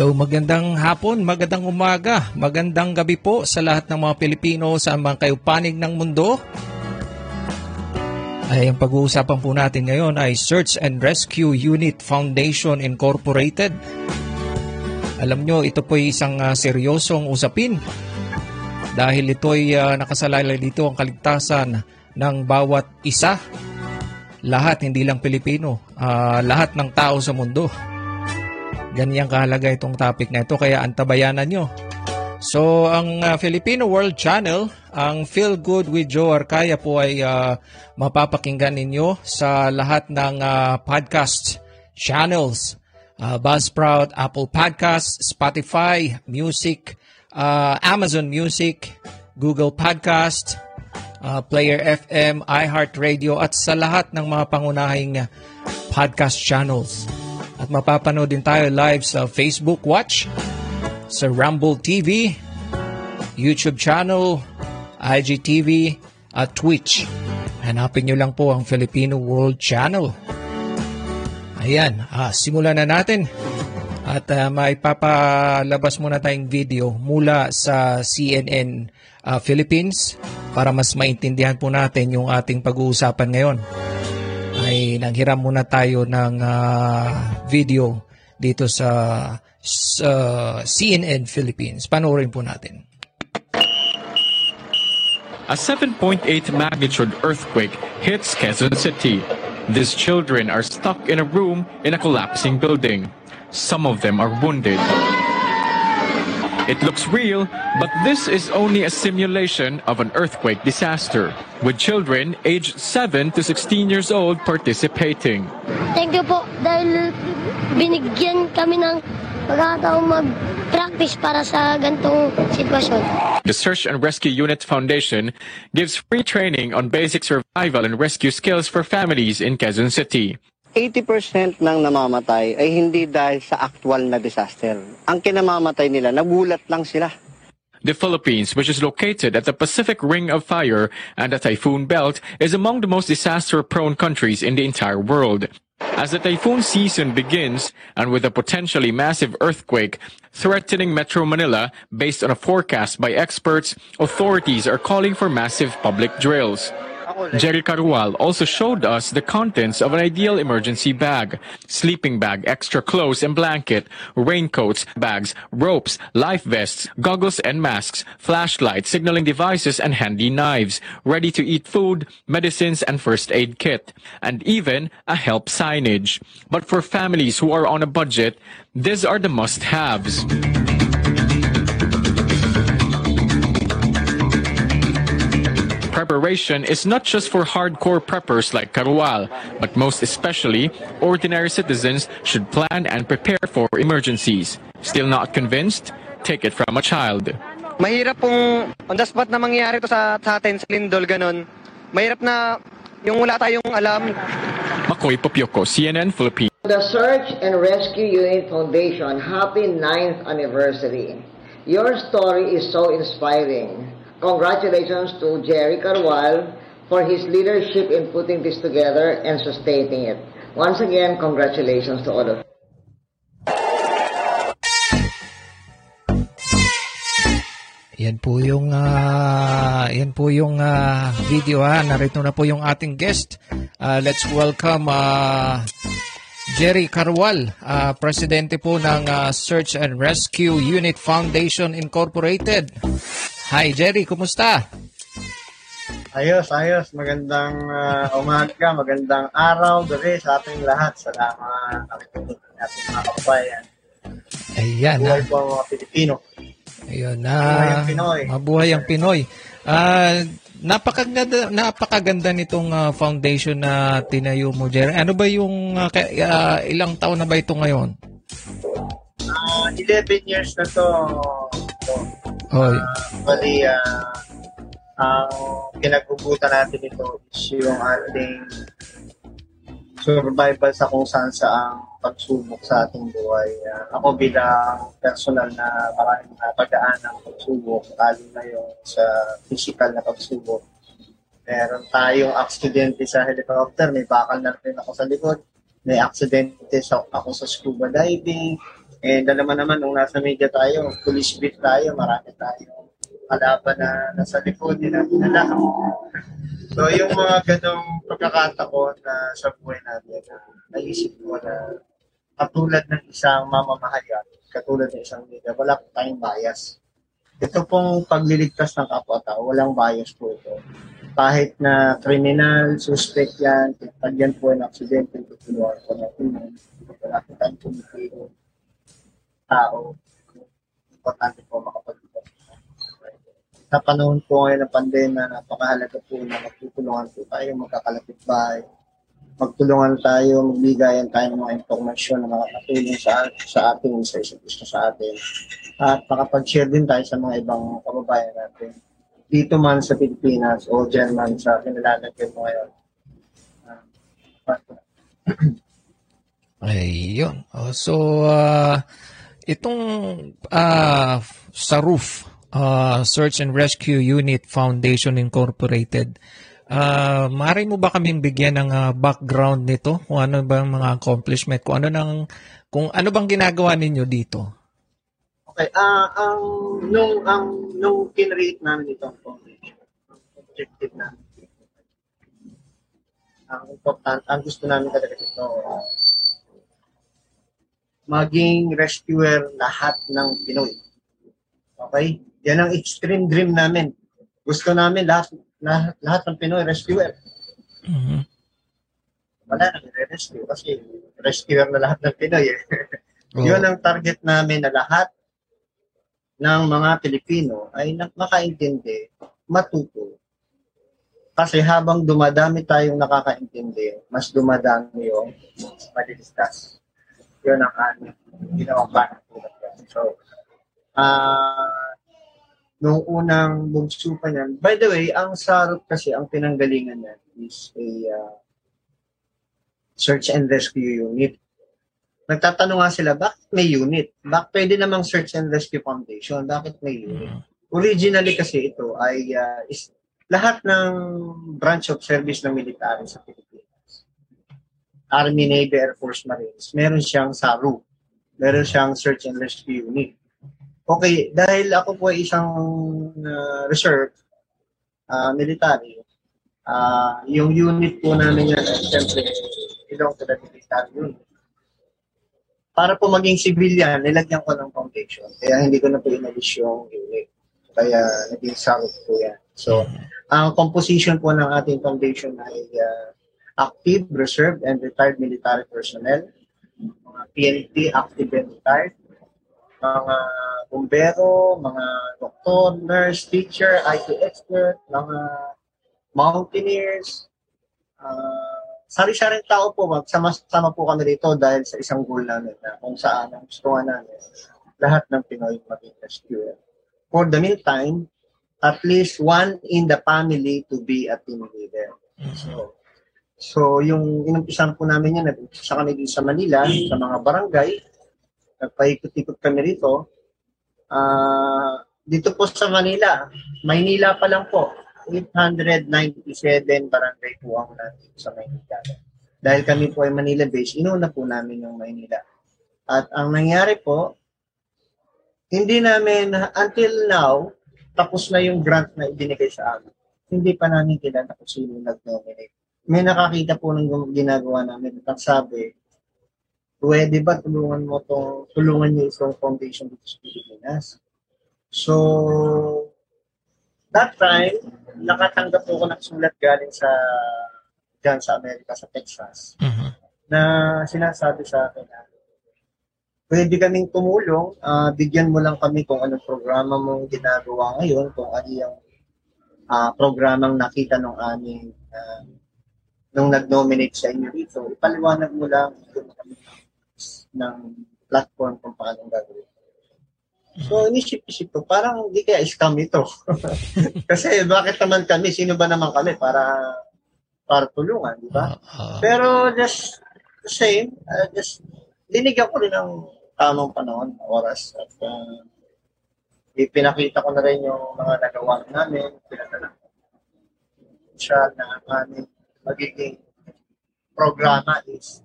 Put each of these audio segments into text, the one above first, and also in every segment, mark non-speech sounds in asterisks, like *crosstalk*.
Hello, magandang hapon, magandang umaga, magandang gabi po sa lahat ng mga Pilipino sa mga kayo panig ng mundo. Ay, ang pag-uusapan po natin ngayon ay Search and Rescue Unit Foundation Incorporated. Alam nyo, ito po ay isang uh, seryosong usapin dahil ito ay uh, nakasalalay dito ang kaligtasan ng bawat isa. Lahat, hindi lang Pilipino, uh, lahat ng tao sa mundo. Ganyan kahalaga itong topic na ito kaya antabayanan nyo. So ang uh, Filipino World Channel, ang Feel Good with Joe Arcaya po ay uh, mapapakinggan ninyo sa lahat ng uh, podcast channels. Uh, Buzzsprout, Apple Podcasts, Spotify, Music, uh, Amazon Music, Google Podcast, uh, Player FM, iHeartRadio at sa lahat ng mga pangunahing podcast channels. At mapapanood din tayo live sa Facebook Watch, sa Rumble TV, YouTube channel, IGTV, at Twitch. Hanapin nyo lang po ang Filipino World Channel. Ayan, ah, simulan na natin. At uh, maipapalabas muna tayong video mula sa CNN uh, Philippines para mas maintindihan po natin yung ating pag-uusapan ngayon ay nanghiram muna tayo ng uh, video dito sa, sa CNN Philippines. Panoorin po natin. A 7.8 magnitude earthquake hits Quezon City. These children are stuck in a room in a collapsing building. Some of them are wounded. It looks real, but this is only a simulation of an earthquake disaster, with children aged 7 to 16 years old participating. Thank you po dahil binigyan kami ng pagkakataong mag-practice para sa gantong sitwasyon. The Search and Rescue Unit Foundation gives free training on basic survival and rescue skills for families in Quezon City. 80% ng namamatay ay hindi dahil sa actual na disaster. Ang kinamamatay nila, nagulat lang sila. The Philippines, which is located at the Pacific Ring of Fire and the Typhoon Belt, is among the most disaster-prone countries in the entire world. As the typhoon season begins, and with a potentially massive earthquake threatening Metro Manila based on a forecast by experts, authorities are calling for massive public drills. Jerry Carual also showed us the contents of an ideal emergency bag. Sleeping bag, extra clothes and blanket, raincoats, bags, ropes, life vests, goggles and masks, flashlights, signaling devices and handy knives, ready to eat food, medicines and first aid kit, and even a help signage. But for families who are on a budget, these are the must-haves. Preparation is not just for hardcore preppers like Karual, but most especially, ordinary citizens should plan and prepare for emergencies. Still not convinced? Take it from a child. Mahirap pong on the spot na mangyayari to sa, sa atin, sa Lindol, ganun. Mahirap na yung wala tayong alam. Makoy Popyoko, CNN Philippines. The Search and Rescue Unit Foundation, happy 9th anniversary. Your story is so inspiring. Congratulations to Jerry Carwal for his leadership in putting this together and sustaining it. Once again, congratulations to all of you. Yan po yung uh, yan po yung uh, video ha. Narito na po yung ating guest. Uh, let's welcome uh, Jerry Carwal, uh, presidente po ng uh, Search and Rescue Unit Foundation Incorporated. Hi Jerry, kumusta? Ayos, ayos. Magandang uh, umaga, magandang araw, gabi sa ating lahat. Salamat nakikinig ng ating mga kababayan. Ayan. Buhay po ang mga Pilipino. Ayun na. Mabuhay ang Pinoy. Mabuhay ang Pinoy. Uh, napakaganda, napakaganda nitong uh, foundation na tinayo mo, Jerry. Ano ba yung uh, uh, ilang taon na ba ito ngayon? Uh, 11 years na to. Oh. Uh, bali, uh, ang pinagbubutan natin ito is yung ating survival sa kung saan saang pagsubok sa ating buhay. Uh, ako bilang personal na maraming na pagdaan ng pagsubok, lalo na yung sa physical na pagsubok. Meron tayong aksidente sa helicopter, may bakal na rin ako sa likod, may aksidente sa, ako sa scuba diving, and alam naman nung nasa media tayo, police beat tayo, marami tayo kalaban na nasa likod nila, nila. So, yung mga ganong pagkakataon na sa buhay natin, na naisip ko na katulad ng isang mamamahayan, katulad ng isang leader, wala tayong bias. Ito pong pagliligtas ng kapwa-tao, walang bias po ito. Kahit na kriminal, suspect yan, pag yan po ang aksidente, tutulungan ko natin yun. Wala po tayong pumipili tao. Importante po makapag sa panahon po ngayon ng pandemya, napakahalaga po na magtutulungan po tayo, magkakalapit bahay, magtulungan tayo, magbigayan tayo ng mga impormasyon na makakatulong sa, sa ating sa isa't isa sa atin. At makapag-share din tayo sa mga ibang kababayan natin. Dito man sa Pilipinas o dyan man sa kinalalagyan mo ngayon. Ayun. Oh, so, uh, itong uh, sa roof, uh, Search and Rescue Unit Foundation Incorporated. Uh, maaari mo ba kaming bigyan ng uh, background nito? Kung ano ba ang mga accomplishment? Kung ano nang kung ano bang ginagawa ninyo dito? Okay, uh, ang nung ang nung kinreate namin itong foundation, objective namin. Ang important, ang gusto namin talaga dito, uh, maging rescuer lahat ng Pinoy. Okay? Yan ang extreme dream namin. Gusto namin lahat, lahat, lahat ng Pinoy rescuer. Mm-hmm. Wala nang rescue kasi rescuer na lahat ng Pinoy. Eh. oh. Yun ang target namin na lahat ng mga Pilipino ay makaintindi, matuto. Kasi habang dumadami tayong nakakaintindi, mas dumadami yung madilistas. Yun ang aming ginawang panang So, ah, uh, nung unang bugso pa niyan. By the way, ang Sarot kasi, ang pinanggalingan niya is a uh, search and rescue unit. Nagtatanong nga sila, bakit may unit? Bakit pwede namang search and rescue foundation? Bakit may unit? Originally kasi ito ay uh, is lahat ng branch of service ng military sa Pilipinas. Army, Navy, Air Force, Marines, meron siyang SARU. Meron siyang search and rescue unit Okay, dahil ako po ay isang uh, reserve uh, military, uh, yung unit po namin yan, siyempre, belong to the military unit. Para po maging civilian, nilagyan ko ng foundation. Kaya hindi ko na po inalis yung unit. Kaya naging sarot po yan. So, ang composition po ng ating foundation ay uh, active, reserved, and retired military personnel, mga PNP, active and retired, mga bumbero, mga doktor, nurse, teacher, IT expert, mga mountaineers, uh, sari-saring tao po, magsama-sama po kami dito dahil sa isang goal namin na kung saan ang gusto namin lahat ng Pinoy maging rescuer. For the meantime, at least one in the family to be a team leader. So, so yung inumpisan po namin yan, nag-umpisa kami din sa Manila, sa mga barangay, nagpaikot-ikot kami rito, Uh, dito po sa Manila, Maynila pa lang po, 897 barangay po ang natin sa Maynila. Dahil kami po ay Manila-based, inuna po namin yung Maynila. At ang nangyari po, hindi namin, until now, tapos na yung grant na ibinigay sa amin. Hindi pa namin kilala kung sino nag-nominate. May nakakita po ng ginagawa namin at sabi, pwede ba tulungan mo tong tulungan niyo itong foundation dito sa Pilipinas? So, that time, nakatanggap po ako ng sulat galing sa dyan sa Amerika, sa Texas, mm-hmm. na sinasabi sa akin na pwede kaming tumulong, uh, bigyan mo lang kami kung anong programa mong ginagawa ngayon, kung ano yung uh, programang nakita ng aming uh, nung nag-nominate sa inyo dito, ipaliwanag mo lang kung kami ng platform kung paano gagawin. So, inisip-isip ko, parang hindi kaya scam ito. *laughs* Kasi bakit naman kami, sino ba naman kami para para tulungan, di ba? Pero just the same, uh, just dinigyan ko rin ng tamang panahon, oras. At uh, ipinakita ko na rin yung mga nagawa namin, pinadala ko siya na aming magiging programa is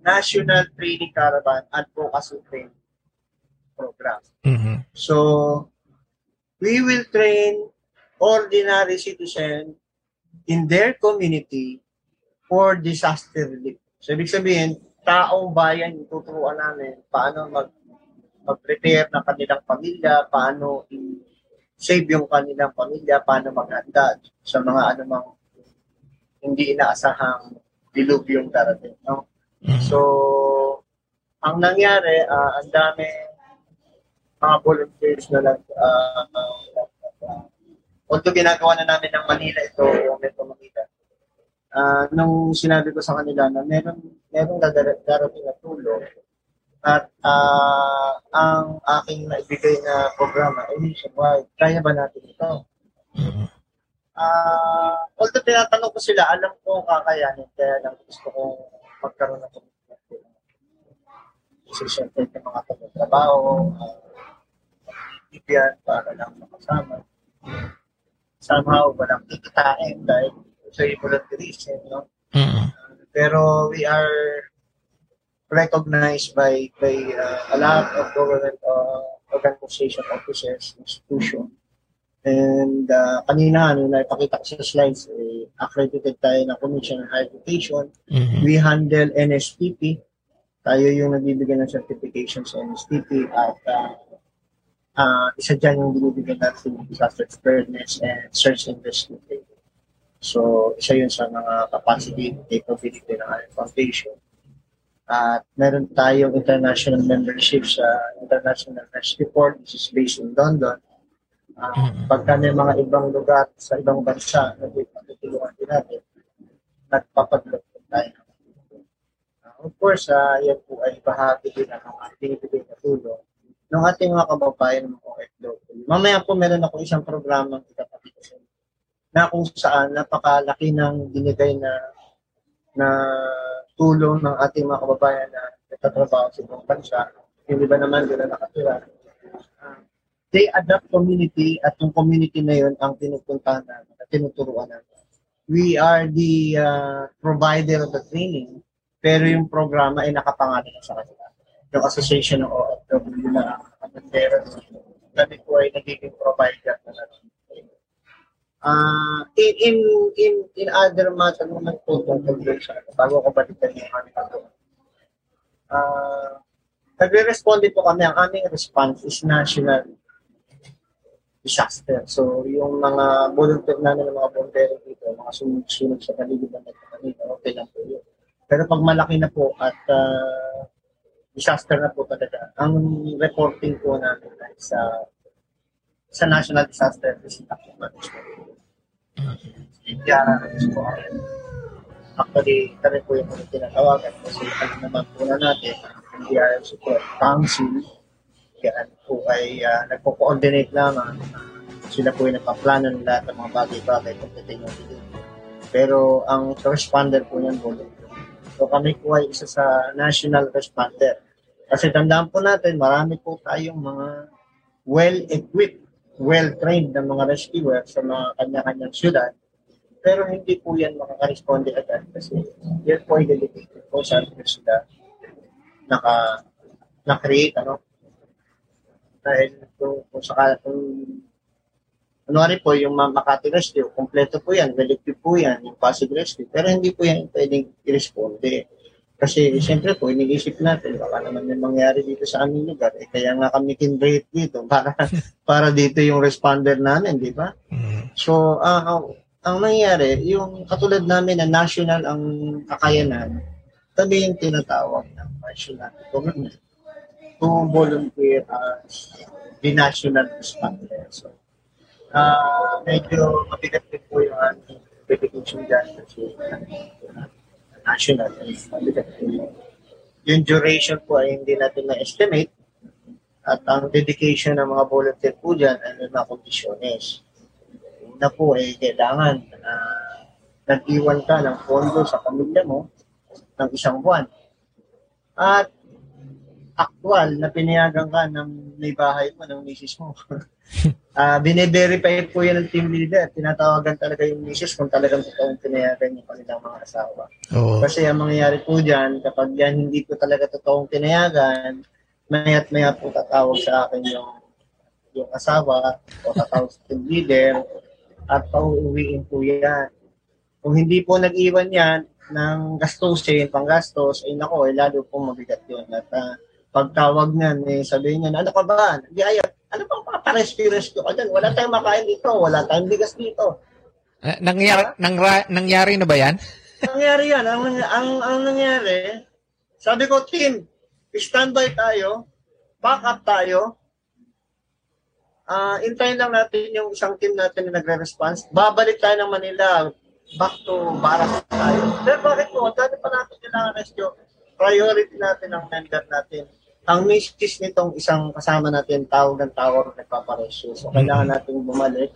National Training Caravan Advocacy Training Program. Mhm. So, we will train ordinary citizens in their community for disaster relief. So, ibig sabihin, taong bayan yung tuturuan namin paano mag mag-prepare ng kanilang pamilya, paano i-save yung kanilang pamilya, paano maghanda sa mga anumang hindi inaasahang dilubyong darating. No? So, ang nangyari, ah, ang dami mga volunteers na nag uh, although ginagawa na namin ng Manila ito, yung Metro Manila, ah, nung sinabi ko sa kanila na meron, meron darating na tulong at ah, ang aking naibigay na programa ay nationwide. Kaya ba natin ito? Ah, although tinatanong ko sila, alam ko kakayanin, kaya lang gusto kong magkaroon ng commitment. Kasi syempre yung mga trabaho, uh, yan para lang makasama. Somehow, walang kikitain dahil sa volunteerism, no? Mhm. Pero we are recognized by by uh, a lot of government uh, organization officers, institution. And uh, kanina, ano, naipakita ko sa slides, eh, accredited tayo ng Commission on Higher Education. Mhm. We handle NSTP. Tayo yung nagbibigay ng certification sa NSTP at uh, uh, isa dyan yung binibigyan natin ng disaster preparedness and search and rescue training. So, isa yun sa mga capacity and capability ng ating foundation. At meron tayong international membership sa International Rescue Corps, which is based in London. Uh, pagka may mga ibang lugar sa ibang bansa na tutulungan din natin, nagpapaglog tayo. Uh, of course, uh, yan po ay bahagi din ng mga binibigay na tulong ng ating mga kababayan ng OFW. Mamaya po meron ako isang programa ikapakita sa inyo na kung saan napakalaki ng binigay na na tulong ng ating mga kababayan na nagtatrabaho sa ibang bansa. Yung iba naman doon na nakatira. Uh, they adapt community at yung community na yun ang pinupuntahan namin at tinuturuan namin. We are the uh, provider of the training pero yung programa ay nakapangalan na sa kanila yung association ng OFW na kapatera kami po ay nagiging provider na. Uh, in, in, in, in other matter naman po tungkol doon sa bago ko balikan yung ito. Uh, nagre-responde po kami, ang aming response is national disaster. So, yung mga volunteer namin ng mga volunteer dito, mga sunod-sunod sa paligid ng Manila, okay lang po yun. Pero pag malaki na po at uh, disaster na po talaga. Ang reporting po namin ay sa sa National Disaster Risk Management. India po Actually, kami po yung tinatawagan kasi alam naman po na natin ang NDRM Support Council yan po ay uh, nagpo-coordinate lamang. Sila po yung nagpaplano ng lahat ng mga bagay-bagay kung titingnan dito. Pero ang responder po niyan volunteer. So kami po ay isa sa national responder. Kasi tandaan po natin, marami po tayong mga well-equipped, well-trained na mga rescuer sa mga kanya-kanyang syudad. Pero hindi po yan makaka-responde agad kasi yan po ay dedicated po sa sila naka na-create ano dahil kung, kung saka kung ano rin po yung Makati Rescue, kompleto po yan, well-equipped po yan, yung Pasig Rescue, pero hindi po yan pwedeng i-responde. Kasi siyempre po, iniisip natin, baka naman may mangyari dito sa aming lugar. Eh, kaya nga kami kinrate dito para, *laughs* para dito yung responder namin, di ba? So, uh, ang, ang nangyari, yung katulad namin na national ang kakayanan, tabi yung tinatawag ng national government to volunteer as the national responder. So, uh, medyo mabigat din po yung ating dedication dyan kasi uh, national. Yung duration po ay hindi natin na-estimate. At ang dedication ng mga volunteer po dyan ay mga kondisyones. Una po ay kailangan na nag-iwan ka ng pondo sa pamilya mo ng isang buwan. At actual na pinayagan ka ng may bahay mo, ng misis mo. *laughs* Ah, bine-verify po yan ng team leader. Tinatawagan talaga yung misis kung talagang totoong pinayagan yung kanilang mga asawa. Oo. Kasi ang mangyayari po dyan, kapag yan hindi ko talaga totoong pinayagan, maya't maya po tatawag sa akin yung yung asawa o tatawag sa team leader at pauuwiin po yan. Kung hindi po nag-iwan yan ng gastusin, panggastos, ay nako, ay lalo po mabigat yun. At ah, pagtawag niyan, eh, sabihin niya, ano ka ba? Hindi ayat. Ano pang paparescue-rescue ka dyan? Wala tayong makain dito. Wala tayong bigas dito. Eh, nangyari, nangra, nangyari na ba yan? nangyari yan. Ang, ang, ang nangyari, sabi ko, team, standby tayo, back up tayo, ah intayin lang natin yung isang team natin na nagre-response. Babalik tayo ng Manila, back to Baras tayo. Pero bakit po? Dati pa natin kailangan rescue. Priority natin ang member natin. Ang misis nitong isang kasama natin, tawag ng tawag nagpaparescue. So, kailangan natin bumalik.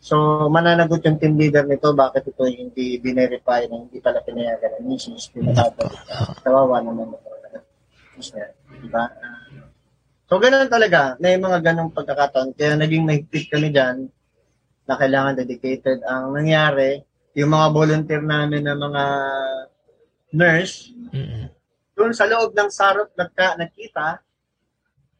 So, mananagot yung team leader nito, bakit ito hindi binerify na hindi pala pinayagan ng misis, pinababalik. Kawawa naman ito. Diba? So, ganun talaga. May mga ganong pagkakataon. Kaya naging mahigpit kami dyan na kailangan dedicated. Ang nangyari, yung mga volunteer namin na mga nurse, Mm-mm. Doon sa loob ng sarot nagka, nagkita,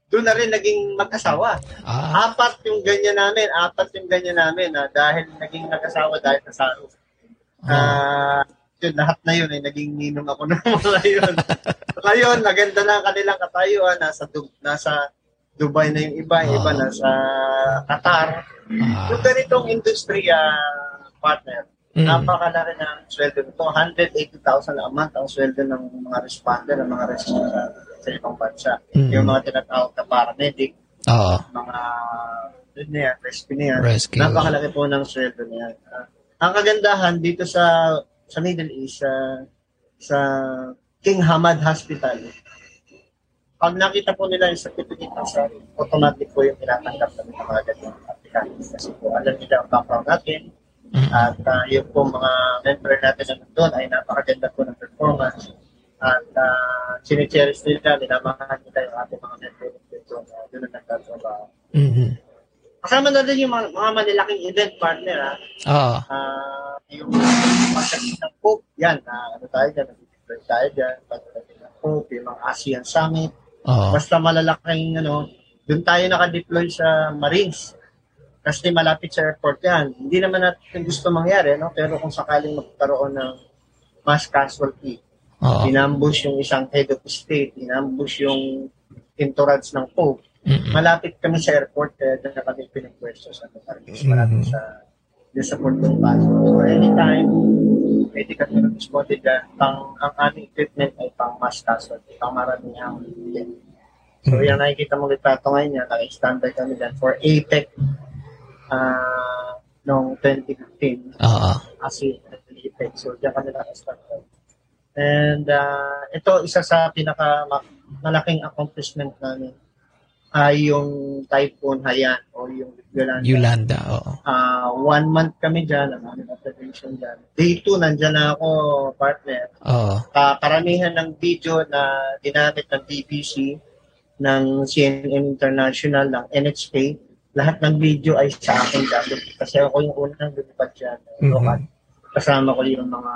doon na rin naging mag-asawa. Ah, Apat yung ganyan namin, apat yung ganyan namin na dahil naging nag-asawa dahil sa sarot. Ah, yun, lahat na yun ay naging ninong ako ng *laughs* mga yun. Ngayon, maganda na ang kanilang katayuan. Nasa, Du- nasa Dubai na yung iba, yung iba Ah. nasa Qatar. ah, Yung ganitong industriya partner, Mm. napakalaki ng sweldo nito. 180,000 a month ang sweldo ng mga responder, ng mga rescue sa, sa ibang bansa. Mm. Yung mga tinatawag na paramedic, oo. mga yun na yan, rescue na yan. Rescue. Napakalaki po ng sweldo na yan. Ah, ang kagandahan dito sa sa Middle East, sa, sa King Hamad Hospital, pag nakita po nila yung certificate ng sa automatic po yung tinatanggap ng mga ganyan applicants. Kasi po alam nila ang background natin. At uh, yung po mga member natin na nandun ay napakaganda po ng performance at uh, sinicherish nila, ninamahan nila yung ating mga member dito na yun ang nagtatrabaho. Mhm. Kasama na din yung mga, mga manilaking event partner ha. Oo. Ah, yung pagdating ng Pope, yan, ah, ano tayo dyan, nag-deploy tayo dyan, pagdating ng Pope, yung mga ASEAN Summit, Oo. basta malalaking, ano, doon tayo nakadeploy sa Marines. Kasi malapit sa airport yan. Hindi naman natin gusto mangyari, no? pero kung sakaling magkaroon ng mass casualty, Oo. inambush yung isang head of state, inambush yung entourage ng Pope, Mm-mm. malapit kami sa airport, kaya doon na kami pinag-pwesto sa Marines, malapit sa doon sa Port Bonifacio. So anytime, pwede ka na responded dyan. Pang, ang aming equipment ay pang mass casualty, pang maramihang. So Mhm. yan nakikita mo litrato ngayon yan, naka-standby kami dyan for APEC uh, noong 2015 Oo. kasi APEC. So diyan kami naka-standby. And uh, ito, isa sa pinaka ma- malaking accomplishment namin ay yung Typhoon Haiyan o yung Yolanda. Yolanda, oo. Ah, one month kami dyan, ang aming observation dyan. Day two, nandyan na ako, partner. Oo. Ah, karamihan ng video na ginamit ng BBC, ng CNN International, ng NHK, lahat ng video ay sa akin dati. Kasi ako yung unang lumipad dyan. Mhm. Local. Kasama ko yung mga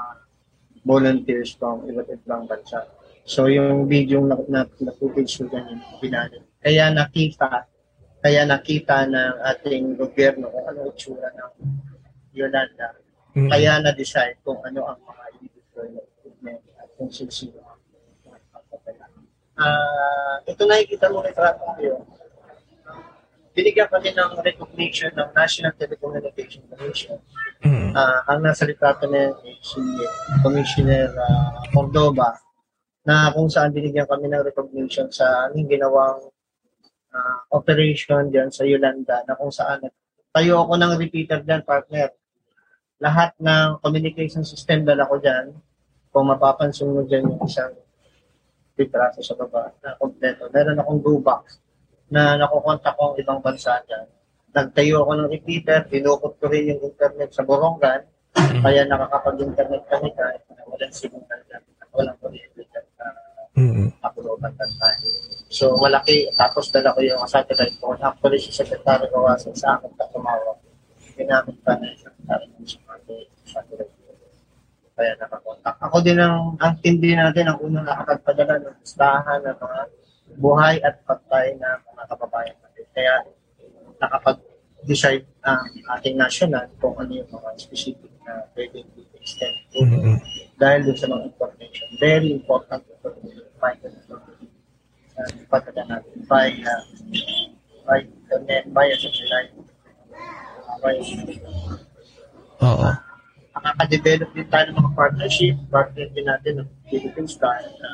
volunteers from iba't ibang bansa. So yung video na, na, na footage ko dyan, yung binalik. Kaya nakita, kaya nakita ng ating gobyerno kung ano itsura ng Yolanda. Mm. Kaya na-decide kung ano ang mga i-deploy na equipment at kung sino ang Ah, ito nakikita mo retrato ngayon. Binigyan kami ng recognition ng National Telecommunication Commission. Mm. Ah, ang nasa retrato na si Commissioner ah, Cordoba na kung saan binigyan kami ng recognition sa aming ginawang ah, operation diyan sa Yolanda na kung saan tayo ako ng repeater diyan partner. Lahat ng communication system dala ko diyan. Kung mapapansin mo diyan yung isang litrato sa baba na kompleto. Meron akong blue box na nakukontak ko ang ibang bansa dyan. Nagtayo ako ng repeater, dinukot ko rin yung internet sa Borongan, kaya nakakapag-internet kami kahit na walang signal dyan. Walang kuryente Kapulutan that time. So, malaki. Tapos dala ko yung satellite phone. Actually, si Secretary Kawasan sa akin na tumawag. Ginamit pa na yung Secretary ng satellite phone. Kaya nakakontak. Ako din ang, ang tindi natin, ang unang nakapagpadala ng listahan ng mga buhay at pagkain na mga kababayan natin. Kaya nakapag-decide ang ating national kung ano yung mga specific na pwedeng extend to dahil dun sa mga information. Very important information. Find the information. Uh, ipadala natin by uh, by internet, by a satellite, uh, by Oo. nakaka-develop din tayo ng mga partnership, partner din natin ng Philippine Star na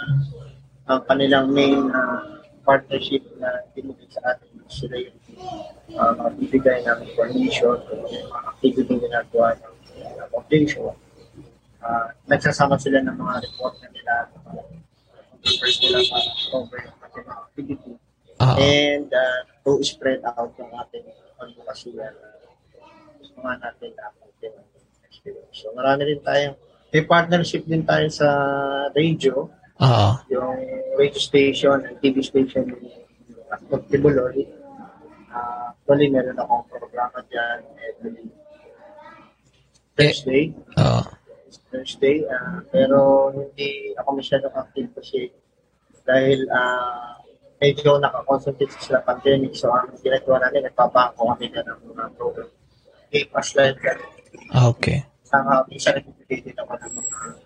ang kanilang main uh, partnership na binigay sa atin sila yung uh, mga bibigay ng information mga activity na ginagawa ng uh, foundation. Uh, nagsasama sila ng mga report na nila, mga papers nila para cover yung kanilang activity. Oo. And uh, to spread out yung ating advocacy uh, sa mga natin na experience. So marami rin tayong, may partnership din tayo sa radio, Oo. yung radio station TV station at Magtibuloy. Uh, actually, meron akong programa dyan every Thursday. Oo. Thursday. ah, pero hindi ako masyadong active kasi dahil ah, medyo nakakoncentrate sa pandemic. So, ang ginagawa namin, nagpapako kami na ng mga program. Okay, pas. Ah, Okay. Saka, isa rin din ako ng mga ah,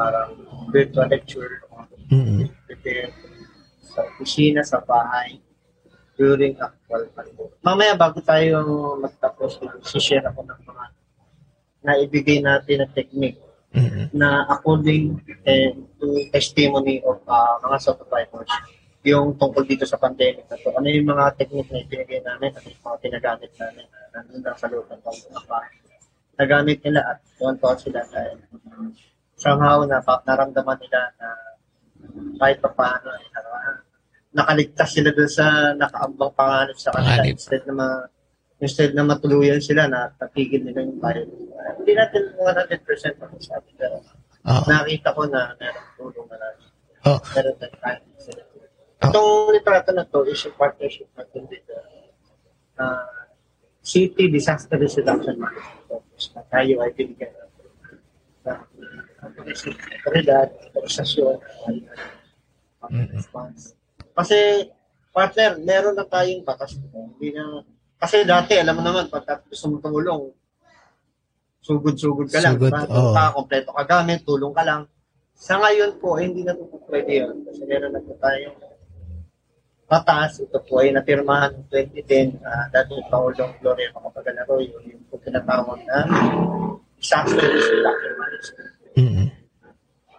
parang virtual lecture Mm-mm. prepare sa opisina, sa bahay during actual pandemic. Mamaya bago tayo magtapos, si-share ako ng mga naibigay natin na technique Mm-mm. na according eh, to testimony of uh, mga survivors yung tungkol dito sa pandemic na to. Ano yung mga technique na ibinigay namin, ano yung mga ginagamit namin na nandun lang sa loob ng pangungapa. Nagamit nila at tuwan-tuwa sila dahil somehow na naramdaman nila na kahit pa paano ay na- nakaligtas sila doon sa nakaambang panganib sa kanila Panganib. instead na ma, instead na matuluyan sila na tatigil nila yung. Uh, hindi natin 100% masasabi pero Oo. nakita ko na meron tulong na natin. Oh. Meron na kahit sila. Itong litrato na to is a partnership natin with the uh, City Disaster Reduction Management Office na tayo ay binigyan ng na autoridad, organisasyon, response. Kasi, partner, meron na tayong batas. Hindi na, kasi dati, alam mo naman, pag gusto mo tumulong, sugod-sugod ka lang. Sugod, oo. Ka, kompleto ka gamit, tulong ka lang. Sa ngayon po, eh, hindi na po pwede yun. Kasi meron na po tayong batas. Ito po ay napirmahan ng 2010 uh, dati Pangulong Gloria Macapagalaro yung, yung po tinatawag na disaster risk reduction Mm-mm.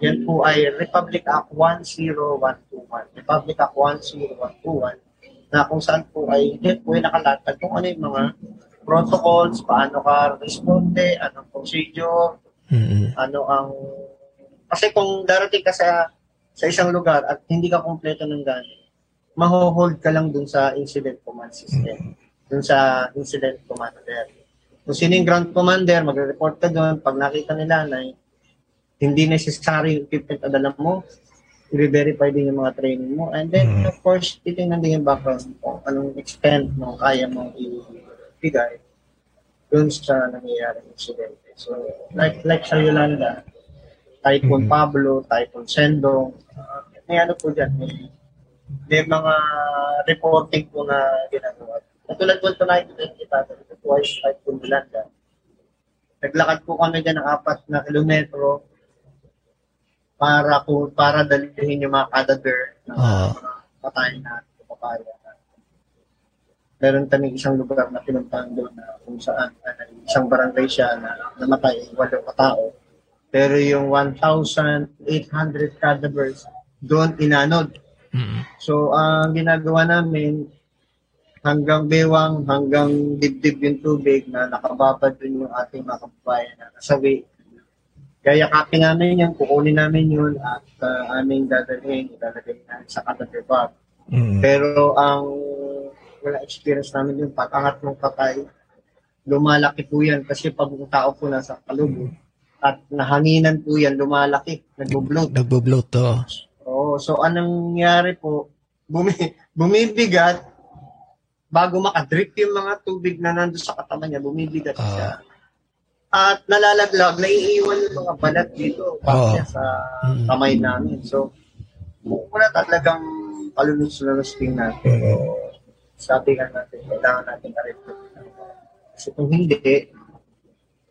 Yan po ay Republic Act 10121. Republic Act 10121 na kung saan po ay yan po ay nakalatag kung ano yung mga protocols, paano ka responde, anong procedure, Mm-mm. ano ang kasi kung darating ka sa sa isang lugar at hindi ka kumpleto ng gamit, maho-hold ka lang dun sa incident command system. Dun sa incident commander. Kung sino yung ground commander, magre-report ka doon. Pag nakita nila na hindi necessary yung equipment na dala mo, i-verify din yung mga training mo. And then, of course, titingnan din yung background mo, anong extent mo kaya mong ibigay dun sa nangyayaring incident. So, like like sa Yolanda, Typhoon Pablo, Typhoon Sendong, uh, may ano po dyan, may, may mga reporting po na ginagawa. Katulad po tonight, kita, ito po ay Typhoon Yolanda. Naglakad po kami dyan ng apat na kilometro para po para dalhin yung mga cadaver ng Oo. mga patay na papaya. Meron kami isang lugar na pinuntahan doon na kung saan uh, isang barangay siya na namatay walong katao. Pero yung 1,800 cadavers doon inanod. Mm-mm. So, ang ginagawa namin, hanggang bewang, hanggang dibdib yung tubig na nakababad dun yung ating mga kababayan na nasawi. Kaya copy namin yun, kukunin namin yun at uh, aming dadalhin, ilalagay namin sa cadaver bag. Mm. Pero ang wala experience namin yung pag-angat ng patay, lumalaki po yan kasi pag yung tao po nasa kalubog at nahanginan po yan, lumalaki, nagbo-bloat. Nagbo-bloat to. Oo, so anong nangyari po, bumi, *laughs* bumibigat, bago makadrip yung mga tubig na nando sa katawan niya, bumibigat Ah. siya. At nalalaglag, naiiwan yung mga balat dito, bakit sa Mm. kamay namin. So, wala talagang palunos-lunos-ting natin. Sabi nga natin, kailangan natin na-reflect. Kasi kung hindi,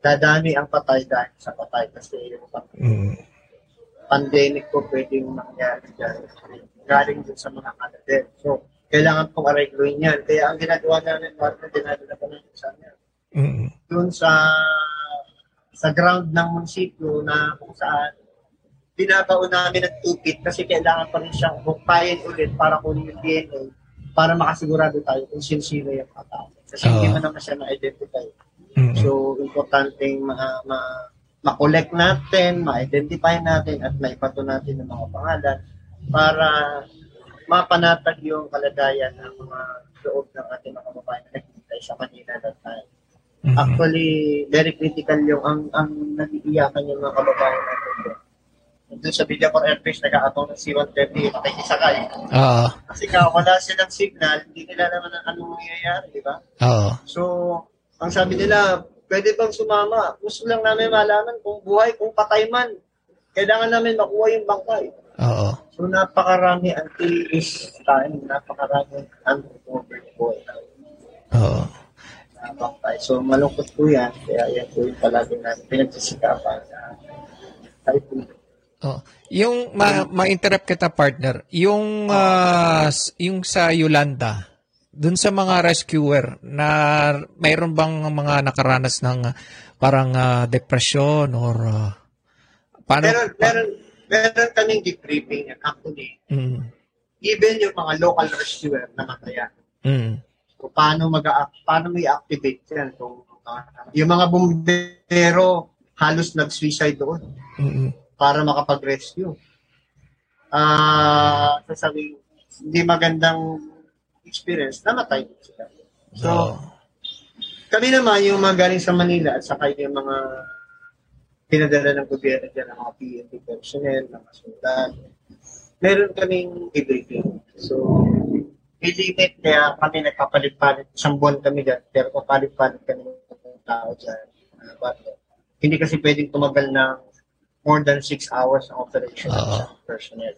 dadami ang patay dahil sa patay kasi yung Mm. pandemic po pwedeng mangyari dyan. Galing din sa mga kanader. So, kailangan pong aregluin yan. Kaya ang ginagawa namin, partner, dinadala ko namin sa kanya. Mm. Doon sa sa ground ng munisipyo na kung saan binabaon namin ng tupit kasi kailangan pa rin siyang hukayin ulit para kunin yung DNA para makasigurado tayo kung sino-sino yung katao. Kasi hindi Oo. mo naman siya ma-identify. Mm. So, importanteng ma, ma, ma-collect natin, ma-identify natin, at maipato natin ng mga pangalan para mapanatag yung kalagayan ng mga loob ng ating mga kababayan na naghihintay sa Manila that time. Mm. Actually, very critical yung ang, ang nag-iiyakan yung mga kababayan natin. doon. Sa Villacor Airfish, nag-aatong ng C-130, makikisakay. Oo. Kasi nga, wala silang signal, hindi nila naman ang anong mangyayari, di ba? Oo. So, ang sabi nila, pwede bang sumama? Gusto lang namin malaman kung buhay, kung patay man. Kailangan namin makuha yung bangkay. Oo. So, napakarami this time, napakarami unrecovered buhay na Oo. Na bangkay. So, malungkot po yan. Kaya yan po yung palagi namin pinagsisikapan na tayo po. Oh. Yung ma- ma-interrupt kita partner, yung s- yung sa Yolanda, dun sa mga rescuer na mayroon bang mga nakaranas ng ah, parang ah, depression or ah, paano Meron, meron, meron kaming debriefing actually. Mm, Even yung mga local rescuer na matayan. mm, kung paano mag paano may activate yan kung uh, yung mga bumbero halos nag-suicide doon mm, para makapag-rescue. Ah, sasabihin, hindi magandang experience, namatay sila. So, Oo. kami naman yung mga galing sa Manila at saka yung mga pinadala ng gobyerno dyan, ng mga PNP personnel, mga sundan. Meron kaming debriefing. So, may limit kaya kami nagpapalit-palit. Isang buwan kami dyan, pero papalit-palit kami ng tao dyan. Uh, but, hindi kasi pwedeng tumagal ng more than six hours ang operation ng Oo. isang personnel.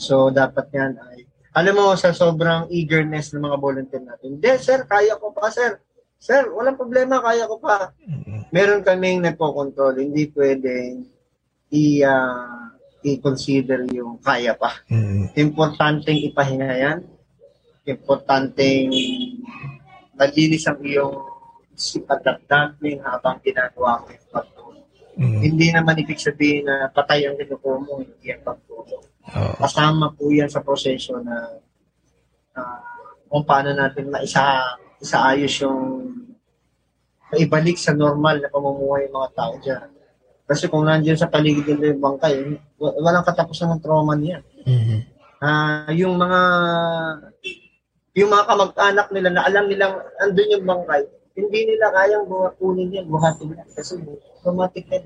So, dapat yan ay, alam mo, sa sobrang eagerness ng mga volunteer natin, hindi, sir, kaya ko pa, sir. Sir, walang problema, kaya ko pa. mm, Meron kaming nagpo-control, hindi pwedeng i, ah, i-consider yung kaya pa. mm, Importanteng ipahinga yan. Importanteng malinis ang iyong sipat at dumpling habang ginagawa mo yung pagtulong. mm, Hindi naman ibig sabihin na patay ang kinukuha mo, hindi ang pagtulong. oo. Kasama po yan sa proseso na ah, kung paano natin maisa, isaayos yung maibalik sa normal na pamumuhay ng mga tao dyan. Kasi kung nandiyan sa paligid nila yung bangkay, wa- walang katapusan ng trauma niya. Mm, Ah, yung mga yung mga kamag-anak nila na alam nilang andun yung bangkay, hindi nila kayang buha- kunin yan, buhatin yan. Kasi traumatic yan.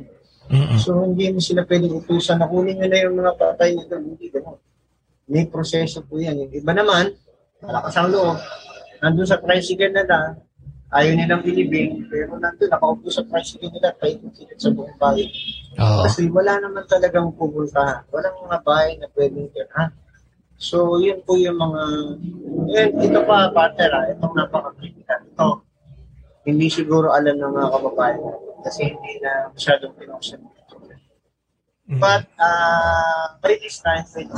mm, So, hindi mo sila pwedeng utusan na kunin nyo na yung mga patay nito. Hindi ganun. May proseso po yan. Yung iba naman, malakas ang loob. Nandun sa tricycle nila, ayaw nilang bilibing, pero nandun, nakaupo sa tricycle nila, paikot sila sa buong bahay. Oo. Kasi wala naman talagang pupuntahan. Walang mga bahay na pwedeng ha? So, yun po yung mga... Yun, ito pa, partner, ha? Itong napaka-critical. Ito, hindi siguro alam ng mga kababayan kasi hindi na masyadong pinoksan. Mm, But, uh, by this time, with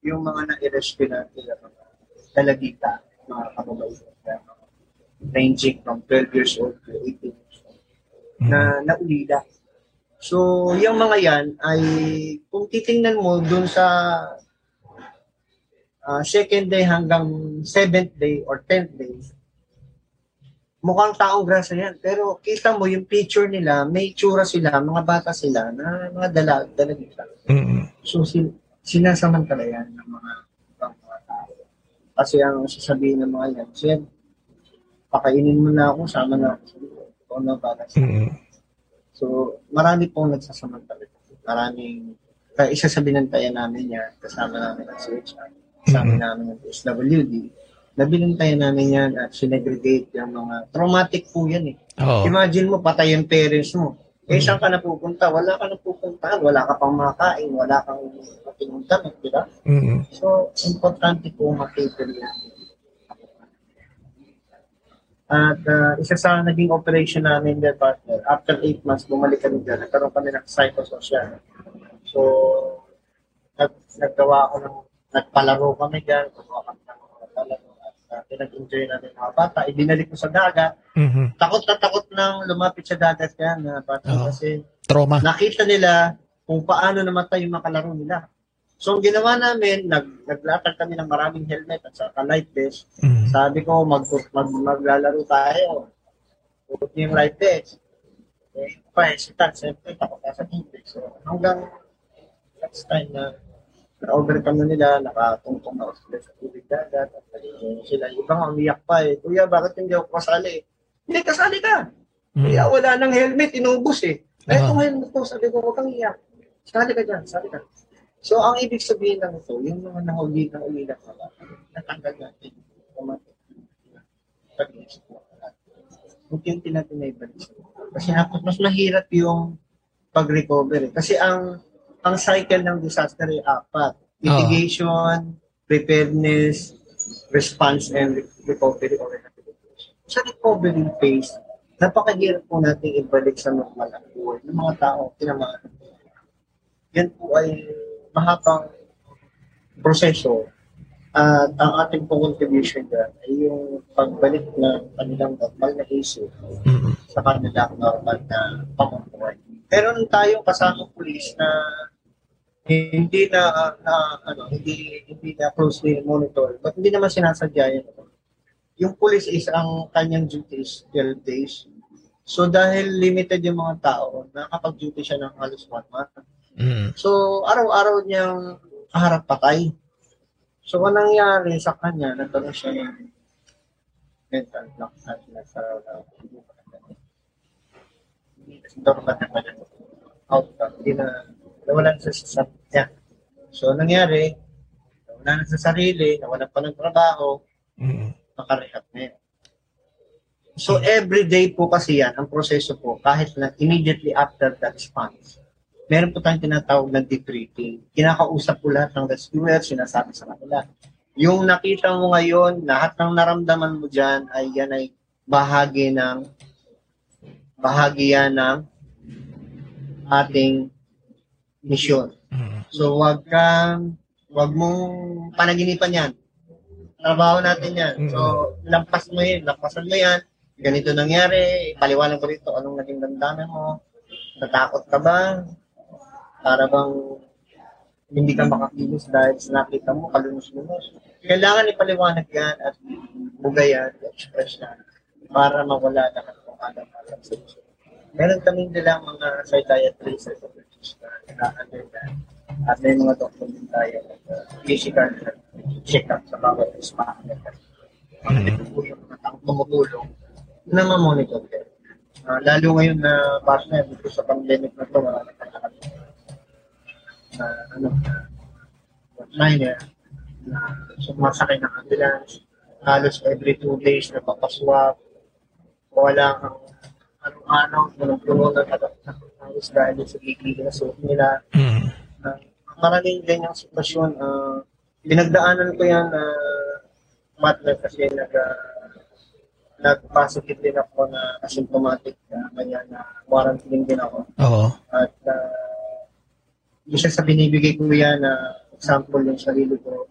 yung mga na-rescue natin, na mga talagita, mga kababayan, ranging from 12 years old to 18 years old, na naulila. So, yung mga yan ay, kung titingnan mo dun sa ah, second day hanggang seventh day or tenth day, mukhang taong grasa yan. Pero kita mo yung picture nila, may tsura sila, mga bata sila, na mga dala, dalagita. Mm-mm. So, sin, sinasamantala yan ng mga ibang mga tao. Kasi ang sasabihin ng mga yan, Sir, pakainin mo na ako, sama na ako sa. Ikaw na sa Mm-mm. So, marami pong nagsasamantala. Maraming, kaya isa sa binantayan namin yan, kasama namin ang CHR, kasama Mhm. namin ang SWD, na binantayan namin yan at sinegregate yung mga, traumatic po yan eh. Oo. Imagine mo, patay yung parents mo. Eh, saan ka napupunta? Wala ka napupuntahan. Wala ka pang makain. Wala kang pinunta. Di ba? So, importante po makita yan. At uh, isa sa naging operation namin there, partner, after 8 months, bumalik kami dyan. Nagkaroon kami ng psychosocial. So, nag, naggawa ako ng, nagpalaro kami dyan. Gumawa kami ng mga palaro. At uh, pinag-enjoy namin mga bata. Ibinalik ko sa dagat. Mhm. Takot na takot nang lumapit sa dagat yan. Uh, partner, Oo. kasi Trauma. nakita nila kung paano namatay yung mga kalaro nila. So, ang ginawa namin, nag, naglatag kami ng maraming helmet at saka life vest. Mm. Sabi ko, mag, mag, maglalaro tayo. Niyo yung life vest. Eh, pa, si Tan, siyempre, takot na sa tubig. So, hanggang next time na na-overcome na nila, nakatungtong na sila sa tubig dagat. At naging sila, yung ibang umiyak pa eh. Kuya, bakit hindi ako kasali? Hindi, kasali ka. Kaya wala nang helmet, inubos eh. Ay, Ah. itong helmet ko, sabi ko, huwag kang iyak. Sali ka dyan, sali ka. So, ang ibig sabihin lang ito, yung mga nahuli na uminak na lang, natanggal natin. Pag-iisip mo. Unti-unti natin na ibalik Kasi mas mahirap yung pag-recover. eh. Kasi ang ang cycle ng disaster ay apat. Mitigation, preparedness, response, and re- recovery or rehabilitation. Sa recovery phase, napakahirap po natin ibalik sa normal na buhay ng mga tao tinamaan. Yan po ay mahabang proseso at ang ating pong contribution dyan ay yung pagbalik ng kanilang normal na isip Mm-mm. sa kanilang normal na pamumuhay. Meron tayong kasamang pulis na hindi na, na ano hindi hindi na closely monitor but hindi naman sinasadya yun. Yung pulis is ang kanyang duty is 12 days. So dahil limited yung mga tao, nakakapag-duty siya ng halos one month. Mm. So, araw-araw niyang kaharap patay. So, ang nangyari sa kanya, nagkaroon siya ng mental block at nasa uh, dormant na. Outcome. Hindi na, nawalan sa sa niya. So, ang nangyari, nawalan na sa sarili, nawalan pa ng trabaho, Mm. makarehab na yun. So, every day po kasi yan, ang proseso po, kahit na immediately after the response, meron po tayong tinatawag na debriefing. Kinakausap po lahat ng rescuer, sinasabi sa kanila. Yung nakita mo ngayon, lahat ng naramdaman mo dyan, ay yan ay bahagi ng bahagi yan ng ating misyon. Mm. So, wag kang, wag mong panaginipan yan. Trabaho natin yan. So, lampas mo yun, lampasan mo yan. Ganito nangyari, paliwanag ko rito anong naging damdamin mo. Natakot ka ba? Para bang hindi ka makakilos dahil sa nakita mo, kalunos-lunos. Kailangan ipaliwanag yan at bugayan, express yan para mawala na kung isip. Meron kami nilang mga psychiatrists, na yan. At may mga doktor din tayo uh, physical check-up sa bawat ispahan. Po yung mga taong tumutulong na ma-monitor din. Uh, lalo ngayon na partner dito sa pandemic na ito, marami na kami na ano, liner na sumasakay ng ambulance halos every two days na papaswap wala kang araw-araw punong-puno ng dahil sa gigil na suot nila Mm. uh, maraming ganyang sitwasyon uh, pinagdaanan ko yan na partner kasi nag uh, nag-positive din ako na asymptomatic na kanya na quarantine din ako Oo. at uh, isa sa binibigay ko yan na example yung sarili ko.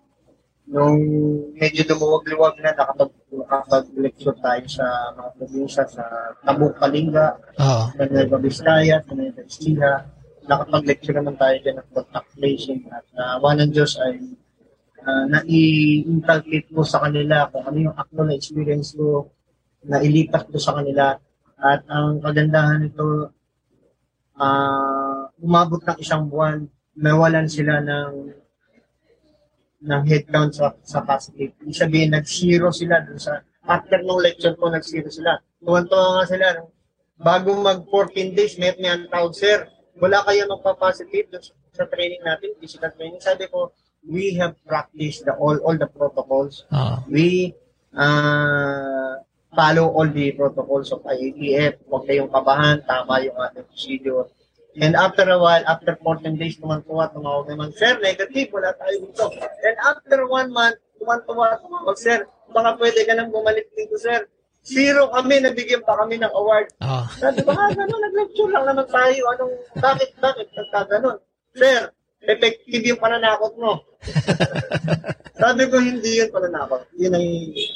Nung medyo lumuwag-luwag na, nakapag, nakapag-lecture tayo sa mga probinsya sa Tabuk, Kalinga, Oo. sa Nueva Vizcaya, sa Nueva Ecija. Nakapag-lecture naman tayo dyan ng contact tracing at uh, one ng Diyos ay uh, nai-inculcate mo sa kanila kung ano yung akno na experience mo na ilipat ko sa kanila. At ang kagandahan nito, ah umabot ng isang buwan, nawalan sila ng ng headcount sa, sa positive. Ibig sabihin, nag-zero sila dun sa, after nung lecture ko, nag-zero sila. Tuwan-tuwa nga sila. No? Bago mag-14 days, may may ang tawag, sir, wala kayo magpa-positive dun sa, sa training natin, physical training. Sabi ko, we have practiced the all all the protocols. Ah. We uh, follow all the protocols of IATF. Huwag kayong kabahan, tama yung ating procedure. And after a while, after 14 days, tumantuwa, tumawag naman, Sir, negative, wala tayo dito. And after one month, tumantuwa, tumawag, Sir, baka pwede ka nang bumalik dito, Sir. Zero kami, nabigyan pa kami ng award. Ah. Sabi ko, ah, gano'n, nag-lecture lang naman tayo. Anong, bakit, bakit, nagkaganon? Sir, effective yung pananakot mo. *laughs* Sabi ko, hindi yun pananakot. Yun ay,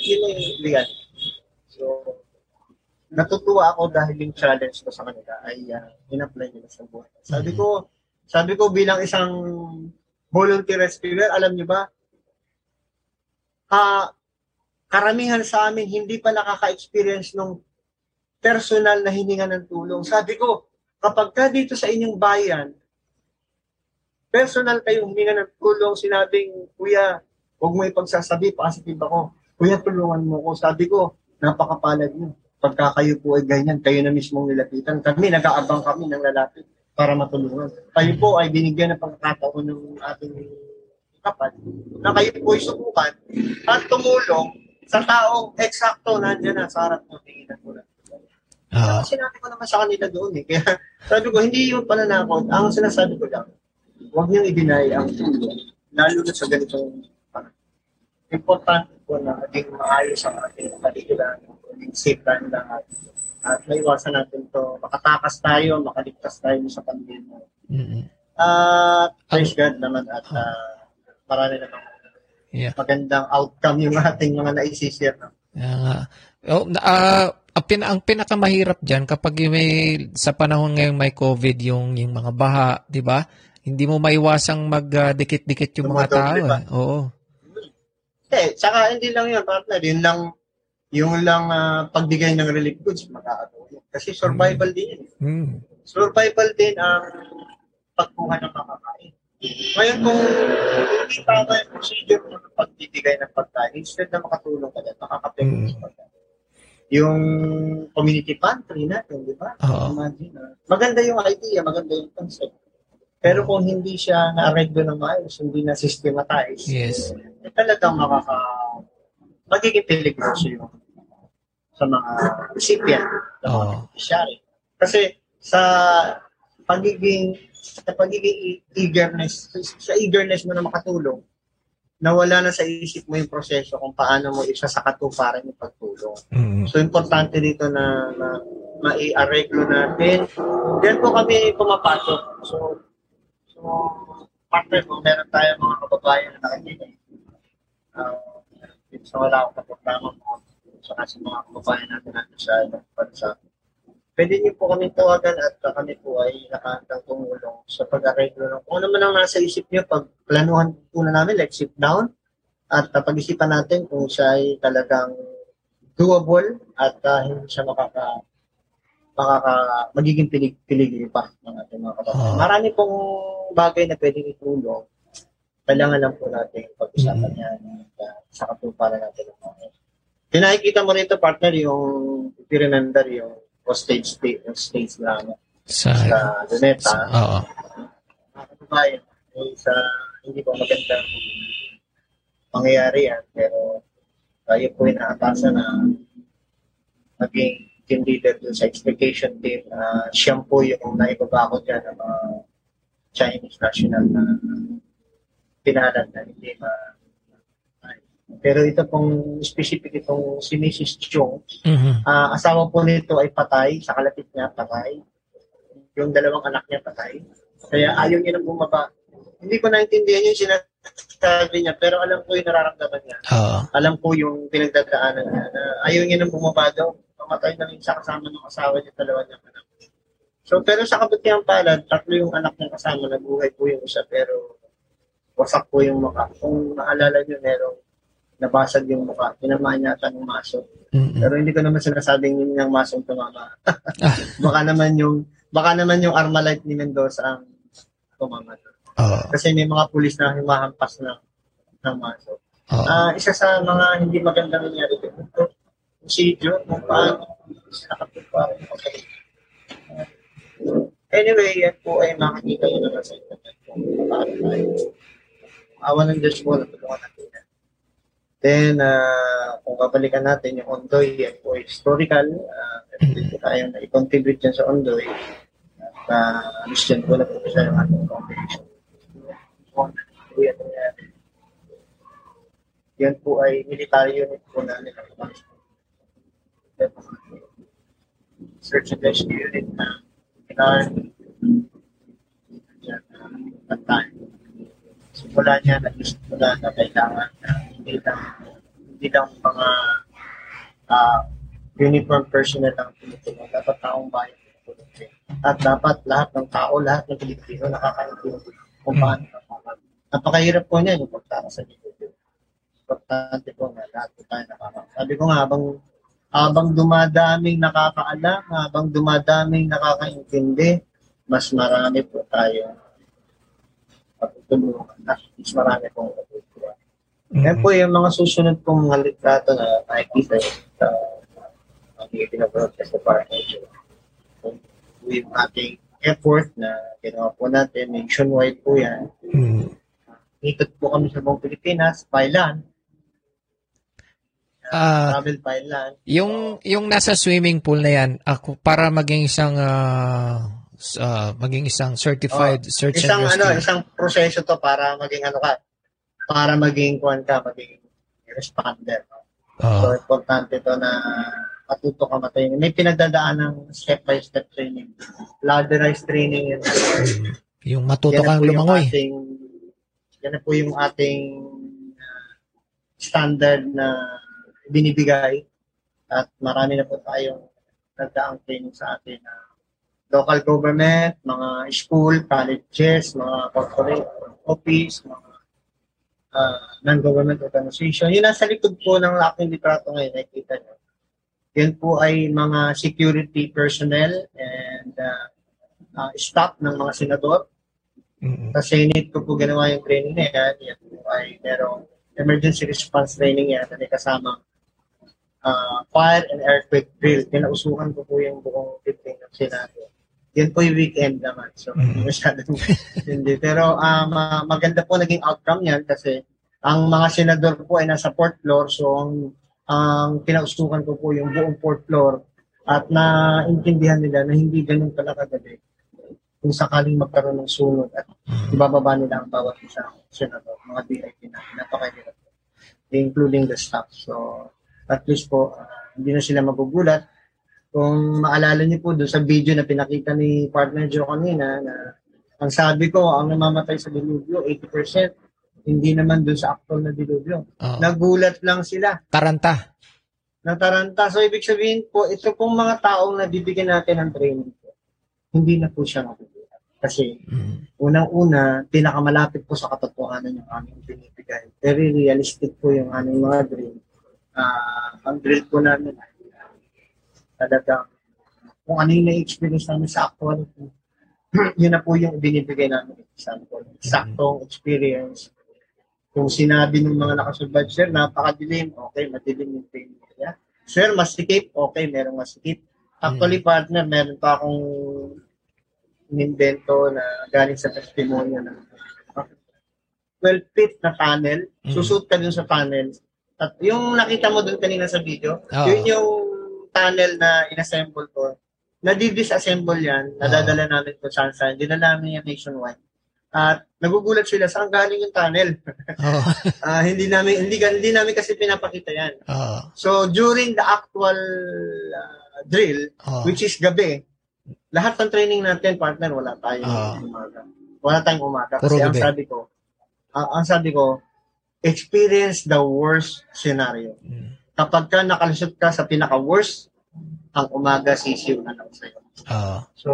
yun ay legal. So, natutuwa ako dahil yung challenge ko sa kanila ay uh, in-apply nila sa buhay. Sabi ko, sabi ko bilang isang volunteer rescuer, alam niyo ba, ah, karamihan sa amin hindi pa nakaka-experience ng personal na hininga ng tulong. Sabi ko, kapag ka dito sa inyong bayan, personal kayong huminga ng tulong, sinabing, Kuya, huwag mo ipagsasabi, positive ako. Kuya, tulungan mo ko. Sabi ko, napakapalad mo. Pagka kayo po ay ganyan, kayo na mismong nilapitan. Kami, nag-aabang kami ng lalapit para matulungan. Kayo po ay binigyan ng pagkakataon ng ating kapat na kayo po ay subukan at tumulong sa taong eksakto nandiyan na sa harap ng tinginan ko na. Kasi sinabi ko naman sa kanila doon eh. Kaya sabi ko, hindi yung pananakot. Ang sinasabi ko lang, huwag niyong i-deny ang tulong, lalo na sa ganitong. Importante po na maging maayos ang ating kalikulan, maging safe tayo lahat. At maiwasan natin to makatakas tayo, makaligtas tayo sa pandemya. Mm-mm. At praise God naman at uh, marami namang Yeah. magandang outcome yung ating mga naisishare. No? Ah, oh, ah, ang, pin- ang pinakamahirap diyan kapag may sa panahon ngayong may COVID yung yung mga baha, 'di ba? Hindi mo maiwasang magdikit-dikit yung mga tao. Eh. Oo. Eh, saka hindi lang yun, partner. Yun lang, yung lang ah, pagbigay ng relief goods, makakatulong. Kasi survival din yun. Hmm. Survival din ang pagkuha ng makakain. Ngayon, kung hindi tama yung procedure mo ng pagbibigay ng pagkain, instead na makatulong ka dyan, makakapekto Mm. sa pagkain. Yung community pantry natin, di ba? Oo. Imagine, ah. maganda yung idea, maganda yung concept. Pero kung hindi siya na-arreglo ng maayos, hindi na systematize, Yes. eh, talagang makaka magiging peligroso yung sa mga recipient, sa mga Oo. beneficiary. Kasi sa pagiging sa pagiging eagerness, sa eagerness mo na makatulong, nawala na sa isip mo yung proseso kung paano mo isa sa katuparan yung pagtulong. Mm. So, importante dito na, na mai-arreglo natin. Diyan po kami pumapasok. So, so partner kung meron tayo mga kababayan na nakikinig, uh, so wala akong kaproblema mo sa kasi mga kababayan natin natin sa ibang bansa. Pwede niyo po kami tawagan at kami po ay nakahandang tumulong sa pag-arreglo ng kung ano man ang nasa isip niyo, pag planuhan po na namin, like sit down, at uh, pag-isipan natin kung siya ay talagang doable at uh, hindi siya makaka makaka magiging pilig piligri pa ng ating mga kababayan. Ah. Marami pong bagay na pwedeng itulong. Kailangan lang po natin pag-usapan yan at uh, sa katuparan natin ng mga Pinakikita mo rito, partner, yung, if you remember, yung hostage state, yung stage na ano, Sa, sa Luneta, oo. mga kababayan, sa hindi po maganda mangyayari yan, pero tayo po inaatasan na maging team leader dun sa expectation team na siyang po yung naibaba ko dyan ng mga Chinese national na pinahalan na hindi ma pero ito pong specific itong si Mrs. Chong, Mhm. ah, asawa po nito ay patay, sa kalapit niya patay. Yung dalawang anak niya patay. Kaya ayaw niya nang bumaba. Hindi ko naintindihan yung sinasabi niya, pero alam ko yung nararamdaman niya. Oo. Alam ko yung pinagdadaanan niya na ayaw niya nang bumaba daw. Pamatay na rin siya kasama ng asawa niya, dalawa niya anak. So, pero sa kabutihan palad, tatlo yung anak niya kasama, nabuhay po yung isa, pero wasak po yung mukha. Kung maalala niyo, merong nabasag yung mukha. Tinamaan yata ng maso. Mm-mm. Pero hindi ko naman sinasabing yun yung masong tumama. *laughs* baka naman yung baka naman yung Armalite ni Mendoza ang tumama. Oo. Kasi may mga pulis na humahampas ng ng maso. Oo. Ah, isa sa mga hindi magandang nangyari dito, procedure kung paano nakatupa. Anyway, yan po ay makikita nyo naman sa internet kung paano tayo. Awa ng Diyos po, natulungan natin yan. Then, ah, kung babalikan natin yung Ondoy, yan po historical. Uh, pwede po tayo na i-contribute yan sa Ondoy. At uh, Christian po na po siya yung ating congregation. Yan po ay military unit po na nila. Search and rescue unit na military. Yan, uh, at time. Simula niya, nag-simula na kailangan na hindi lang, hindi lang mga uh, uniform personnel ang Pilipino. Dapat taong bayan Pilipino. At dapat lahat ng tao, lahat ng Pilipino nakakaintindi kung paano kapag. Napakahirap po niya yung pagtara sa Pilipino. Importante po na lahat po tayo nakakaintindi. Sabi ko nga, habang habang dumadaming nakakaalam, habang dumadaming nakakaintindi, mas marami po tayo patutulungan at mas marami pong matutulungan. Yan po yung mga susunod pong mga litrato na nakikita sa uh, pinag-broadcast sa partnership. With ating effort na ginawa po natin, nationwide po yan. Mm. Ikot po kami sa buong Pilipinas, Thailand, Ah, travel Thailand. yung yung nasa swimming pool na yan, ako para maging isang ah, s- ah, maging isang certified search isang and ano, rescue. isang proseso to para maging ano ka, para maging kuan ka, maging responder. no? Oo. So, importante to na matuto ka matayin. May pinagdadaan ng step-by-step training. Ladderized training yun. yung matuto kang yung lumangoy. Ating, yan na po yung ating uh, standard na binibigay at marami na po tayong nagdaang training sa atin na local government, mga school, colleges, mga corporate office, mga uh, non-government organization. Yun nasa likod po ng aking litrato ngayon, nakikita nyo. Yan po ay mga security personnel and uh, uh, staff ng mga senador. Mm. Sa Senate ko po ginawa yung training na yan. Yan po ay merong emergency response training yan na may kasama uh, fire and earthquake drill. Pinausukan ko po yung buong building ng Senado. Yan po yung weekend naman. So, hindi masyadong *laughs* hindi. Pero um, uh, maganda po naging outcome yan kasi ang mga senador po ay nasa fourth floor. So, ang, ang pinausukan ko po yung buong fourth floor at naintindihan nila na hindi ganun pala kagabi kung sakaling magkaroon ng sunod at ibababa nila ang bawat isang senador, mga VIP na napakahirap including the staff. So, at least po, hindi na sila magugulat. Kung maalala niyo po doon sa video na pinakita ni partner Joe kanina, na ang sabi ko, ang namamatay sa dilubyo, 80%, hindi naman doon sa actual na dilubyo. Oo. Nagulat lang sila Taranta. nataranta. So, ibig sabihin po, ito pong mga taong nabibigyan natin ng training po, hindi na po siya magugulat. Kasi, Mm. unang-una, pinakamalapit po sa katotohanan yung aming binibigay. Very realistic po yung aming mga drill. Ah, ang drill po namin ay talagang kung ano yung na-experience namin sa actual, *clears throat* yun na po yung binibigay namin example. Saktong experience. Kung sinabi ng mga nakasurvive, sir, napakadilim, okay, madilim yung training niya. Sir, masikip, okay, merong masikip. Actually, partner, meron pa akong inimbento na galing sa testimonya na 12 feet na tunnel, Mm. susut ka dun sa tunnel. At yung nakita mo dun kanina sa video, Oo. yun yung tunnel na inassemble ko. Nadi-disassemble yan, nadadala namin kung saan saan, dinala namin yan nationwide. At nagugulat sila saan galing yung tunnel. Oo. *laughs* Ah, hindi namin hindi hindi namin kasi pinapakita yan. Oo. So during the actual ah, drill, Oo. which is gabi, lahat ng training natin, partner, wala tayong Ah. umaga. Wala tayong umaga. Puro Kasi ang gabi. sabi ko, ah, ang sabi ko, experience the worst scenario. Mm. Kapag ka nakalusot ka sa pinaka-worst, ang umaga sisiw na lang sa'yo. Oo. So,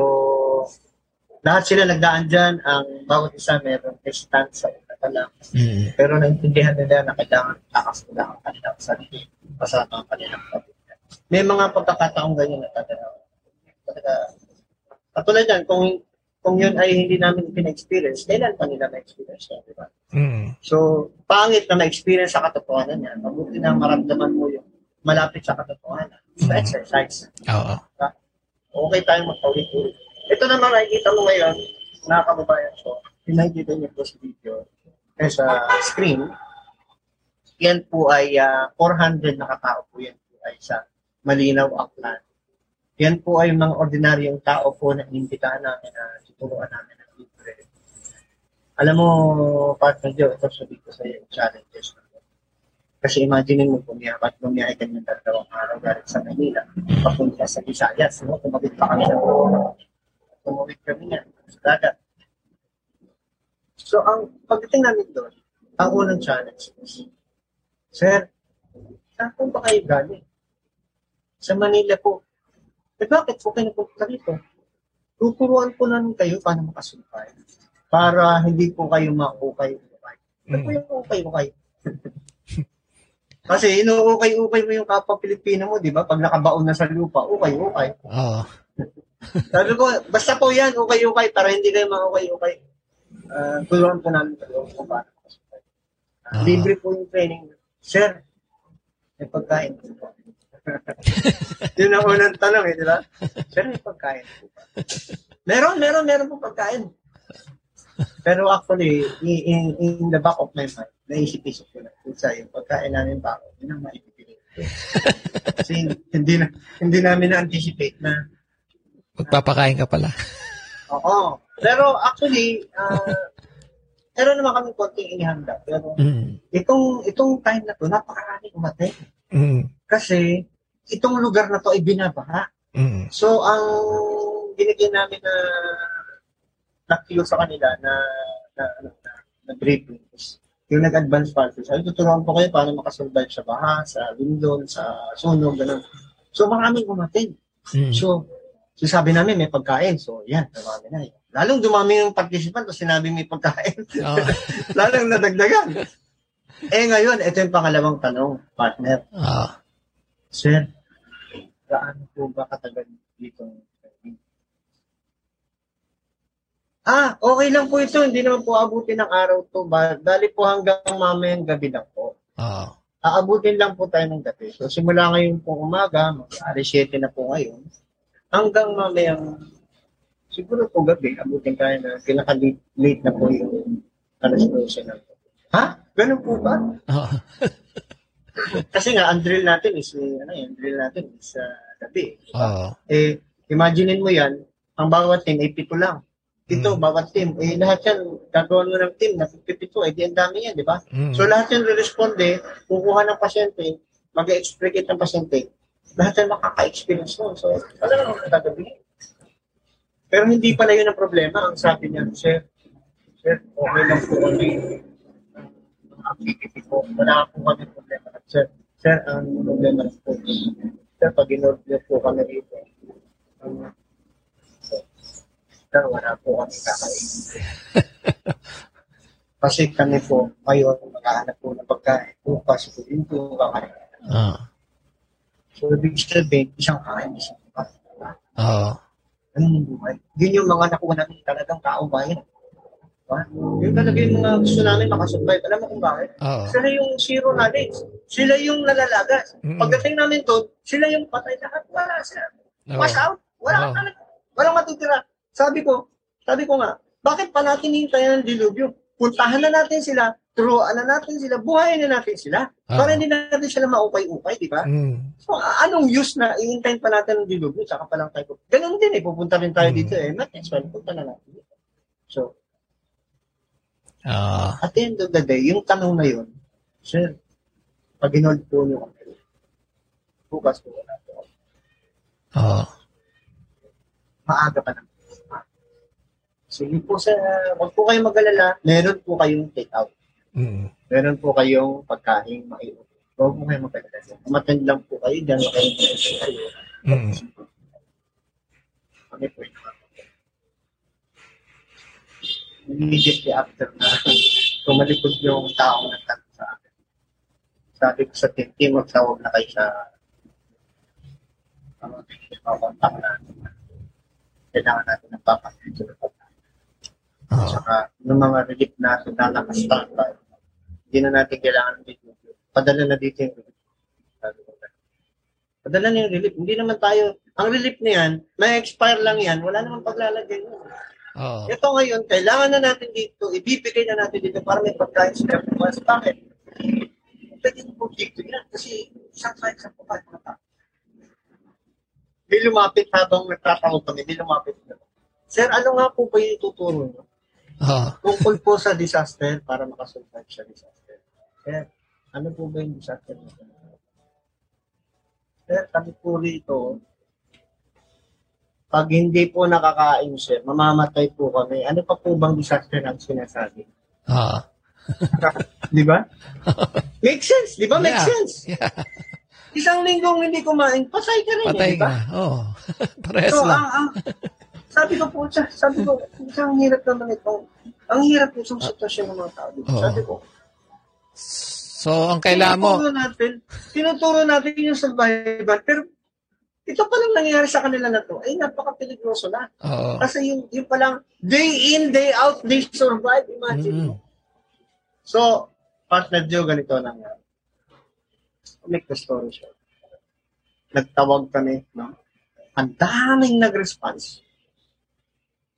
lahat sila nagdaan dyan, ang bawat isa meron distance sa pa lang. Mm. Pero naintindihan nila na kailangan takas nila ang kanilang sarili kasama ang kanilang pamilya. May mga pagkakataong ganyan na talaga. talaga katulad yan, kung kung yun ay hindi namin pina-experience, kailan pa nila na-experience yan, di ba? Mm. So, pangit na ma-experience sa katotohanan yan. Mabuti na maramdaman mo yung malapit sa katotohanan. So, Mm. exercise. Oo. Okay tayong magpaulit-ulit. Ito naman nakikita mo ngayon, mga kababayan ko, yung nakikita niyo po sa video, eh, sa screen, yan po ay ah, 400 na katao po yan po ay sa Malinaw, Aklan. Yan po ay mga ordinaryong tao po na inimbitahan namin na tuturuan namin ng libre. Alam mo, partner Joe, ito sabi ko sa iyo, challenges na to. Kasi imagine mo niya, ba't bumiyahe kami ng dalawang araw galing sa Manila, papunta sa Visayas, no? tumawid pa kami sa tumawid kami niya sa dagat. So, ang pagdating namin doon, ang unang challenge is, Sir, saan po ba kayo galing? Sa Manila po. Eh bakit po kayo napunta dito? Tuturuan po namin kayo paano makasumpay. Para hindi po kayo maukay-ukay. Ano po yung ukay-ukay? Kasi inuukay-ukay mo yung kapwa Pilipino mo, di ba? Pag nakabaon na sa lupa, ukay-ukay. Oo. *laughs* Sabi ko, basta po yan, ukay-ukay, para hindi kayo maukay-ukay. Uh, turuan po namin kayo kung paano. Uh, Ah. Libre po yung training. Sir, may pagkain po? *laughs* Yun ang unang tanong eh, di ba? Sir, may pagkain po ba? Meron, meron, meron po pagkain. Pero actually, in, in, the back of my mind, naisip-isip ko na, sa yung pagkain namin ba ako, yun ang maipipilit ko. Kasi hindi na, hindi namin na-anticipate na, Magpapakain ka pala. oo. Pero actually, uh, meron naman kami konting inihanda. Pero Mm. itong, itong time na to, napakarami umatay. Mm. Kasi, itong lugar na to ay binabaha. Mm. So, ang binigyan namin na na-cue sa kanila na na, na, na, na briefing is yung nag-advance party. Sabi, tuturuan po kayo paano makasurvive sa baha, sa lindol, sa sunog, gano'n. So, maraming umating. Mm. So, so, sabi namin may pagkain. So, yan, dumami na. Lalong dumami yung participant kasi sinabi may pagkain. Oo. *laughs* Lalong nadagdagan. Eh ngayon, ito yung pangalawang tanong, partner. Oo. Sir, gaano po ba katagal dito? Ah, okay lang po ito. Hindi naman po abutin ng araw to. Dali po hanggang mamayang gabi lang po. Oo. Aabutin lang po tayo ng gabi. So, simula ngayon po umaga, mag-alas 7 na po ngayon, hanggang mamayang, siguro po gabi, abutin tayo na pinaka-late late na po yung alas 12 na po. Ha? Ganun po ba? Oo. *laughs* *laughs* Kasi nga, ang drill natin is, eh, ano yun, drill natin is uh, gabi. Oo. Eh, imaginein mo yan, ang bawat team ay pito lang. Pito, Mm. bawat team. Eh, lahat yan, gagawin mo ng team na 52, eh, di ang dami yan, di ba? Mm. So, lahat yan re-responde, kukuha ng pasyente, mag-explicate ng pasyente, lahat yan makaka-experience nun. So, ano naman ang gagawin? Pero hindi pala yun ang problema. Ang sabi niya, Sir, Sir, okay lang po kami activity po. Wala po kami problema. Sir, Sir, ang problema po Sir, pag in-order po kami dito, um, Sir, wala po kami kakain. Kasi kami po, ngayon, maghahanap po ng pagkain. Bukas po, yun po kakain. Oo. So, ibig sabihin, isang kain, isang kain. Oo. Ano yung buhay? Yun yung mga nakuha namin talagang taong bayan. Diba? Yun talaga yung mga gusto namin makasurvive. Alam mo kung bakit? Oo. Sila yung zero knowledge. Sila yung nalalagas. Mm. Pagdating namin doon, sila yung patay lahat. Wala sila. Oo. Wash out. Wala Oo. talaga. Walang matutira. Sabi ko, sabi ko nga, bakit pa natin hintayin ng dilubyo? Puntahan na natin sila, turuan na natin sila, buhayin na natin sila. Oo. Para hindi natin sila maupay-upay, di ba? Mm. So, a- anong use na iintayin pa natin ng dilubyo, tsaka pa lang tayo. Ganun din eh, pupunta rin tayo Mm. dito eh. Might as well, punta na natin. So, Oo. at the end of the day, yung tanong na yun, sir, pag inold po nyo kami, bukas po wala po. Oo. Maaga pa naman. Sige po sa, wag po kayong mag-alala, meron po kayong take-out. Mm. Meron po kayong pagkain maiuwi. Huwag po kayong mag-alala. Umattend lang po kayo, dyan kayo kayo. Mm. Kami po yung Immediately after na tumalikod yung taong nagtanong sa akin. Sabi ko sa team, team, magsawag na kayo sa ano, makontak na kailangan natin ng papakita Oo. Saka, ng mga relief natin na naka-standby, hindi na natin kailangan ng video. Padala na dito yung relief. Padala na yung relief. Hindi naman tayo, ang relief na yan, may expire lang yan, wala naman paglalagay mo. Oo. Ito ngayon, kailangan na natin dito, ibibigay na natin dito para may pagkain sa everyone. Bakit? Pwede po dito yan kasi isang sa pagkain na tao. May lumapit habang nagtatawag kami, may lumapit na. Sir, ano nga po ba yung ituturo nyo? Oo. Tungkol po sa disaster para makasurvive sa disaster. Sir, ano po ba yung disaster na Sir, kami po rito, pag hindi po nakakain, sir, mamamatay po kami. Ano pa po bang disaster ang sinasabi? Oo. *laughs* Di ba? Make sense, di ba? Make Yeah. sense. Yeah. Isang linggong hindi kumain, patay ka rin, Patay eh, di ba? ka. Oo. *laughs* Parehas So, lang. ang, ang, sabi ko po, sabi ko, isang hirap naman ito. Ang hirap po sa sitwasyon ng mga tao. Oo. Sabi ko, So, ang kailangan mo, tinuturo natin, tinuturo natin yung survival, pero ito pa lang nangyayari sa kanila na to, ay napaka-peligroso na. oo. Kasi yung, yung palang day in, day out, they survive. Imagine Mm-mm. mo. So, partner Joe, ganito nangyari. Make the story short. Nagtawag kami, no? Ang daming nag-response.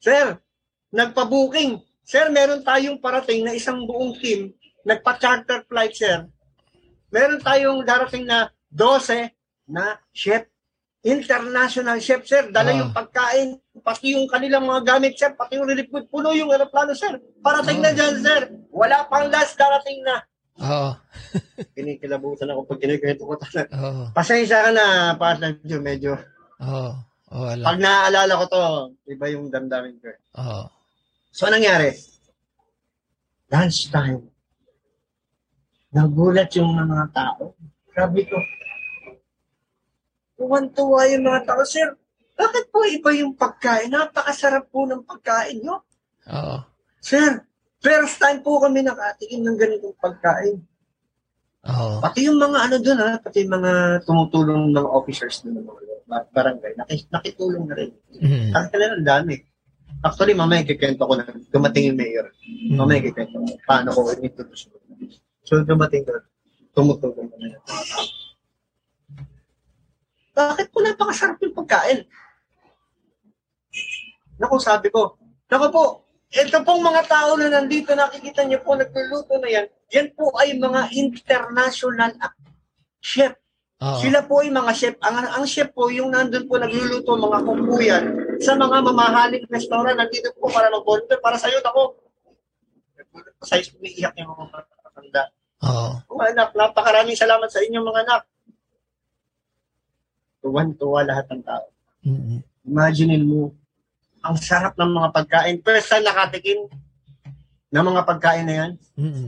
Sir, nagpa-booking. Sir, meron tayong parating na isang buong team. Nagpa-charter flight, sir. Meron tayong darating na 12 na chef. International chef, sir. Dala Ah. yung pagkain, pati yung kanilang mga gamit, sir. Pati yung relief. Puno yung aeroplano, sir. Parating na Ah. dyan, sir. Wala pang last darating na. Oo. *laughs* Kinikilabutan ako pag kinikwento ko talaga. Oo. Pasensya ka na, partner Joe. Medyo, Oo. Oo. Wala. pag naaalala ko to, iba yung damdamin ko. Oo. So, anong nangyari? Lunch time. Nagulat yung mga tao. Sabi ko, tuwan-tuwa yung mga tao. Sir, bakit po iba yung pagkain? Napakasarap po ng pagkain nyo. Oo. Sir, first time po kami nakatikim ng ganitong pagkain. Oo. Pati yung mga ano doon ha, pati yung mga tumutulong ng officers doon ng mga bar- barangay, nakis- nakitulong na rin. Mm. Ang kanila ang dami. Actually, mamaya kikwento ko na dumating yung mayor. Mamaya kikwento ko paano ko introduce ko. So, dumating ko, tumutulong na tao. Bakit po napakasarap yung pagkain? Naku, sabi ko, naku po, ito pong mga tao na nandito, nakikita niyo po, nagluluto na yan, yan po ay mga international chef. Oo. Sila po ay mga chef. Ang, ang chef po, yung nandun po nagluluto, mga kukuyan, sa mga mamahaling restaurant, nandito po para mag-volunteer. Para sa'yo, ako. Sa umiiyak yung mga matanda. Oo. Mga anak, napakaraming salamat sa inyo mga anak. Tuwan-tuwa lahat ng tao. Mm. Imaginin mo, ang sarap ng mga pagkain. First time nakatikim ng mga pagkain na yan. Mm.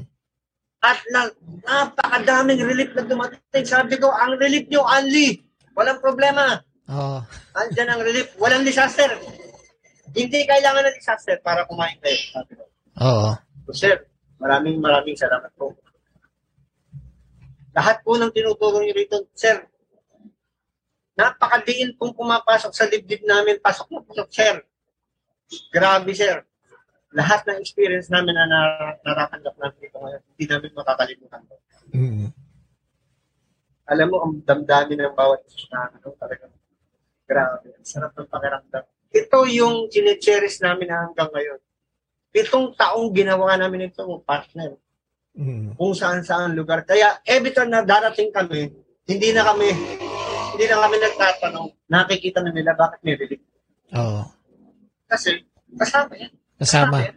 At na, napakadaming relief na dumating. Sabi ko, ang relief nyo, only. Walang problema. Oo. Andyan ang relief. Walang disaster. Hindi kailangan ng disaster para kumain kayo. Sabi ko. Oo. So, sir, maraming maraming salamat po. Lahat po ng tinuturo niyo rito, sir, napakadiin pong pumapasok sa dibdib namin. Pasok na pasok, sir. Grabe, sir. Lahat ng experience namin na nar- naratanggap namin dito ngayon, hindi namin makakalimutan to. Mm. Alam mo, ang damdamin ng bawat isa na ano, talagang grabe. Ang sarap ng pakiramdam. Ito yung chine-cherish namin hanggang ngayon. Pitong taong ginawa namin ito, partner. Mm. Kung saan-saan lugar. Kaya every time na darating kami, hindi na kami hindi na kami nagtatanong, nakikita na nila bakit may relief. Oo. Kasi kasama yan. Kasama. yan.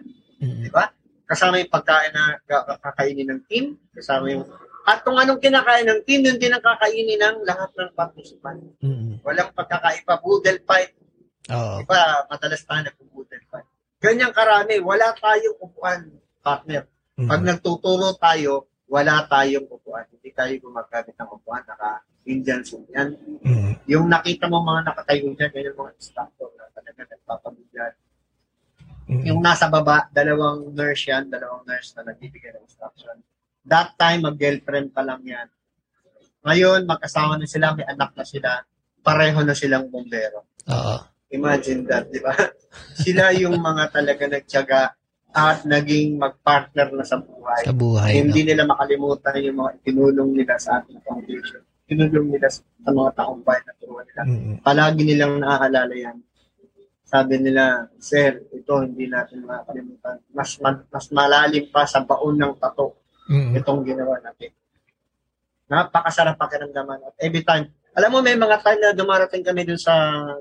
Di ba? Kasama yung pagkain na ka- kakainin ng team, kasama yung at kung anong kinakain ng team, yun din ang kakainin ng lahat ng participant. Mm. Walang pagkakaiba, boodle fight. Oo. Iba, madalas tayo nag-boodle fight. Ganyang karami, wala tayong upuan, partner. Pag Mm. nagtuturo tayo, wala tayong upuan. Hindi tayo gumagamit ng upuan, naka Indian suit yan. Mm. Yung nakita mo mga nakatayo dyan, yan yung mga instructor na talaga nagpapabigyan. Mm. Yung nasa baba, dalawang nurse yan, dalawang nurse na nagbibigay ng instruction. That time, mag-girlfriend pa lang yan. Ngayon, mag-asawa na sila, may anak na sila, pareho na silang bombero. Oo. Imagine that, di ba? *laughs* sila yung mga talaga nagtyaga at naging mag-partner na sa buhay. Sa buhay. Hindi no? nila makalimutan yung mga tinulong nila sa ating foundation. Tinulong nila sa mga taong bayan na turuan nila. Mm. Palagi nilang naaalala yan. Sabi nila, Sir, ito hindi natin makakalimutan. Mas, ma- mas malalim pa sa baon ng tato Mm. itong ginawa natin. Napakasarap pakiramdaman. At every time, alam mo may mga time na dumarating kami dun sa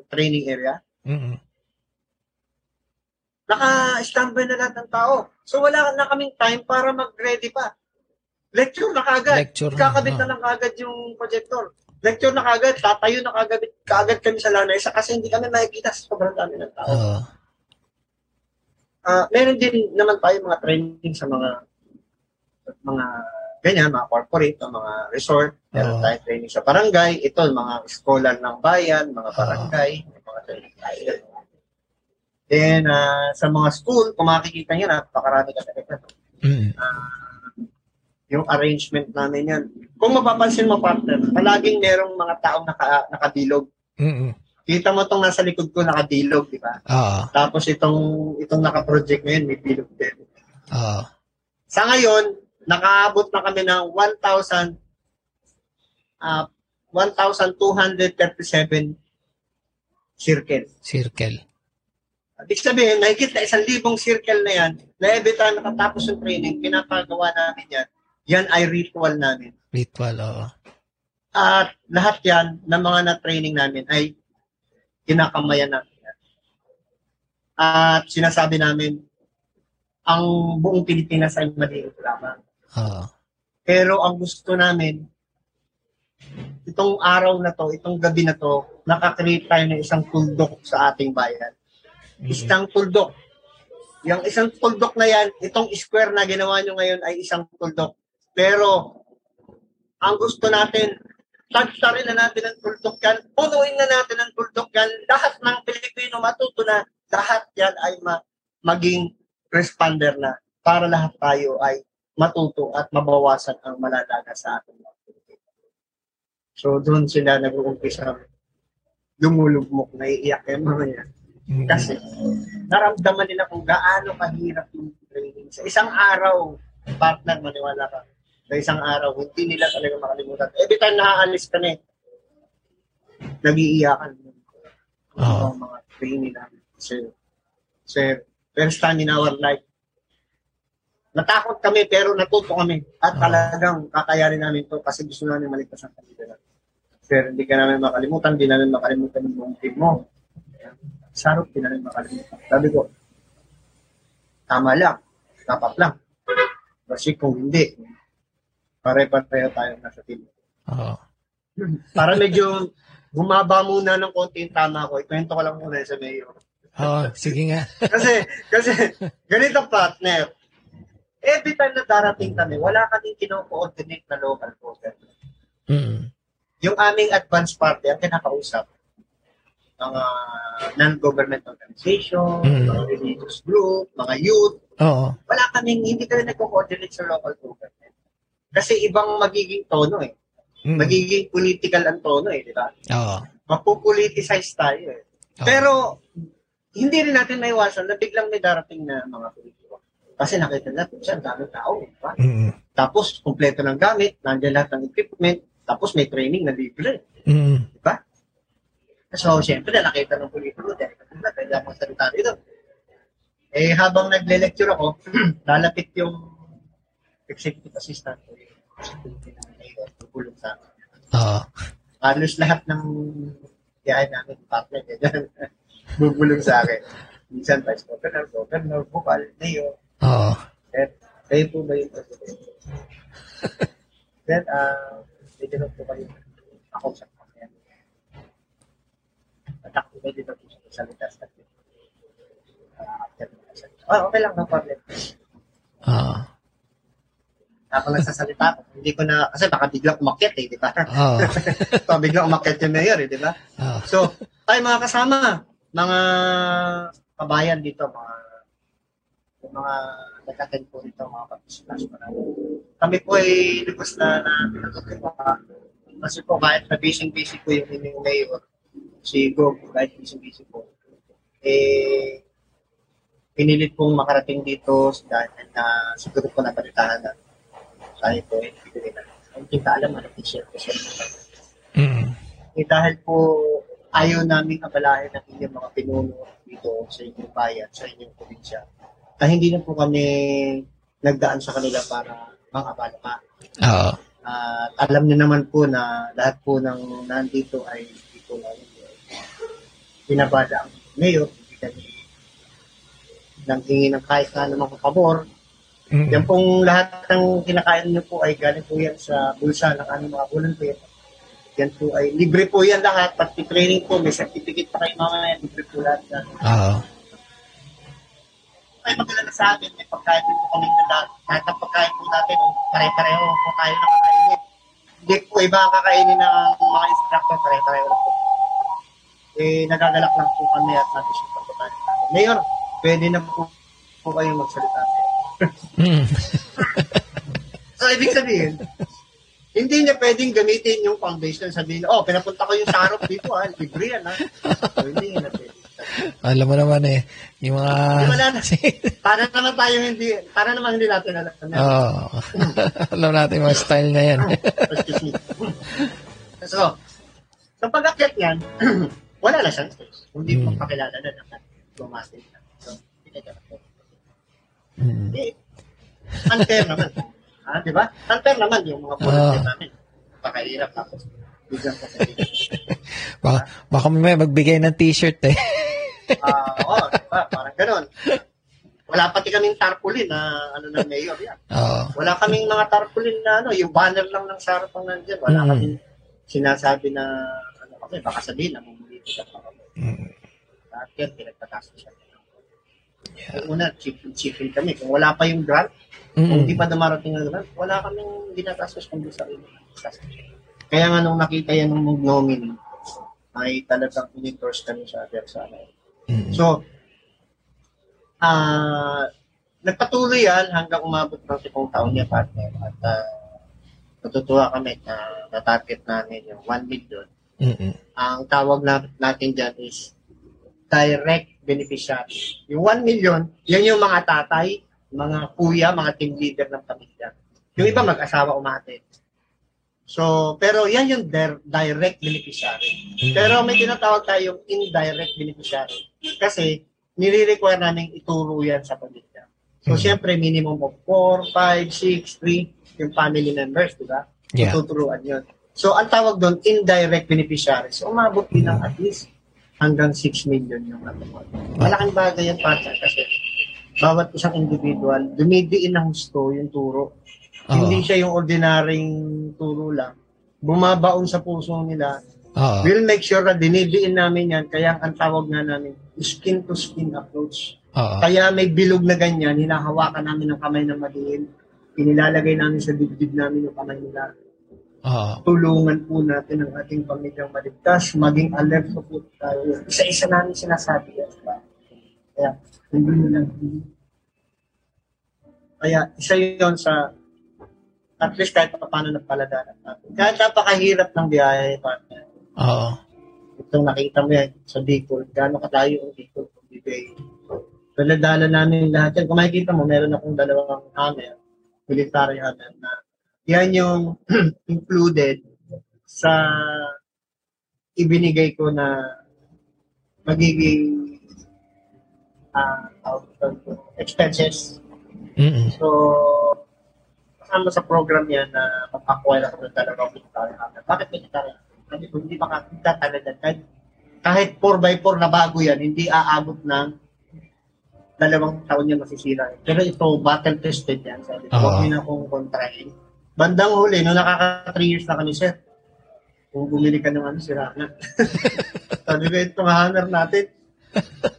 training area, Mm. Naka-standby na lahat ng tao. So wala na kaming time para mag-ready pa. Lecture na kagad. Lecture na, Kakabit ah. na lang kagad yung projector. Lecture na kagad, tatayo na kagad, kagad kami sa lanay sa kasi hindi kami makikita sa sobrang dami ng tao. Oo. Ah, meron din naman tayo mga training sa mga mga ganyan, mga corporate, mga resort. Meron Oo. tayo training sa barangay. Ito, mga scholar ng bayan, mga barangay, may mga training tayo. Then, ah, sa mga school, kung makikita nyo, napakarami ka talaga. Mm. Yung arrangement namin yan. Kung mapapansin mo, partner, palaging merong mga taong naka, nakadilog. Mm. Kita mo itong nasa likod ko nakadilog, di ba? Oo. Tapos itong itong naka-project ngayon, may bilog din. Oo. Sa ngayon, nakaabot na kami ng 1,000 ah 1,237 circle. Circle. Ibig sabihin, mahigit na isang libong circle na yan, na every time nakatapos yung training, pinapagawa namin yan, yan ay ritual namin. Ritual, oo. At lahat yan ng mga na-training namin ay kinakamayan namin yan. At sinasabi namin, ang buong Pilipinas ay maliit lamang. Oo. Pero ang gusto namin, itong araw na to, itong gabi na to, nakakreate tayo ng isang tuldok sa ating bayan. Isang tuldok. Yung isang tuldok na yan, itong square na ginawa nyo ngayon ay isang tuldok. Pero, ang gusto natin, tagsarin na natin ang tuldok yan, punuin na natin ang tuldok yan, lahat ng Pilipino matuto na, lahat yan ay ma- maging responder na para lahat tayo ay matuto at mabawasan ang malalaga sa ating mga. So, doon sila nag-uumpisa lumulugmok, naiiyak yung mga yan. Mm. Kasi naramdaman nila kung gaano kahirap yung training. Sa isang araw, partner, maniwala ka, sa isang araw, hindi nila talaga makalimutan. Every time nakaalis ka na eh, nag-iiyakan. Ang mga training namin. Sir, sir, first time in our life, natakot kami pero natuto kami at Oo. talagang kakayanin namin to kasi gusto namin maligtas ang kanila. Sir, hindi ka namin makalimutan, hindi namin makalimutan yung buong team mo. Sarap, hindi namin makalimutan. Sabi ko, tama lang, dapat lang. Kasi kung hindi, pare-pareho tayo nasa team. Oo. Para medyo gumaba muna ng konti yung tama ko. Ikwento ko lang muna sa mayor. Oo, sige nga. *laughs* kasi, kasi, ganito partner. Every time na darating kami, wala kaming kino-coordinate na local government. Mm. Yung aming advance party, ang kinakausap, mga non-government organization, Mm. mga religious group, mga youth, Oo. wala kaming, hindi kami nagko-coordinate sa local government. Kasi ibang magiging tono eh. Mm. Magiging political ang tono eh, di ba? Oo. Mapupoliticize tayo eh. Oo. Pero, hindi rin natin maiwasan na biglang may darating na mga politiko. Kasi nakita natin siya, ang daming tao. di ba? Mm. Tapos, kumpleto ng gamit, nandiyan lahat ng equipment, tapos may training na libre. Mm. So, siyempre, nakita ng politiko, dahil kaya akong salita dito. Eh, habang nagle-lecture ako, *clears throat* lalapit yung executive assistant ko, yung security na tutulong sa akin. Oo. Halos lahat ng biyahe namin, partner, ganyan, *laughs* bubulong sa akin. Minsan, vice governor, governor, bukal, mayor, Oo. Sir, kayo po ba yung president? *laughs* Sir, ah, medyo po kayo ako sa ako lang po sa salita sa akin. Ah, after. Ah, okay lang, no problem. Oo. Ako lang sa salita ko. Hindi ko na, kasi baka biglang umakyat eh, di ba? Oo. so, biglang umakyat yung mayor eh, di ba? Oo. So, ay mga kasama, mga kabayan dito, mga yung mga nag-attend po nito, mga participants pa namin. Kami po ay lubos na na pinatutuwa. Kasi po kahit na busy-busy po yung inyong mayor, si Gog, kahit busy-busy po, eh, pinilit pong makarating dito dahil na siguro po nabalitahan na tayo po ay bibili na. Hindi kita alam ano t-shirt ko sa Mm. eh, dahil po ayaw namin abalahin ng inyong mga pinuno dito sa inyong bayan, sa inyong probinsya. Na hindi na po kami nagdaan sa kanila para mang-abala pa. Oo. At alam niyo naman po na lahat po ng nandito ay dito lang pinabada ang mayor, hindi kami nang hingi ng kahit na namang pabor. Mm. Yan pong lahat ng kinakain niyo po ay galing po yan sa bulsa ng aming mga volunteer. Yan po ay libre po yan lahat. Pati training po, may certificate pa kayo mamaya, libre po lahat yan. Oo. Ay magdala sa atin, may pagkain po kami na lahat. Kahit ang pagkain po natin, pare-pareho po tayo na kakainin. Hindi po iba ang kakainin ng mga instructor, pare-pareho po. Eh, nagagalak lang po kami at natisipan po tayo. Mayor, pwede na po, po kayong magsalita. Mm. *laughs* So, ibig sabihin, hindi niya pwedeng gamitin yung foundation. Sabihin, oh, pinapunta ko yung sarap dito, ha, libre yan, ha. So, hindi niya pwede. Alam mo naman eh, yung mga... Wala na. *laughs* Para naman tayo hindi, para naman hindi natin alam. Oo. Alam natin yung mga style na yan. Excuse me. So, kapag akyat yan, wala na siyang. Hindi Hmm. mo pakilala na naman. Bumati na. So, pinagkakit ko. Mm. Eh, unfair naman. Ah, di ba? Unfair naman yung mga volunteer Ah. namin. Pakahirap tapos. Bigyan ko sa *laughs* Baka, baka may magbigay ng t-shirt eh. Ah, oo, di ba? Parang ganun. Wala pati kaming tarpaulin na ano ng mayor yan. Oo. Wala kaming mga tarpaulin na ano, yung banner lang ng sarap ang nandiyan. Wala Mm. kaming sinasabi na ano kami, baka sabihin na Mm. Lahat yan, pinagpataas siya. Yung una, chipin kami. Kung wala pa yung grant, kung hindi Mm. pa dumarating ang grant, wala kaming ginatastos kundi sa inyo. Kaya nga nung nakita yan ng nominee, ay talagang in-endorse kami sa Versana. Mm. So, ah nagpatuloy yan hanggang umabot ng tipong taon niya, partner. At ah, natutuwa kami na natarget namin yung 1 million. Mm-mm. Ang tawag na, natin dyan is direct beneficiary. Yung 1 million, yan yung mga tatay, mga kuya, mga team leader ng pamilya. Yung iba mag-asawa umate. So, pero yan yung dir- direct beneficiary. Pero may tinatawag tayong indirect beneficiary. Kasi, nire-require namin ituro yan sa pamilya. So, syempre, minimum of 4, 5, 6, 3, yung family members, di ba? Yeah. Tuturuan yun. So, ang tawag doon, indirect beneficiaries. So, umabot din ng at least hanggang 6 million yung ano. Malaking bagay yan, Pacha, kasi bawat isang individual, dumidiin ng gusto yung turo. Oo. Hindi siya yung ordinaryong turo lang. Bumabaon sa puso nila. Oo. We'll make sure na dinidiin namin yan. Kaya ang tawag nga namin, skin-to-skin approach. Oo. Kaya may bilog na ganyan, hinahawakan namin ng kamay ng madiin. Inilalagay namin sa dibdib namin yung kamay nila. Oo. Tulungan po natin ang ating pamilyang maligtas, maging alert po po tayo. Isa-isa namin sinasabi yan. Diba? Kaya, hindi nyo lang. Kaya, isa yun sa at least kahit pa paano napaladanan natin. Kahit napakahirap ng biyahe, partner. Oo. Itong nakita mo yan sa Bicol, gaano katayo ang Bicol kung bibay. Paladala namin lahat yan. Kung makikita mo, meron akong dalawang hammer, military hammer na yan yung *clears throat* included sa ibinigay ko na magiging ah expenses. Mm-mm. So, kasama sa program yan na mag-acquire ako ng dalawang military hammer. Bakit military? Kasi kung hindi makakita talaga kahit, kahit 4x4 na bago yan, hindi aabot ng dalawang taon yan masisira. Pero ito, battle tested yan. Sabi ko, Oo. huwag na akong kontrahin. Bandang huli, no nakaka 3 years na kami, sir. Kung bumili ka ng ano, sira na. *laughs* Sabi ko, itong hammer natin.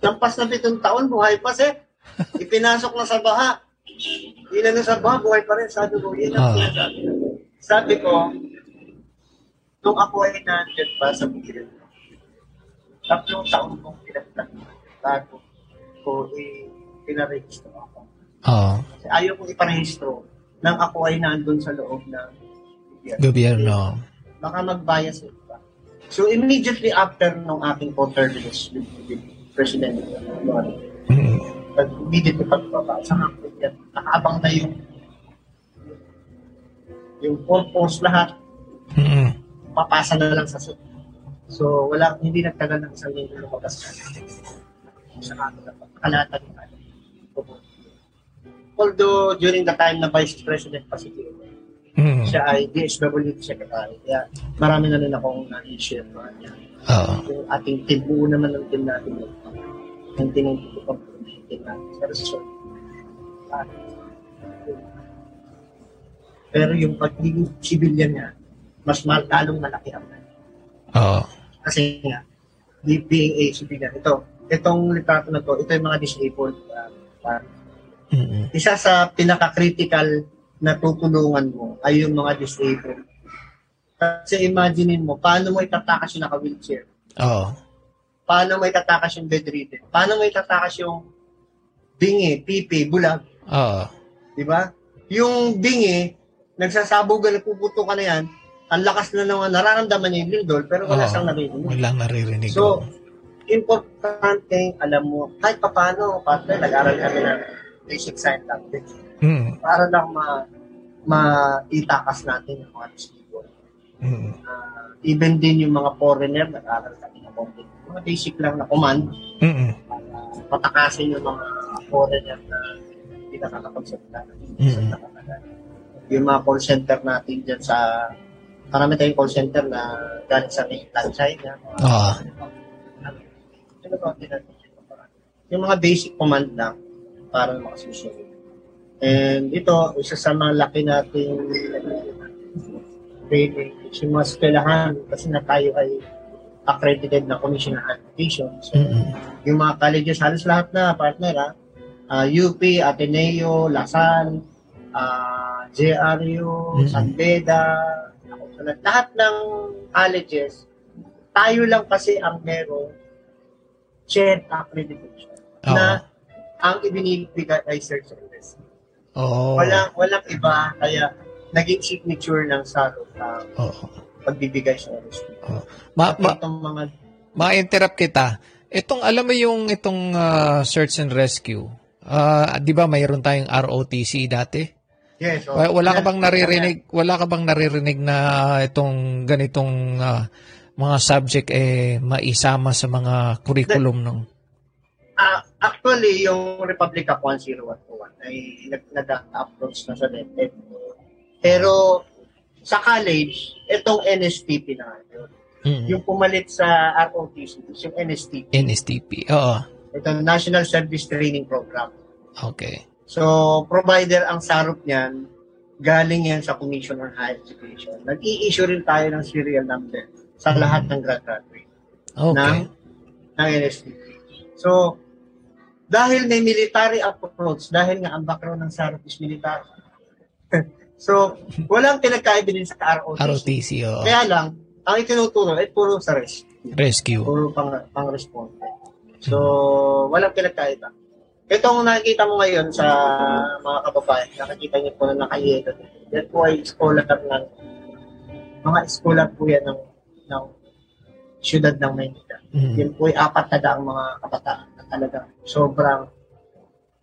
Lampas na pitong taon, buhay pa, sir. Ipinasok na sa baha. Ilan na sa baha, buhay pa rin. Sabi ko, yun ang Ah. sinasabi. Sabi ko, nung ako ay nandyan pa sa bukid, tatlong taon kong pinagtan bago ko pinaregister ako. Oo. Kasi ayaw kong iparehistro nang ako ay nandun sa loob ng gobyerno. Gobyerno. Baka mag-bias yung iba. So immediately after nung aking co-terminus with, with President Noel, Mm. pag immediately pagbaba, sa yan, nakaabang na yung yung purpose lahat, Mm. papasa na lang sa suit. So, wala, hindi nagtagal ng isang linggo lumabas sa akin na kalatan ng Although, during the time na Vice President pa si Tito, Mm. siya ay DSWD Secretary. Kaya marami na rin akong na-share pa niya. Oo. Yung ating team, buo naman ng team natin. Yung tinutulog ko pa yung team natin. Pero sa short, ah, pero yung pagiging civilian niya, mas lalong malaki ang Oo. Kasi nga, being a civilian, ito, itong litrato na to, ito yung mga disabled. Uh, uh, Mm. isa sa pinaka-critical na tutulungan mo ay yung mga disabled. Kasi imaginein mo, paano mo itatakas yung naka-wheelchair? Oo. Paano mo itatakas yung bedridden? Paano mo itatakas yung bingi, pipi, bulag? Oo. Di ba? Yung bingi, nagsasabugan, nagpuputo ka na yan, ang lakas na naman, nararamdaman niya yung lindol, pero wala Oo. siyang narinig. Walang naririnig. So, importante, alam mo, kahit pa paano, partner, nag-aral kami ng basic sign language. Mm. Para lang ma maitakas natin yung mga disabled. Mm. Uh, even din yung mga foreigner, nag-aral ng konti. Mga basic lang na command, Mm. uh, patakasin yung mga foreigner na hindi nakakapagsalita. Mm. Yung mga call center natin dyan sa marami tayong call center na galing sa mainland China. Ang tinatawag? Yung mga basic command lang para makasusunod. And ito, isa sa mga laki nating training, yung mga eskwelahan, kasi na tayo ay accredited na commission on education. So, Mm. yung mga colleges, halos lahat na partner ha, Ah, UP, Ateneo, Lasalle, ah, JRU, Mhm. San Beda, lahat ng colleges, tayo lang kasi ang meron shared accreditation Oo. na ang ibinibigay ay search and rescue. Oo. Walang, walang iba, kaya naging signature ng SARO ang Oo. pagbibigay sa rescue. Ma, At ma, itong mga ma-interrupt kita. Itong, alam mo yung itong ah, search and rescue, ah, di ba mayroon tayong ROTC dati? Yes. oh, Wa- Wala ka bang naririnig, wala ka bang naririnig na itong ganitong ah, mga subject eh maisama sa mga curriculum ng Ah, actually, yung Republic Act 10121 ay nag- nag-approach na sa DepEd. Pero sa college, itong NSTP na yun. Mm. Yung pumalit sa ROTC, yung NSTP. NSTP? Oo. Ito, National Service Training Program. Okay. So, provider ang sarup niyan, galing yan sa Commission on Higher Education. Nag-i-issue rin tayo ng serial number sa lahat ng graduate Okay. ng, ng NSTP. So, dahil may military approach, dahil nga ang background ng SARP is military. *laughs* so, walang pinagkaiba din sa ROTC. ROTC, oo. Kaya lang, ang itinuturo ay puro sa rescue. Rescue. Puro pang, pang responde. So, walang pinagkaiba. Itong nakikita mo ngayon sa mga kababayan, nakikita niyo po na nakayelo. Yan po ay scholar ng mga scholar po yan ng, ng siyudad ng Maynila. Mm. Yan po ay apat na daang mga kabataan na talagang sobrang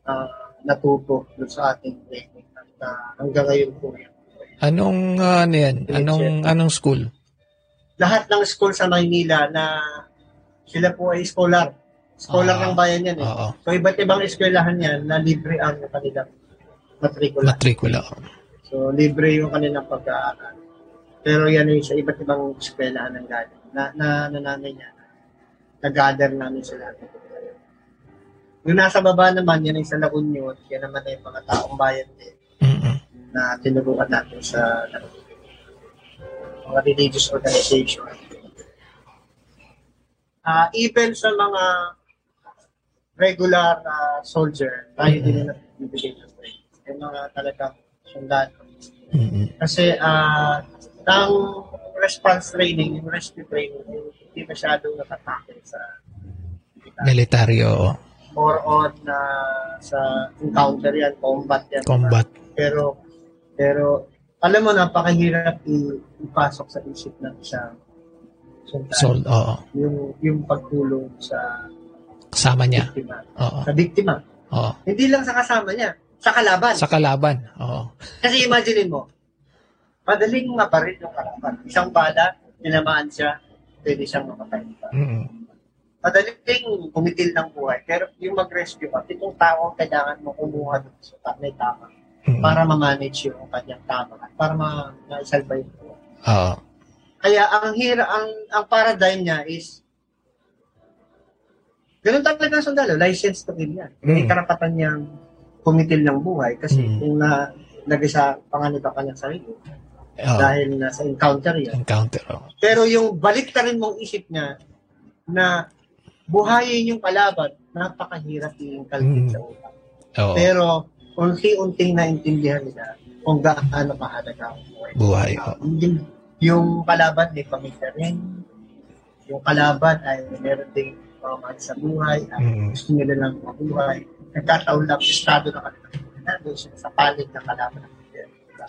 ah, natuto doon sa ating training. At ah, hanggang ngayon po yan. Anong ah, ano yan? Anong anong school? Lahat ng school sa Maynila na sila po ay scholar. Scholar Ah, ng bayan yan eh. Oo. So iba't ibang eskwelahan yan na libre ang kanilang matrikula. Matrikula. So libre yung kanilang pag-aaral. Pero yan ay sa iba't ibang eskwelahan ng galing. Na, na, na namin yan. Nag-gather namin sila. Yung nasa baba naman, yan ay sa La Union. Yan naman ay mga taong bayan din Mm-mm. na tinuruan natin sa mga religious organization. Ah, even sa mga regular na soldier, tayo din na nagbibigay ng training. Yung mga talagang sundalo. Mm-mm. Kasi ah ang response training, yung rescue training, hindi masyadong nakatake sa Militaryo. Or on na sa encounter yan, combat yan. Combat. Pero, pero, alam mo, napakahirap ipasok sa isip ng isang sundalo. Sold, oo. Yung, yung pagtulong sa Kasama niya. biktima. Oo. Sa biktima. Oo. Hindi lang sa kasama niya, sa kalaban. Sa kalaban. Oo. Kasi imagine mo, madaling mabaril yung kalaban. Isang bala, tinamaan siya, pwede siyang mamatay. Mm. Madaling kumitil ng buhay. Pero yung mag-rescue ka, itong tao ang kailangan mo kumuha doon sa may tama Mm. para ma-manage yung kanyang tama at para ma- ma-isalba yung buhay. Oo. Kaya ang hira, ang, ang paradigm niya is ganun talaga ang sundalo, license to kill yan. May Mm. karapatan niyang kumitil ng buhay kasi Mm. kung na lagay sa panganib ang kanyang sarili Oo. dahil nasa encounter yan. Encounter. Oo. Pero yung balik rin mong isip niya na buhayin yung kalaban, napakahirap yung kalkit Mm. sa utak. Oo. Pero unti-unting naintindihan nila kung gaano kahalaga ang buhay. Buhay. Oo. Yung, yung kalaban may pamilya rin. Yung kalaban ay meron ding mga mahal sa buhay. Ay Mm. gusto nila lang mabuhay. Nagkataon lang estado ng kanilang sila sa panig ng kalaban ng.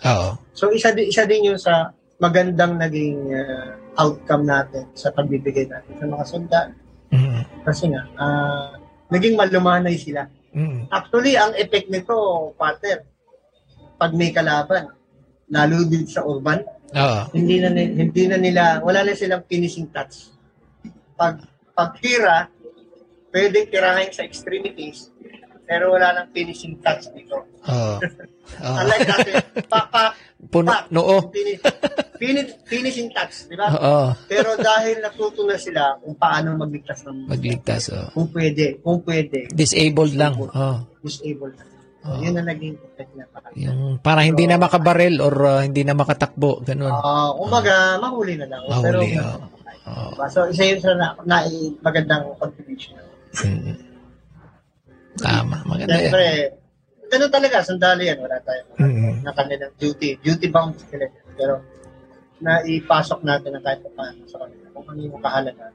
Oo. So isa din isa din yun sa magandang naging uh, outcome natin sa pagbibigay natin sa mga sundalo. Mm. Kasi nga, ah, naging malumanay sila. Mm. Actually, ang effect nito, partner, pag may kalaban, lalo din sa urban, Oo. hindi na, hindi na nila, wala na silang finishing touch. Pag, pag tira, pwedeng tirahin sa extremities, pero wala nang finishing touch dito. Oo. Oo. Unlike dati, pa, pa, Puno. pa, Noo. finish, finish, finishing touch, di ba? Oo. Pero dahil natuto na sila kung paano magligtas ng Magligtas. Oo. kung pwede, kung pwede, Disabled lang. Oo. disabled na. Oo. Yun ang naging effect na parang. Yung para hindi na makabarel or uh, hindi na makatakbo. Ganun. Ah, umaga, mahuli na lang. Pero, Mahuli. Oo. Oo. Diba? So, isa yun sa na, na, magandang contribution. Mm. Tama. Maganda yan. Siyempre, ganun talaga, sandali yan. Wala tayong Mm. na kanilang duty. Duty bound sila. yan. Pero, naipasok natin na kahit pa paano sa kanila. Kung ano yung kahalaga.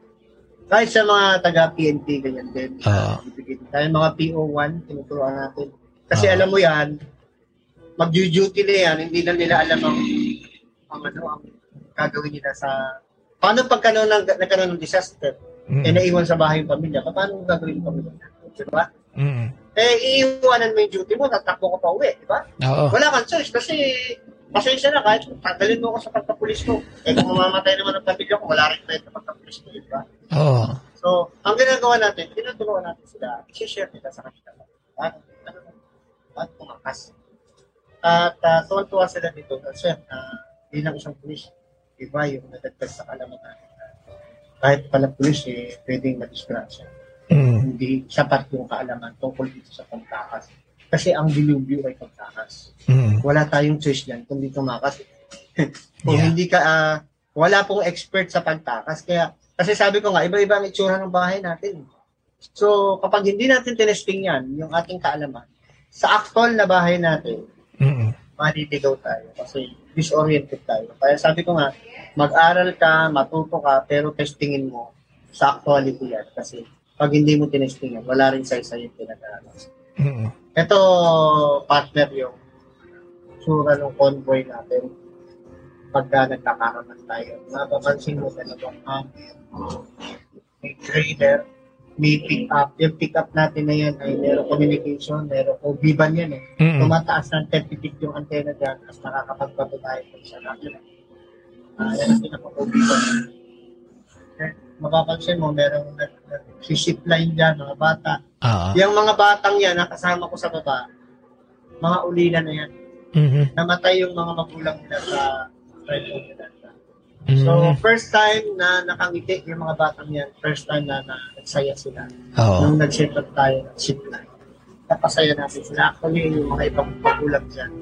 Kahit sa mga taga-PNP, ganyan din. Ibigay din tayo. Mga PO1, tinuturuan natin. Kasi Oo. alam mo yan, mag-duty na yan, hindi na nila alam ang, ang ano, ang gagawin nila sa... Paano pagka nung nag, nagkaroon ng disaster, Mm. eh naiwan sa bahay yung pamilya, paano gagawin yung pamilya? Diba? Mm. Eh, iiwanan mo yung duty mo, tatakbo ka pa uwi, di ba? Oo. Wala kang choice kasi pasensya na kahit tagalin mo ako sa pagkapulis ko. Eh kung mamamatay naman ang pamilya ko, wala rin tayo sa pagkapulis ko, di ba? Oo. So, ang ginagawa natin, tinuturuan natin sila, i-share nila sa kanila. At, ano, at tumakas. At uh, tuwan-tuwa sila dito kasi uh, bilang isang pulis, iba yung nadagdag sa kalaman natin. na kahit pala pulis, eh, pwedeng madisgrasya. Mm. Hindi sapat yung kaalaman tungkol dito sa pagtakas. Kasi ang dilubyo ay pagtakas. Mm. Wala tayong choice yan kundi tumakas. *laughs* Kung Yeah. hindi ka, ah, wala pong expert sa pagtakas. Kaya, kasi sabi ko nga, iba-iba ang itsura ng bahay natin. So, kapag hindi natin tinesting yan, yung ating kaalaman, sa actual na bahay natin, Mm. maliligaw tayo kasi disoriented tayo. Kaya sabi ko nga, mag-aral ka, matuto ka, pero testingin mo sa actuality yan. Kasi pag hindi mo tinesting yan, wala rin sa isa yung pinag-aaral. Mm. Ito, partner, yung sura ng convoy natin pagka nagkakaroon tayo. Napapansin mo talaga, um, may trailer, may pick up. Yung pick up natin na yan ay meron communication, meron o biban yan eh. Mm. Tumataas ng 30 feet yung antena dyan, tapos nakakapagbato tayo kung sa natin. Ah, yan ang pinaka-biban. Mapapansin mo, merong nag-ship line dyan, mga bata. Oo. Yung mga batang yan, nakasama ko sa baba, mga ulila na yan. Mhm. Namatay yung mga magulang nila sa rifle nila. So, Mm. first time na nakangiti yung mga batang yan, first time na, na nagsaya sila. Oo. Nung nag-set up tayo ng ship line. Napasaya natin sila. Actually, yung mga ibang magulang dyan,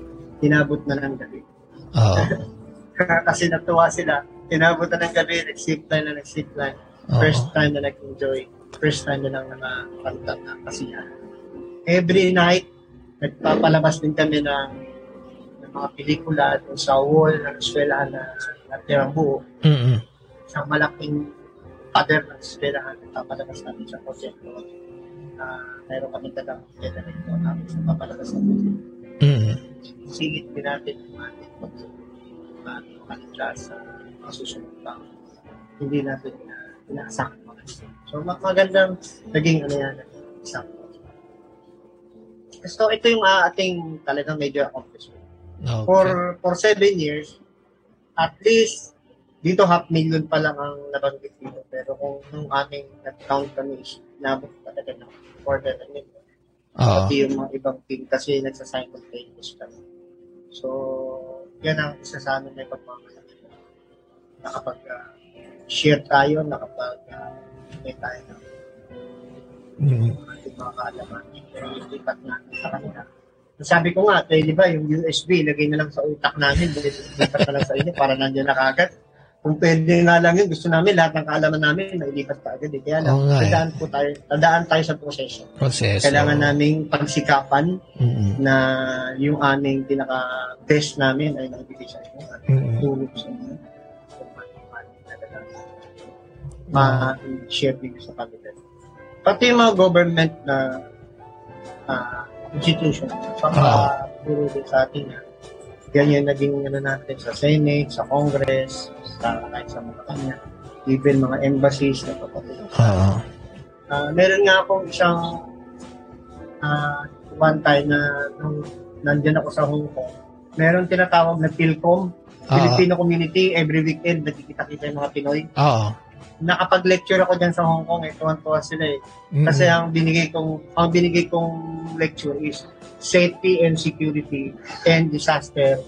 tinabot na ng gabi. Oo. *laughs* Kasi natuwa sila. Tinabot na ng gabi, nag-ship line na nag-ship line. Oo. First time na nag-enjoy. First time na lang na nakakanta na kasiyahan. Every night, nagpapalabas din kami ng, ng mga pelikula doon sa wall ng eskwelahan na natirang buo. Mm. Isang malaking pader ng eskwelahan, nagpapalabas natin sa proyekto. uh, meron kami dalang generator namin sa papalabas ng Mm. Singit din natin yung ating kanila sa mga susunod pa. Hindi natin mga So, mag- magandang naging ano yan, isang So, ito yung uh, ating talagang major accomplishment. Okay. For for seven years, at least dito half million pa lang ang nabanggit dito. Pero kung nung aming nag-count kami, nabot talaga ng quarter na million. Oo. Pati yung mga ibang team kasi nagsa-simultaneous kami. So, yan ang isa sa amin may pagmamalaki. Nakapag uh, tayo, nakapag uh, tayo ng Mm. ating mga kaalaman. Ilipat natin sa kanila. Sabi ko nga, tayo, di ba, yung USB, lagay na lang sa utak namin, lipat na lang sa inyo para nandiyan na kagad. Kung pwede nga lang yun, gusto namin, lahat ng kaalaman namin, nailipat pa agad. Eh. Kaya lang, nga, eh. tadaan po tayo, tadaan tayo sa proseso. Proseso. Kailangan naming pagsikapan Mm-mm. na yung aming pinaka-best namin ay naibigay sa inyo tulog sa inyo. Ma-share din sa kanila. Pati yung mga government na ah, institution, Ah. puro din sa atin na ganyan naging ano natin sa Senate, sa Congress, sa kahit sa mga kanya, even mga embassies na papatulong Oo. Ah, meron nga akong isang ah, one time na nung nandyan ako sa Hong Kong, meron tinatawag na PhilCom, Ah. Filipino Community, every weekend nagkikita-kita yung mga Pinoy. Oo. Nakapag-lecture ako dyan sa Hong Kong, eh, tuwan-tuwa sila eh. Mm-mm. Kasi ang binigay kong ang binigay kong lecture is safety and security and disaster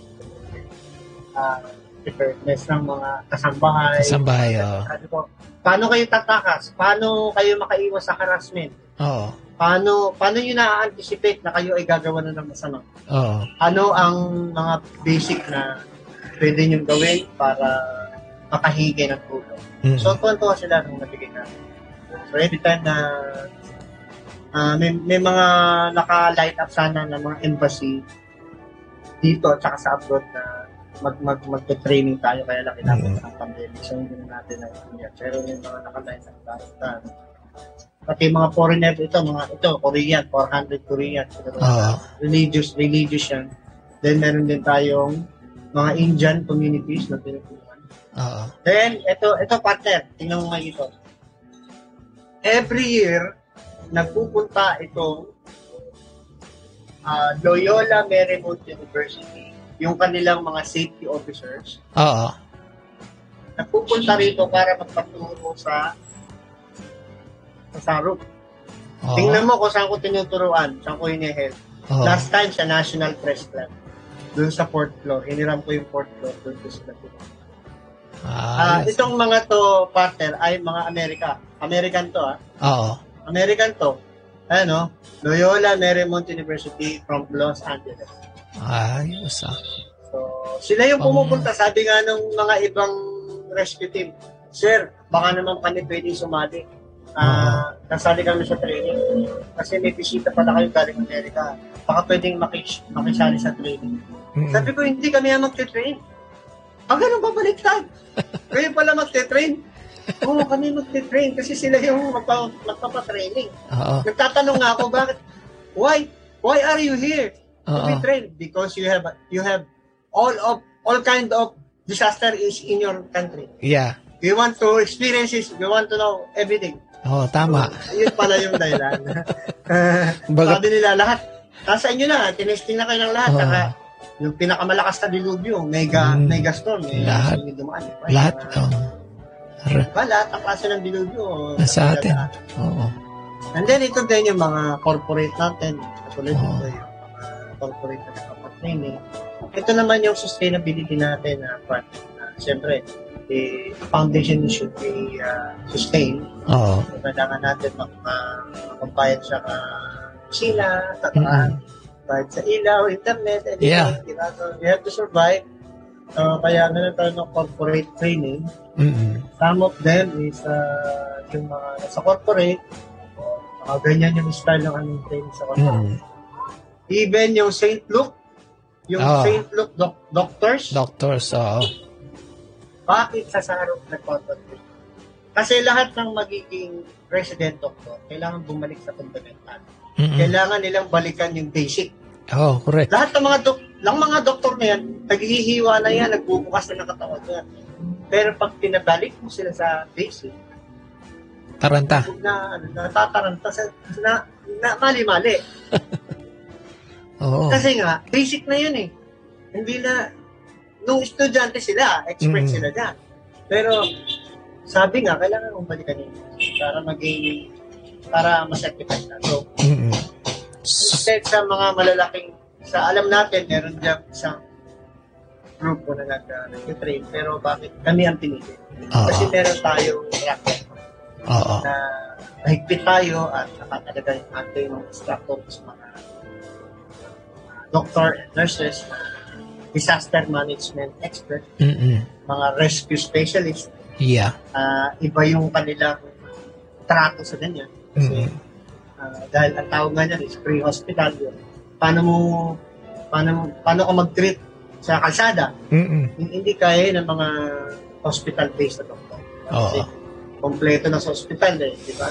uh, preparedness ng mga kasambahay. Kasambahay, oo. Ko, paano kayo tatakas? Paano kayo makaiwas sa harassment? Oo. Paano paano niyo na-anticipate na kayo ay gagawa na ng masama? Oo. Ano ang mga basic na pwede niyong gawin para makahigay ng tulong? Mm. So, tuwan-tuwa sila nung nabigay namin. So, every time na ah, may, may mga naka-light up sana ng mga embassy dito at saka sa abroad na mag mag magte-training tayo kaya lang kailangan Mm. ng pandemic so hindi na natin na yan. Pero yung mga naka-light up tayo. Pati mga foreigner ito, mga ito, Korean, 400 Korean. Oo. Religious, religious yan. Then meron din tayong mga Indian communities na tinutulungan. Oo. Then, ito, ito partner, tingnan mo nga ito. Every year, nagpupunta itong ah, Loyola Marymount University, yung kanilang mga safety officers, Oo. nagpupunta rito para magpaturo sa sa Saruk. Oo. Tingnan mo kung saan ko tinuturuan, saan ko hinihel. Oo. Last time sa National Press Club, doon sa fourth floor, hiniram ko yung fourth floor, doon ko sila tinuturuan. Ah, Ayos. itong mga to, partner, ay mga Amerika. American to, ah. Oo. American to. Ano? Loyola Marymount University from Los Angeles. Ayos ah. So, sila yung Um, pumupunta. Sabi nga ng mga ibang rescue team, Sir, baka naman kami pwede sumali. Ah, nasali kami sa training. Kasi may bisita pala kayo galing Amerika. Baka pwedeng makis makisali sa training. Mm. Sabi ko, hindi kami ang magte-train. Ah, ganun ba baliktad? *laughs* Kayo pala magte-train? Oo, kami magte-train kasi sila yung magpa, magpapatraining. Oo. Nagtatanong nga ako, *laughs* bakit? Why? Why are you here? To be trained? Because you have you have all of all kind of disaster is in your country. Yeah. You want to experience it, you want to know everything. Oo, tama. Ayun pala yung dahilan. Baga- *laughs* Sabi nila, lahat, nasa inyo na, tinesting na kayo ng lahat. Oo. Saka, yung pinakamalakas na dilubyo, mega, Mm. mega storm. Eh, Lahat. Yung dumaan, eh. Lahat. Uh, Oo. Ar- ba, lahat ang klase ng dilubyo. Nasa atin. Oo. And then, ito din yung mga corporate natin. Katulad Oo. dito yung mga corporate na nakapatraining. Ito naman yung sustainability natin na part. Uh, Siyempre, the foundation should be uh, sustained. Oo. So, kailangan natin mak- ma- makabayad sa uh, sila, sa Mm-mm. Bayad sa ilaw, internet, anything. Yeah. di ba? So, we have to survive. So, kaya meron tayo ng corporate training. Mm-mm. Some of them is uh, yung mga nasa corporate, uh, ganyan yung style ng aming training sa corporate. Mm. Even yung St. Luke, yung Ah. St. Luke doc- doctors, Doctors, oo. bakit sa Sarok nagpapatraining? Kasi lahat ng magiging resident doctor, kailangan bumalik sa fundamental. Mm-mm. Kailangan nilang balikan yung basic. Oh, correct. Lahat ng mga dok lang mga doktor na yan, naghihiwa na yan, nagbubukas na ng katawan yan. Pero pag pinabalik mo sila sa basic, Taranta. na, ano, natataranta sa, na, na mali-mali. *laughs* Oo. Kasi nga, basic na yun eh. Hindi na, nung estudyante sila, expert Mm. sila dyan. Pero, sabi nga, kailangan mong balikan yun para maging, para ma-certify na. So. Instead sa mga malalaking, sa alam natin, meron dyan isang grupo na nag, uh, nag-train, pero bakit kami ang pinili? Oo. Kasi meron tayong track record Oo. na mahigpit tayo at nakatalaga yung ating mga instructors, mga doctor and nurses, disaster management expert, Mm-mm. mga rescue specialist, Yeah. uh, iba yung kanilang trato sa ganyan. Kasi Mm-mm. Uh, dahil ang tawag nga niyan is pre-hospital yun. Paano mo paano paano ka mag-treat sa kalsada? Mm-mm. Hindi kaya ng mga hospital-based na doktor. Kasi Oo. kompleto na sa hospital eh, di ba?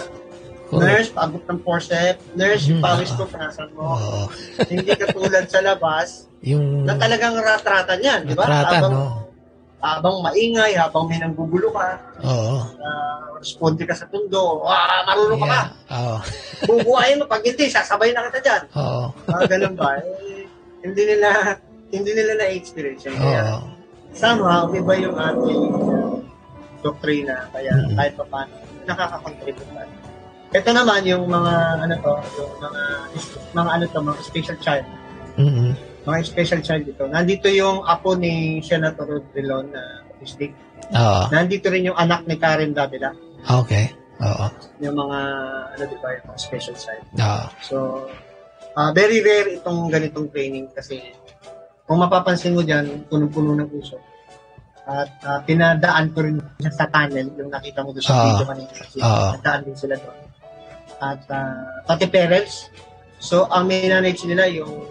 Correct. Nurse, paabot ng forceps. Nurse, yung Mhm. pawis ko, panasan mo. Oo. Hindi katulad sa labas, *laughs* Yung na talagang ratratan yan, di ba? Ratratan, no? Habang maingay, habang may nanggugulo ka, Oo. uh, responde ka sa tundo, ah, marunong ka ba? Yeah. Oo. *laughs* Bubuhayin mo, pag hindi, sasabay na kita dyan. Oo. Ah, ganun ba? Eh, hindi nila, hindi nila na-experience yan. Kaya, somehow, iba yung ating uh, doktrina. Kaya, Mhm. kahit pa paano, nakaka-contribute tayo. Ito naman, yung mga, ano to, yung mga, mga ano to, mga special child. Mm-mm. Mga special child dito. Nandito yung apo ni Senator Rodrilon na autistic. Oo. Nandito rin yung anak ni Karen Davila. Okay. Oo. Yung mga, ano di ba, yung mga special child. Oo. So, ah very rare itong ganitong training kasi kung mapapansin mo dyan, punong-puno ng puso. At ah, pinadaan ko rin sa tunnel, yung nakita mo doon sa Ah. video kanina. Kasi Ah. nadaan din sila doon. At ah, pati parents, so ang minanage nila yung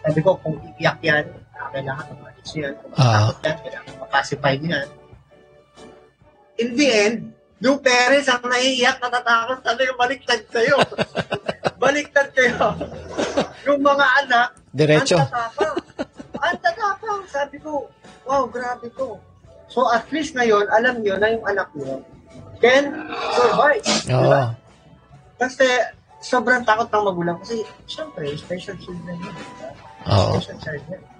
sabi ko, kung iiyak yan, kailangan manage yan. Kung Ah. matakot yan, kailangan mapacify yan. In the end, yung parents ang naiiyak, natatakot, sabi ko, baliktad kayo. *laughs* baliktad kayo. yung mga anak, Diretso. ang tatapang. ang tatapang. Sabi ko, wow, grabe to. So at least ngayon, alam nyo na yung anak nyo can survive. Oo. Diba? Kasi sobrang takot ng magulang kasi syempre, special children yun. Oo. Yan.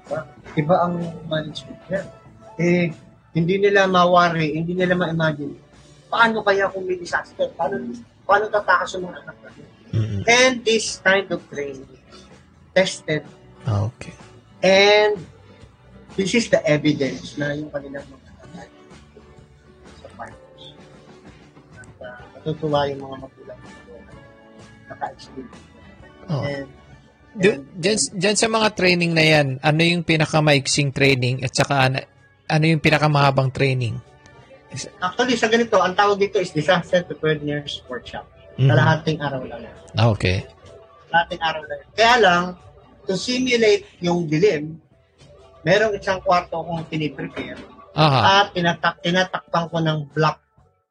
Diba? Iba ang management yan. Eh, hindi nila mawari, hindi nila ma-imagine. Paano kaya kung may disaster? Paano, paano tatakas yung mga anak natin? Mm-mm. And this kind of training tested Okay. and this is the evidence na yung kanilang mga anak sa fighters. At uh, natutuwa yung mga magulang na naka-experience. Oo. And, Dyan, dyan sa mga training na yan, ano yung pinakamaiksing training at saka ano, ano yung pinakamahabang training? actually, sa ganito, ang tawag dito is Disaster Preparedness Workshop. Mhm. Kalahating araw lang. yan. Okay. Kalahating araw lang. yan. Kaya lang, to simulate yung dilim, merong isang kwarto kong piniprepare Aha. at tinatak tinatakpan ko ng black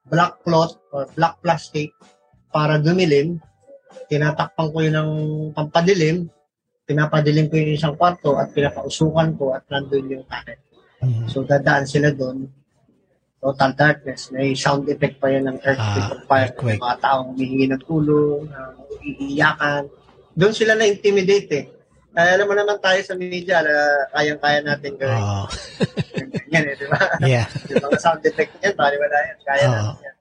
black cloth or black plastic para dumilim. Tinatakpan ko yun ng pampadilim. Pinapadilim ko yung isang kwarto at pinapausukan ko at nandun yung takip. Mhm. So dadaan sila doon. Total darkness. May sound effect pa yan ng earthquake Ah, or fire. earthquake. Mga taong humihingi ng tulong, uh, iiyakan. Doon sila na-intimidate eh. Kaya alam mo naman tayo sa media, ala, kayang-kaya natin gawin. Oo. *laughs* Ganyan eh, di ba? Yeah. *laughs* yung mga sound effect yan, bali wala yan. Kaya Oo. natin yan.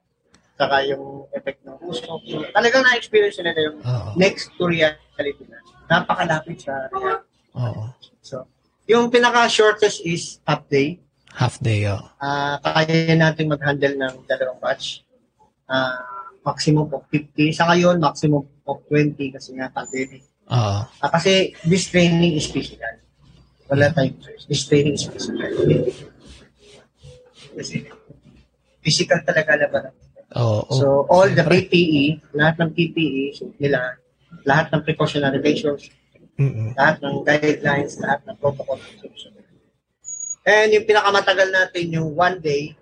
Saka yung effect ng puso. So, talagang na-experience nila yung Oo. next to reality na. Napakalapit sa reality. Oo. So, yung pinaka-shortest is half day. Half day, oh. Ah, kaya natin mag-handle ng dalawang batch. Ah, maximum of 50. Sa ngayon, maximum of 20 kasi nga pandemic. Oo. Ah, kasi this training is physical. Wala tayong choice. This training is physical. Kasi physical talaga laban. Oo. So, all the PPE, lahat ng PPE, suit nila, lahat ng precautionary measures, Mm-mm. lahat ng guidelines, lahat ng protocol. And yung pinakamatagal natin, yung one day,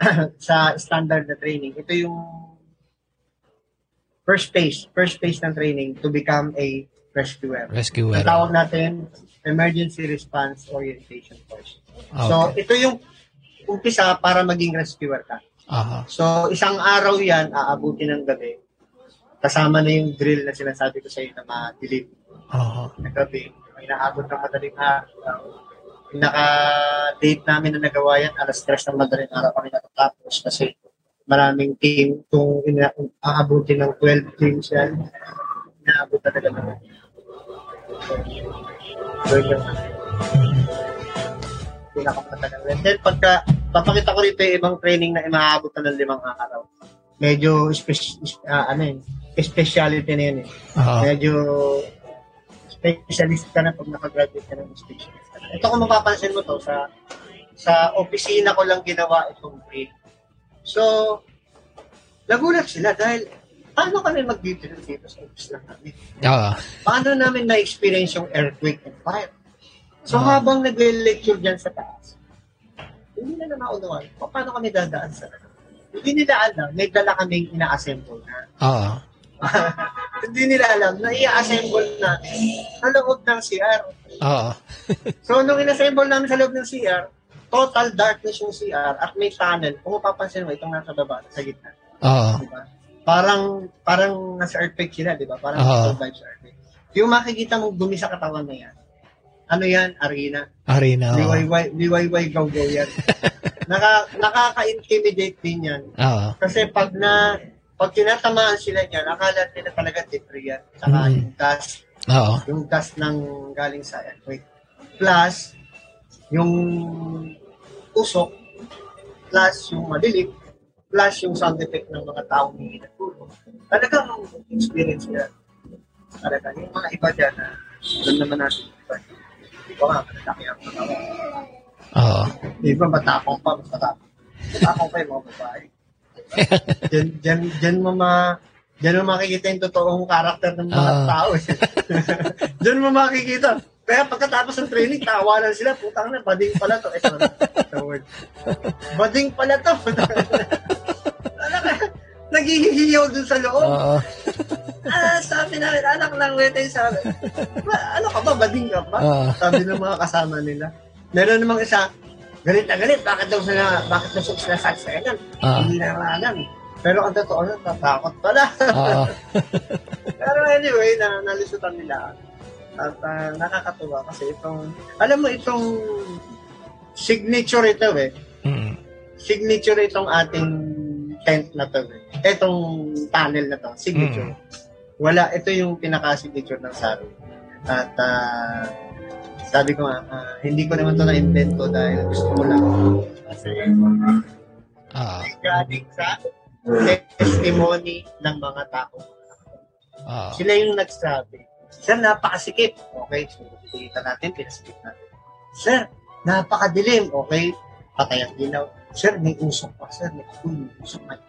*coughs* sa standard na training. Ito yung first phase, first phase ng training to become a rescuer. Rescuer. Ang tawag natin, Emergency Response Orientation Course. So, Okay. ito yung umpisa para maging rescuer ka. Aha. So, isang araw yan, aabuti ng gabi. Kasama na yung drill na sinasabi ko sa iyo na madilim Aha. na gabi. May inaabot ng madaling araw. Yung naka-date namin na nagawa yan, alas 3 ng madaling araw kami natatapos kasi maraming team. Kung ina- aabuti ng 12 teams yan, inaabot na talaga naman. So, yun yung pinakamatagal. And then, pagka, papakita ko rito yung ibang training na imaabot na ng limang araw. Medyo, spec- ah, ano yun, speciality na yun eh. Aha. Medyo specialist ka na pag nakagraduate ka ng specialist. Ito kung mapapansin mo to, sa sa opisina ko lang ginawa itong break. So, nagulat sila dahil paano kami mag-detail dito sa office lang namin? Ah. Paano namin na-experience yung earthquake and fire? So, Ah. habang nag-lecture dyan sa taas, hindi nila naunawaan kung paano kami dadaan sa Hindi nila alam, may dala kaming ina-assemble na. Ah. *laughs* Hindi nila alam na i-assemble natin sa loob ng CR. Ah. *laughs* So, nung in-assemble namin sa loob ng CR, total darkness yung CR at may tunnel. Kung mapapansin mo, itong nasa baba, sa gitna. Ah. Diba? Parang, parang nasa earthquake sila, di ba? Parang Oo. survive sa earthquake. Yung makikita mong dumi sa katawan na yan, ano yan? Arena. Arena. Liwayway, liwayway gaw-gaw yan. *laughs* Naka, nakaka-intimidate din yan. Ah. Kasi pag na, pag tinatamaan sila niyan, akala nila talaga debris yan. Saka Mm. yung dust, Oo. yung dust ng galing sa earthquake. Plus, yung usok, plus yung madilim, plus yung sound effect ng mga taong hindi natulog. Talagang experience nila. Talaga, yung mga iba dyan na doon naman natin iba. Iba nga, malaki ang mga Oo. Matapang pa, mas matapang. Matapang pa yung mga babae. Diyan, diyan, diyan mo ma, diyan mo makikita yung totoong karakter ng mga Ah. tao. eh. *laughs* diyan mo makikita. Kaya pagkatapos ng training, tawanan sila, putang na, bading pala to. Eh, sorry, the word. Bading pala to. *laughs* Ka, naghihiyaw dun sa loob. Oo. *laughs* Ah, sabi namin, anak ng weteng sabi. "Ba- Ano ka ba, bading ka ba? Sabi ng mga kasama nila. Meron namang isa, galit na galit, bakit daw sila, bakit daw sila sasaksayan? Ah. Hindi na alam. Pero ang totoo na, tatakot pala. Oo. *laughs* Pero anyway, na, nalisutan nila. At ah, nakakatuwa kasi itong, alam mo itong signature ito eh. Mm. Signature itong ating tent na to. Itong panel na to, signature. Mm. Wala, ito yung pinaka-signature ng Saru. At ah, sabi ko nga, ah, hindi ko naman to na-invento dahil gusto ko lang. Kasi Ah. galing sa testimony ng mga tao. Ah. Sila yung nagsabi, Sir, napakasikip. Okay, so kita natin, pinasikip natin. Sir, napakadilim. Okay, patay ang ilaw. Sir, may usok pa. Sir, may uy, may usok ang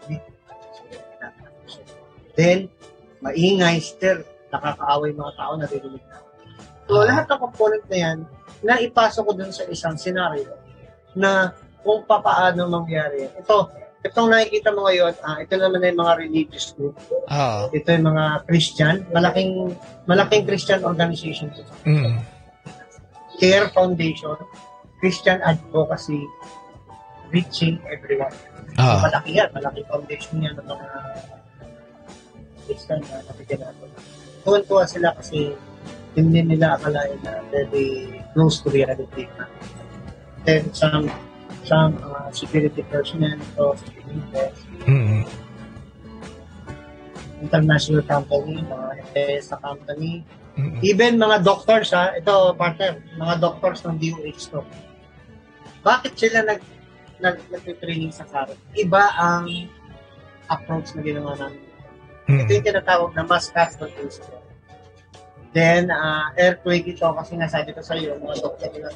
usok. Then, maingay, sir, nakakaaway mga tao, naririnig na. So, Ah. lahat ng component na yan, naipasok ko dun sa isang scenario na kung papaano mangyari. Ito, itong nakikita mo ngayon, ah, ito naman ay mga religious group. Ah. Ito yung mga Christian, malaking malaking Christian organization. ito. Mm. Care Foundation, Christian Advocacy, Reaching Everyone. Ah. Malaki yan, malaki foundation yan ng mga Christian na nabigyan natin. Tuwan-tuwa sila kasi hindi nila akalain na very close to reality. Then some some uh, security personnel or security Mm. international company, mga EPS sa company, Mm. even mga doctors ha, ito partner, mga doctors ng DOH to. Bakit sila nag nag nagte-training sa SARO? Iba ang approach na ginawa namin. Ito Mm. yung tinatawag na mass casualty incident. Then, uh, earthquake ito kasi nasabi ko sa iyo, mga doktor na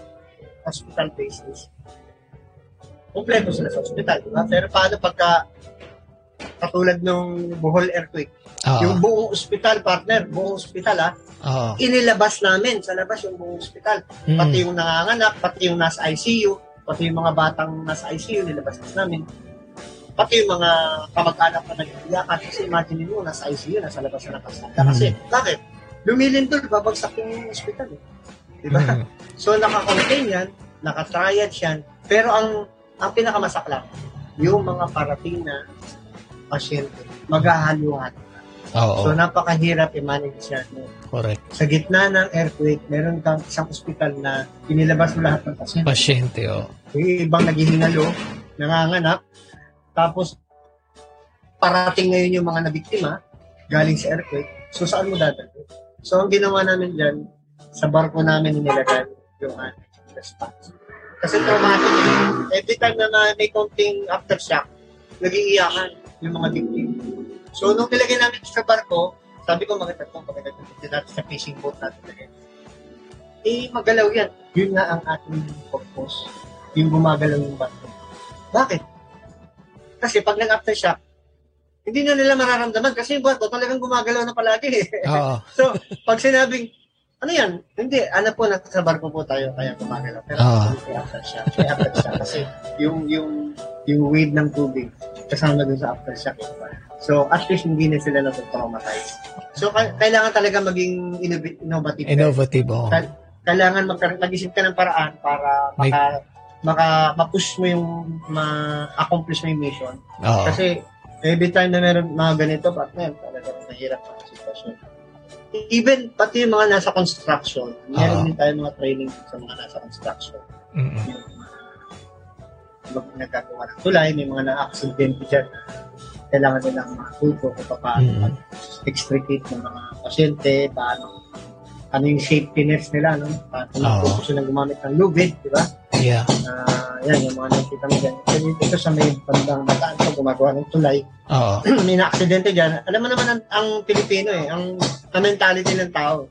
hospital basis. Kompleto sila sa hospital, di ba? Pero paano pagka katulad ng Bohol earthquake? Ah. Yung buong hospital, partner, buong hospital ha, Ah. inilabas namin sa labas yung buong hospital. Mm. Pati yung nanganganak, pati yung nasa ICU, pati yung mga batang nasa ICU, nilabas namin. Pati yung mga kamag-anak na nag-iyakan. Kasi imagine mo, nasa ICU, nasa labas na nakasada. Kasi, bakit? Lumilindol, babagsak yung hospital. Eh. Diba? Mhm. So, naka-contain yan, naka-triage yan, pero ang ang pinakamasakla, yung mga parating na pasyente, maghahaluhan. Oo, So, napakahirap i-manage yan. correct. Sa gitna ng earthquake, meron kang isang ospital na inilabas mo lahat ng pasyente. Pasyente, oh. Yung ibang naghihingalo, nanganganak, tapos parating ngayon yung mga nabiktima galing sa earthquake. So, saan mo dadalhin? So, ang ginawa namin dyan, sa barko namin inilagay yung ating response. Kasi traumatic. Every time na, na may konting aftershock, nag-iiyakan yung mga victim. So, nung nilagay namin sa barko, sabi ko ito, maganda ito. Hindi natin sa fishing boat natin lagay. Eh, magalaw yan. Yun nga ang ating purpose. Yung gumagalaw yung barko. Bakit? Kasi pag nag-aftershock, hindi na nila mararamdaman kasi yung barko talagang gumagalaw na palagi. eh. *laughs* So, pag sinabing, ano yan? Hindi, ano po, nasa barko po tayo, kaya gumagalaw. Pero Ah. hindi aftershock. May aftershock. Kasi yung, yung, yung wave ng tubig, kasama dun sa aftershock. So, at least hindi na sila na-traumatize. So, ka- kailangan talaga maging innov- innovative. Innovative, oh. Kailangan mag-isip ka ng paraan para May- maka, maka, ma-push mo yung, ma-accomplish mo yung mission. Oo. Kasi, every time na meron mga ganito, partner, talagang mahirap ang sitwasyon. Even, pati yung mga nasa construction, meron Ah. din tayo mga training sa mga nasa construction. Mm-mm. Yung mga nagkagawa ng tulay, may mga na-accident dyan kailangan nilang matuto kung paano Mm. mag-extricate ng mga pasyente, paano ano yung safety nets nila, no? Paano Oo. matuto silang gumamit ng lubid, di ba? Yeah. Ah, yan, yung mga nakikita mo dyan. Kasi dito sa may bandang bataan ko, gumagawa ng tulay. Oo. *clears throat* may na-aksidente dyan. Alam mo naman ang, ang Pilipino eh, ang, ang mentality ng tao.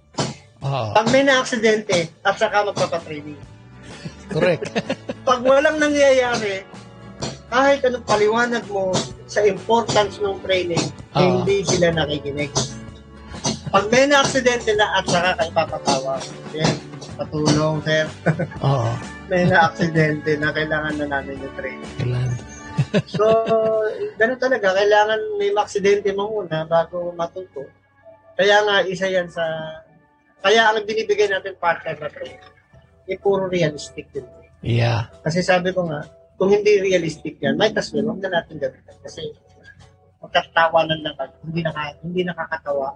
Oo. Pag may na-aksidente, at saka magpapatraining. Correct. *laughs* Pag walang nangyayari, kahit anong paliwanag mo sa importance ng training, Oo. hindi sila nakikinig. Pag may na-aksidente na at saka kayo papatawa, yan, patulong, sir. *laughs* Oo. may na-aksidente na kailangan na namin yung training. Kailangan. *laughs* So, ganun talaga. Kailangan may maksidente mo muna bago matuto. Kaya nga, isa yan sa... Kaya ang binibigay natin partner na training, eh, puro realistic din. Yeah. Kasi sabi ko nga, kung hindi realistic yan, might as well, huwag na natin gawin. Kasi magkatawanan lang tayo. Hindi, naka, hindi nakakatawa.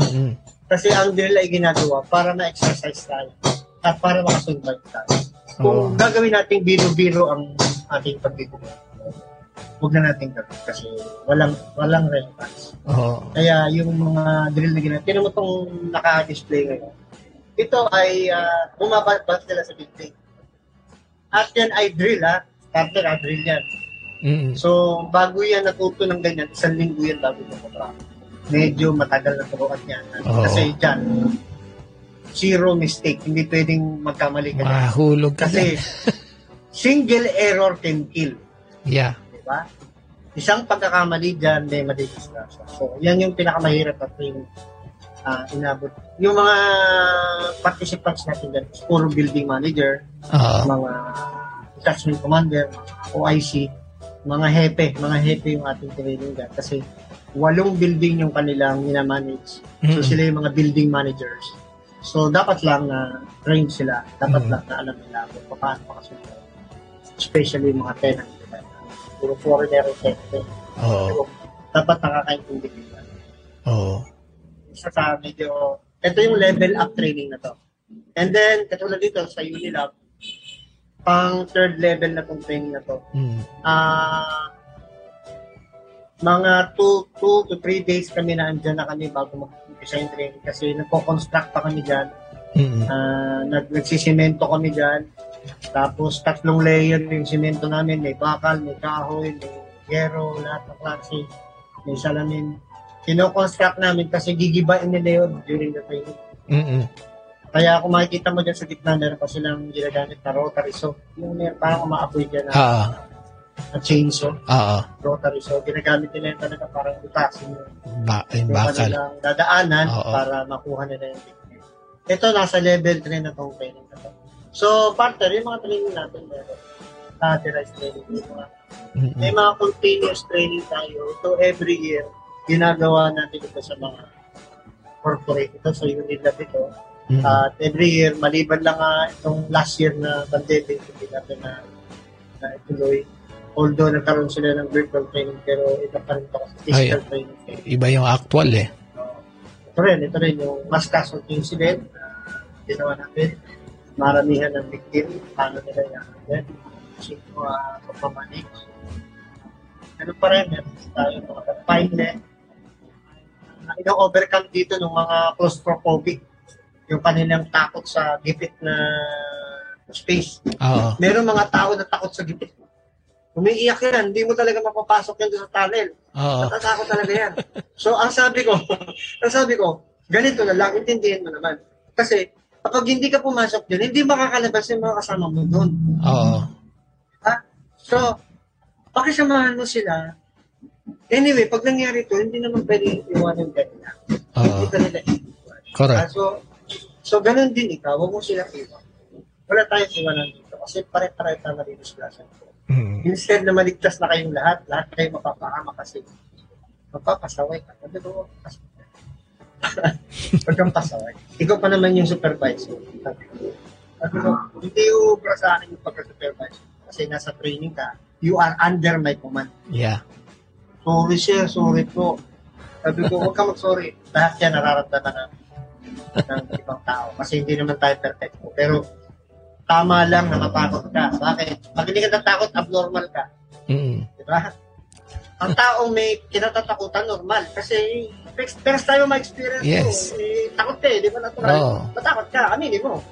Mm-mm. Kasi ang nila ay ginagawa para ma-exercise tayo at para makasurvive tayo. Kung Oo. gagawin natin biro-biro ang ating pagbibuhay, huwag na natin gawin kasi walang walang relevance. Oo. Kaya yung mga drill na ginagawa, tinan mo itong naka-display ngayon. Ito ay uh, bumabat nila sa building. At yan ay drill ha. Starter ha, drill yan. Mm-mm. So, bago yan natuto ng ganyan, isang linggo yan bago na Medyo matagal na turuan yan. Oo. Kasi dyan, zero mistake. Hindi pwedeng magkamali ka. Mahulog ka Kasi *laughs* single error can kill. Yeah. Di ba? Isang pagkakamali dyan, may madidisgrasya. So, yan yung pinakamahirap at yung ah, inabot. Yung mga participants natin dyan, puro building manager, Oo. mga detachment commander, OIC, mga hepe, mga hepe yung ating training dyan. Kasi walong building yung kanilang minamanage. So Mm. sila yung mga building managers. So dapat lang na trained sila. Dapat Mm. lang na alam nila kung paano makasunod. Especially yung mga tenant. nila. Puro foreigner yung tenant. Oo. Dapat nakakaintindi nila. Oo. Isa sa medyo, ito yung level up training na to. And then, katulad dito sa Unilab, pang third level na tong training na to. Mm. Ah, mga 2 two, to 3 days kami na andyan na kami bago mag-umpisa yung training kasi nagpo-construct pa kami dyan. Mm. Ah, nag nagsisimento kami dyan. Tapos tatlong layer yung simento namin. May bakal, may kahoy, may gero, lahat ng klase. May salamin. Kino-construct namin kasi gigibain nila yun during the training. Mm-mm. Kaya kung makikita mo dyan sa gitna, meron pa silang ginagamit na rotary saw. Yung meron parang umaapoy dyan na, Oo. Na chainsaw, Oo. rotary saw. Ginagamit nila yung talaga parang butasin yung, Ba- yung yung bakal. kanilang dadaanan Oo. para makuha nila yung technique. Ito, nasa level 3 na tong training na to. So, partner, yung mga training natin meron. catheterized training. May mga, Mm-mm. may mga continuous training tayo. So every year, ginagawa natin ito sa mga corporate ito, sa unit lab ito. Mm-mm. At every year, maliban lang nga itong last year na pandemic, hindi natin na, na ituloy. Although nagkaroon sila ng virtual training, pero ito pa rin ito kasi physical Ay. training. Iba yung actual eh. Ito rin, ito rin yung mass casualty incident na ginawa natin. Maramihan ng victim, paano nila yan. Kasi uh, pagpamanage. Ano pa rin, meron tayo mga confinement. Uh, ino-overcome dito ng mga claustrophobic. Yung kanilang takot sa gipit na space. Oo. Meron mga tao na takot sa gipit. Umiiyak yan, hindi mo talaga mapapasok yan sa tunnel. Oo. Natatakot talaga yan. So, ang sabi ko, *laughs* ang sabi ko, ganito na lang, intindihin mo naman. Kasi, kapag hindi ka pumasok dyan, hindi makakalabas yung mga kasama mo doon. Oo. Ha? So, pakisamahan mo sila. Anyway, pag nangyari to, hindi naman pwede iwanan ka nila. Oo. Hindi ka nila iwan. Ah, Correct. so, so, ganun din ikaw, huwag mo sila iwan. Wala tayong iwanan dito kasi pare-pare tayo marinisplasan ko. Mm. Instead na maligtas na kayong lahat, lahat kayo mapapahama kasi mapapasaway ka. Sabi ko, *laughs* Huwag kang pasaway. Ikaw pa naman yung supervisor. Ko, sabi ko, hindi ubra sa akin yung pagka-supervisor. Kasi nasa training ka, you are under my command. Yeah. Sorry sir, sorry po. Sabi ko, huwag ka mag-sorry. Lahat yan nararamdaman na ng ibang tao. Kasi hindi naman tayo perfecto. Pero tama lang na matakot ka. Bakit? Pag hindi ka natakot, abnormal ka. Mm. Di ba? Ang taong may kinatatakutan, normal. Kasi first time ma-experience Yes. mo, eh, takot ka eh, di ba natural? Oo. Matakot ka, aminin mo.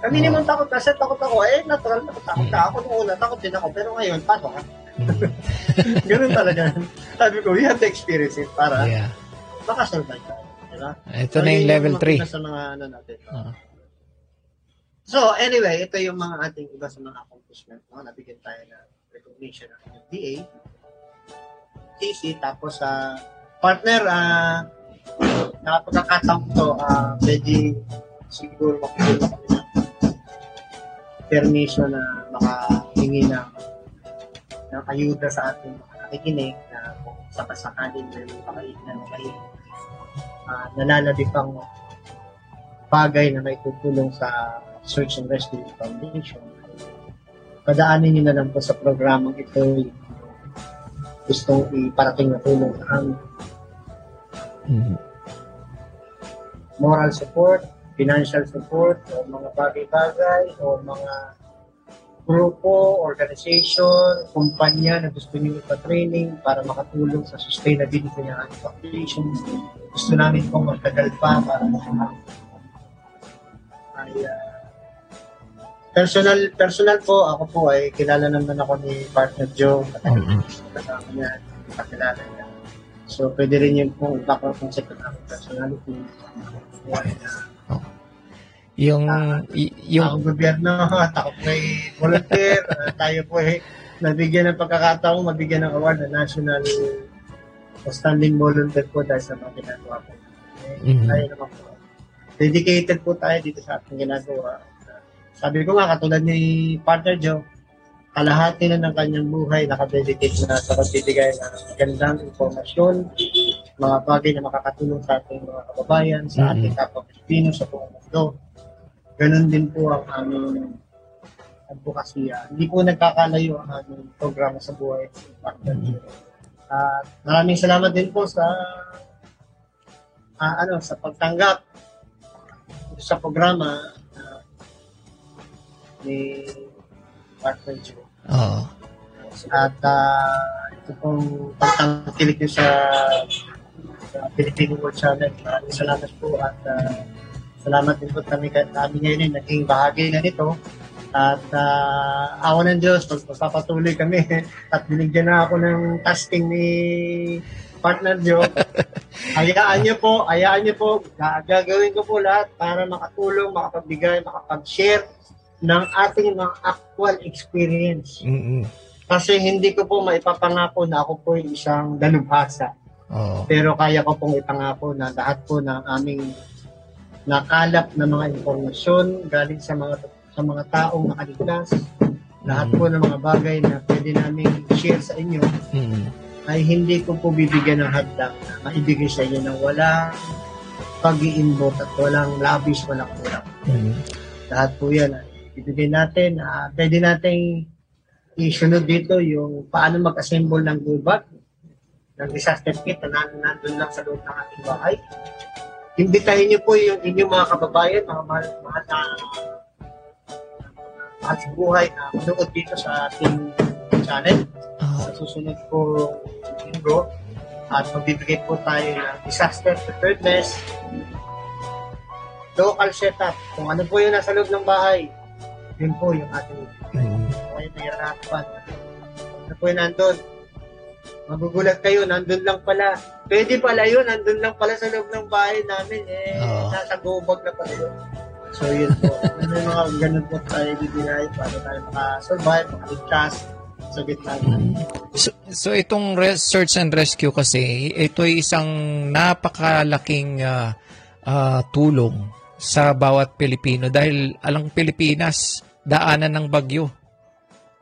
Aminin mo takot ka, kasi takot ako, eh, natural na takot ka. Ako nung una, takot din ako, pero ngayon, paano ka? *laughs* Ganun talaga. Sabi ko, we have to experience it para Yeah. makasurvive ka. Di ba? Ito na yung yun level 3. makita Sa mga ano natin. Ah. So, anyway, ito yung mga ating iba sa mga accomplishment. No? Nabigyan tayo ng recognition ng FDA, TC, tapos sa partner, ah, na pagkakataon to, ah, pwede siguro makikita kami ng permission na makahingi ng, ng ayuda sa ating mga nakikinig na kung sa pasakaling may makain na may uh, nalalabig pang bagay na may tutulong sa Search and Rescue Foundation. Padaanin niyo na lang po sa programang ito yung gustong iparating na tulong sa amin. Mm. Moral support, financial support, o mga bagay-bagay, o mga grupo, organization, kumpanya na gusto niyo ipa-training para makatulong sa sustainability ng ating foundation. Gusto namin pong magtagal pa para ay ah, personal personal po ako po ay kilala naman ako ni partner Joe Mm-mm. kasama niya kakilala niya so pwede rin yun po background ng personality buhay na Yung, y- yung, ang gobyerno *laughs* takot may volunteer *laughs* tayo po eh nabigyan ng pagkakataong mabigyan ng award na national standing volunteer po dahil sa mga ginagawa po eh, Mhm. tayo naman po dedicated po tayo dito sa ating ginagawa. Sabi ko nga, katulad ni partner Joe, kalahati na ng kanyang buhay nakadedicate na sa pagbibigay ng magandang informasyon, mga bagay na makakatulong sa ating mga kababayan, sa Mhm. ating kapwa Pilipino sa buong mundo. Ganon din po ang aming advokasya. Hindi po nagkakalayo ang aming programa sa buhay ni partner Joe. At maraming salamat din po sa ah, ano sa pagtanggap sa programa ni partner Joe. oo. At ah, ito pong pagtangkilik niyo sa, sa Filipino World Channel. Maraming salamat po at ah, salamat din po kami, kami ngayon ay naging bahagi na nito. At uh, awa ng Diyos, magpapatuloy kami *laughs* at binigyan na ako ng tasking ni partner Joe. *laughs* hayaan niyo po, hayaan niyo po, ga- gagawin ko po lahat para makatulong, makapagbigay, makapag-share ng ating mga actual experience. Mm-mm. Kasi hindi ko po maipapangako na ako po isang dalubhasa. Oo. Pero kaya ko pong ipangako na lahat po ng aming nakalap na mga impormasyon galing sa mga sa mga taong nakaligtas lahat po ng mga bagay na pwede namin share sa inyo Mm. ay hindi ko po bibigyan ng hadlang na maibigay sa inyo ng walang pag-iimbot at walang labis, walang kulang. Mm. Lahat po yan ay ibigay natin. Uh, pwede natin isunod dito yung paano mag-assemble ng go bag, ng disaster kit na nan- nandun lang sa loob ng ating bahay. Imbitahin niyo po yung inyong mga kababayan, mga mahal, mahal na mahal sa buhay na manood dito sa ating channel sa susunod po linggo at magbibigay po tayo ng disaster preparedness local setup kung ano po yung nasa loob ng bahay yun po yung ating mm. kung kayo nahirapan ano po nandun? Magugulat kayo nandun lang pala. Pwede pala yun nandun lang pala sa loob ng bahay namin eh. Oo. nasa gobag na pala yun. So yun po. Ano yung mga ganun po tayo bibigay para tayo makasurvive makaligtas sa gitna ng So, so itong search and rescue kasi, ito ay isang napakalaking ah, ah, tulong sa bawat Pilipino dahil alang Pilipinas, daanan ng bagyo.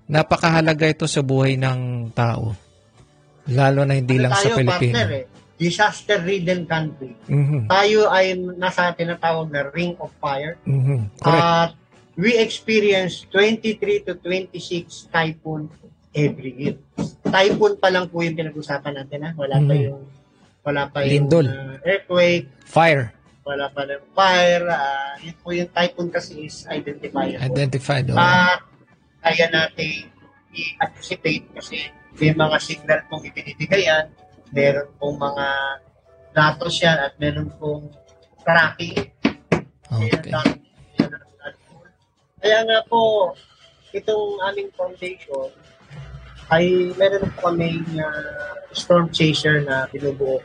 Napakahalaga ito sa buhay ng tao. Lalo na hindi lang sa tayo, Pilipino. partner, eh. Disaster-ridden country. Mhm, Tayo ay nasa tinatawag na Ring of Fire. mhm, Correct. At we experience 23 to 26 typhoon every year. Typhoon pa lang po yung pinag-usapan natin. Ha? Wala pa Mhm. yung wala pa yung Lindol. uh, earthquake, Fire. Wala pa yung fire. Uh, yun po yung typhoon kasi is identifiable. Identified. oh. At kaya natin i-anticipate kasi may mga signal pong ibinibigay yan. Meron pong mga datos yan at meron pong tracking. Okay. Kaya nga po, itong aming foundation ay meron po kami storm chaser na binubuo.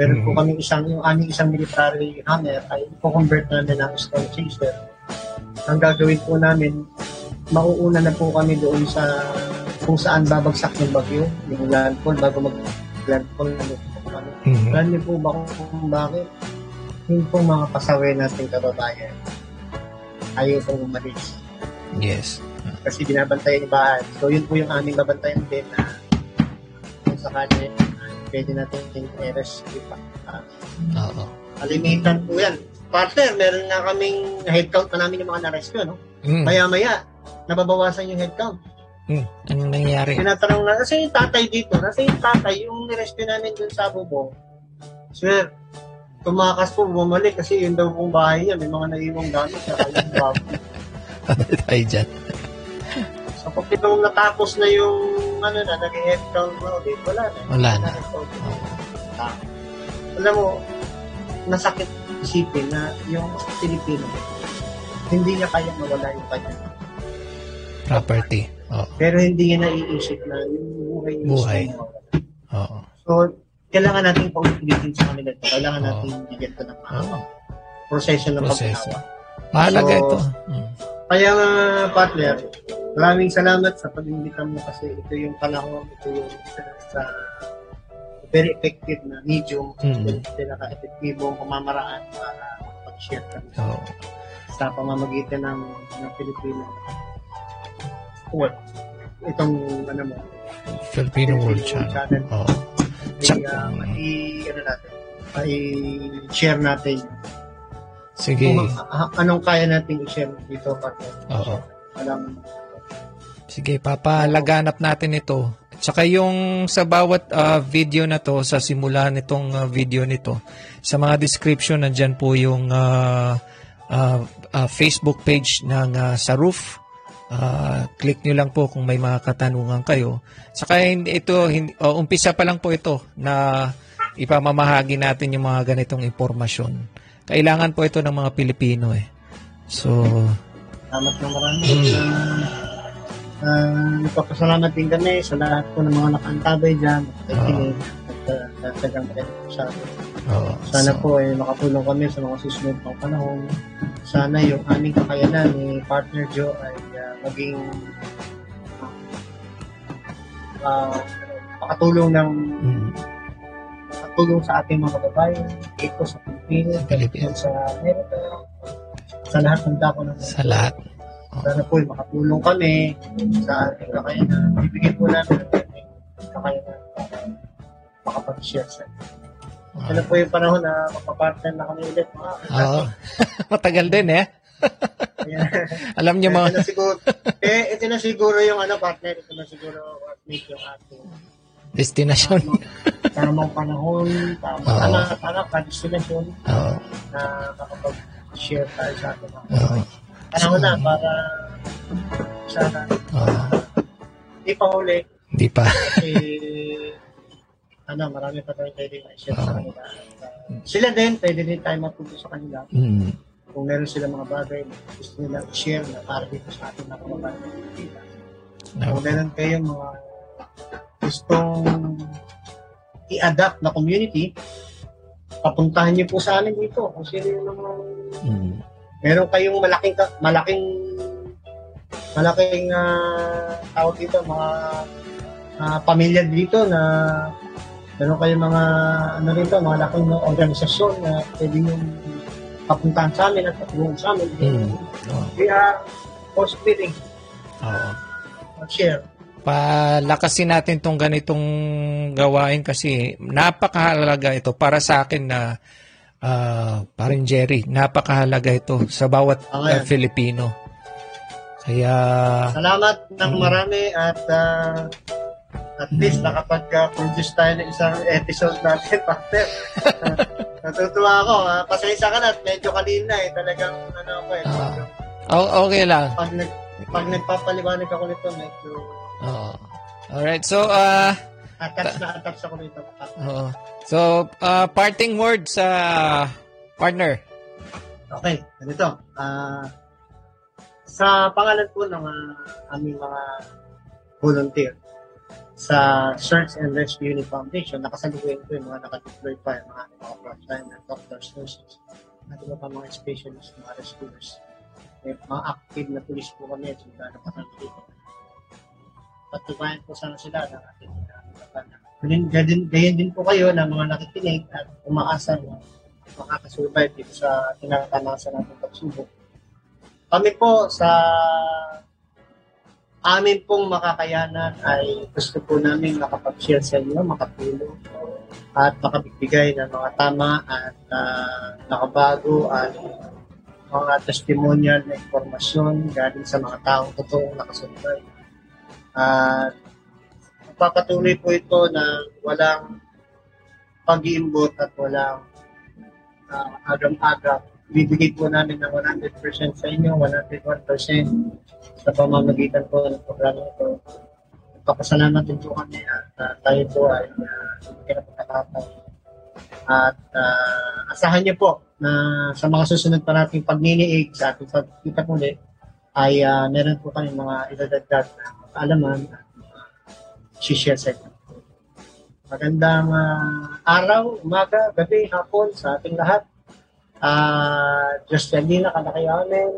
Meron po Mhm. kami isang, yung aming isang military hammer ay i-convert namin ng storm chaser. Ang gagawin po namin, mauuna na po kami doon sa kung saan babagsak yung bagyo, yung landfall, bago mag-landfall na po kami. Mhm. Alam niyo po ba kung bakit? Yung po mga pasaway nating kababayan ayaw pong umalis Yes. kasi binabantayan yung bahay. So yun po yung aming babantayan din na kung sakali pwede natin yung rescue pa. Uh, Oo. kalimitan po yan. Partner, meron na kaming headcount na namin yung mga na-rescue, no? Mm. Maya-maya, nababawasan yung headcount. Mm. Anong nangyari? Tinatanong na, kasi yung tatay dito, nasa yung tatay, yung nirescue namin dun sa bubong. Sir, tumakas po, bumalik kasi yun daw pong bahay niya, may mga naiwang gamit sa kanyang baboy. *laughs* Ay, dyan. So, pag nung natapos na yung, ano na, nag-head count na ulit, wala na. Wala na. Ah. Alam mo, nasakit isipin na yung Pilipino, hindi niya kaya mawala yung kanya. Property. Oo. Pero hindi niya naiisip na yung buhay niya Buhay. Oo. So, kailangan natin paulitin sa kanila. Kailangan natin bigyan ito ng mahabang proseso ng Proseso. Mahalaga So, ito. Kaya nga, partner, maraming salamat sa pag-imbita mo kasi ito yung panahon, ito yung isa sa very effective na medium, Mm. mm. pinaka-effectivong pamamaraan para pag-share kami Oo. sa pamamagitan ng, ng Pilipino. Well, itong ano mo, Filipino World Filipino Channel. Channel. Oo. ay, uh, i- ano natin, i-share natin Sige. kung anong kaya natin i-share dito, partner. Oo. Alam, Sige, papalaganap natin ito. Tsaka yung sa bawat ah, video na to, sa simula nitong ah, video nito, sa mga description, nandyan po yung ah, ah, ah, Facebook page ng ah, sa roof. Ah, click nyo lang po kung may mga katanungan kayo. Saka hindi, ito, hindi, oh, umpisa pa lang po ito na ipamamahagi natin yung mga ganitong impormasyon. Kailangan po ito ng mga Pilipino eh. So, salamat na marami. Mm. Uh, nagpapasalamat din kami sa lahat po ng mga nakaantabay dyan, nakikinig, at uh, nagsagang po sa oo. Sana So, po ay makatulong kami sa mga susunod pang panahon. Sana yung aming kakayanan ni Partner Joe ay uh, maging uh, makatulong ng mm, makatulong sa ating mga babae dito sa Pilipinas, Pilipinas. sa Amerika, sa lahat ng dako ng sa lahat. Sana po makatulong kami sa ating kakayanan. Bibigyan po namin ang ating kakayanan para makapag-share sa inyo. Ano po yung panahon na mapapartner na kami ulit. Oo. *laughs* Matagal din eh. *laughs* Alam niyo ito mga... na siguro, eh, ito na siguro yung ano, partner. Ito na siguro what make yung ating Destination. tamang panahon, tamang Oo. anak, anak, destination Oo. na makapag-share tayo sa mga Oo. panahon na para sana Oo. di pa huli Hindi pa. kasi *laughs* ano, marami pa tayong pwede i-share sa kanila. Uh, sila din, pwede din tayo matuto sa kanila. Mm. Kung meron sila mga bagay na gusto nila i-share na para dito sa mga kababayan ng Pilipinas. Kung meron kayong mga gustong i-adapt na community, papuntahan niyo po sa amin dito. Kung sino yung mga Mm. meron kayong malaking malaking malaking ah, tawag dito mga ah, pamilya dito na meron kayong mga ano rito mga laking mga organisasyon na pwede nyo papuntahan sa amin at patulungan sa amin. Mm. Oo. We are post willing Oo. Palakasin natin tong ganitong gawain kasi napakahalaga ito para sa akin na ah parin Jerry, napakahalaga ito sa bawat ah, yan. Filipino. Kaya Salamat ng marami at ah, at least nakapag-produce tayo ng isang episode natin, *laughs* partner. *laughs* Natutuwa ako. ah. pasensya ka na at medyo kanina eh. Talagang ano ako eh. O- okay lang. pag, nag, pag nagpapaliwanag ako nito, medyo Oo. Alright, so uh attached na attached ako nito. oo. So uh, parting words sa partner. Okay, ganito. Ah, sa pangalan po ng ah, aming mga volunteer sa Search and Rescue Unit Foundation, nakasalukuyan ko yung mga nakadeploy pa, yung mga, mga frontline doctors, nurses, at iba pa mga specialists, mga rescuers. May mga active na police po kami at sila na kami dito. Patubayan po sana sila ng ating uh, Ganyan, ganyan, ganyan din po kayo na mga nakikinig at umaasa na makakasurvive dito sa tinatanasan natin pagsubok. Kami po sa amin pong makakayanan ay gusto po namin makapag-share sa inyo, makatulong at makabigbigay ng mga tama at ah, nakabago at mga testimonial na informasyon galing sa mga taong totoong nakasurvive. At papatuloy po ito na walang pag-iimbot at walang uh, agam-agam. Bibigay po namin ng 100% sa inyo, 101% sa pamamagitan po ng programa ito. Nagpapasalamat din po kami at uh, tayo po ay uh, bibigyan ng pagkakataon. At uh, asahan niyo po na sa mga susunod pa nating pagniniig sa ating pagkita po ulit ay uh, meron po kami mga idadagdag na kaalaman at uh, share sa inyo. Magandang ah, araw, umaga, gabi, hapon sa ating lahat. Uh, Diyos Yalina, kalakayanin,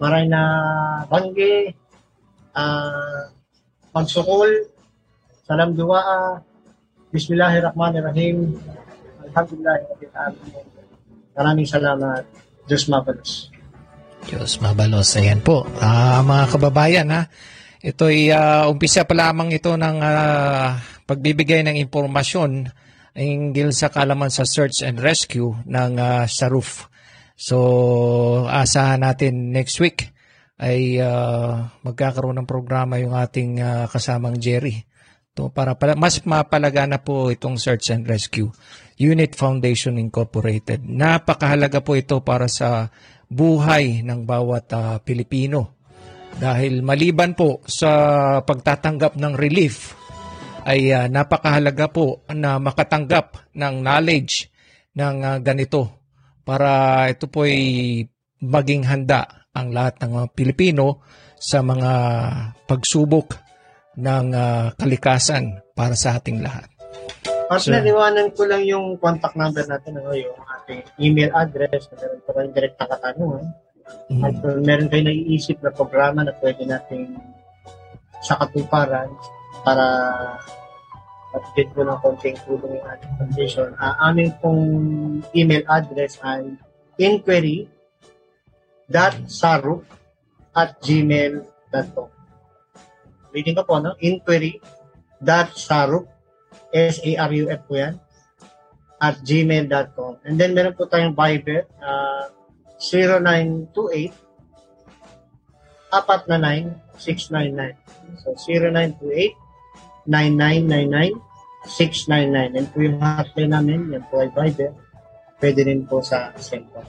maray na banggi, uh, magsukol, salam duwaa, Bismillahirrahmanirrahim, Alhamdulillahirrahmanirrahim. Maraming salamat. Diyos mabalos. Diyos mabalos. Ayan po. Ah, mga kababayan ha. Ito'y ah, umpisa pa lamang ito ng ah, pagbibigay ng impormasyon hinggil sa kalaman sa search and rescue ng ah, Saruf. So, asahan natin next week ay ah, magkakaroon ng programa yung ating ah, kasamang Jerry. To para pala, mas mapalagana po itong Search and Rescue Unit Foundation Incorporated. Napakahalaga po ito para sa buhay ng bawat ah, Pilipino. Dahil maliban po sa pagtatanggap ng relief, ay ah, napakahalaga po na makatanggap ng knowledge ng ah, ganito para ito po ay maging handa ang lahat ng mga Pilipino sa mga pagsubok ng ah, kalikasan para sa ating lahat. Partner, So- iwanan ko lang yung contact number natin, ano, yung ating email address, meron pa kayong direct na katanungan. At kung meron kayo naiisip na programa na pwede nating sa katuparan para matigit ko ng konting tulong yung ating foundation. Uh, aming pong email address ay inquiry.sarup at gmail.com. Reading ko po, no? Inquiry dot saruf, S-A-R-U-F po yan, at gmail.com. And then meron po tayong Viber, uh, 0928 apat na 9 699. So 0928 9999 699. And po yung hotline namin, yan po ay Viber. Pwede rin po sa cellphone.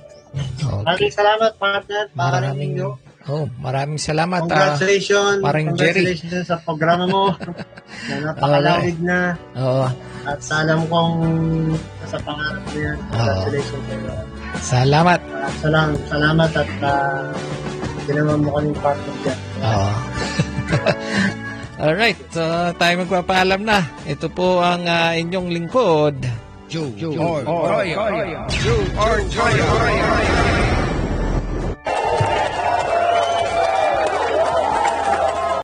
Maraming salamat, partner. Maraming ninyo. oh, maraming salamat. ah, Congratulations. Parang Jerry. Congratulations sa programa mo. *laughs* na napakalawig na. Oo. At alam kong sa pangarap mo yan. Congratulations. Uh, salamat. Salam, salamat at uh, ginawa mo kaming partner dyan. Oo. *laughs* Alright, uh, tayo magpapaalam na. Ito po ang ah, inyong lingkod. Joe, Joe, Joe Arroyo. Joe Arroyo.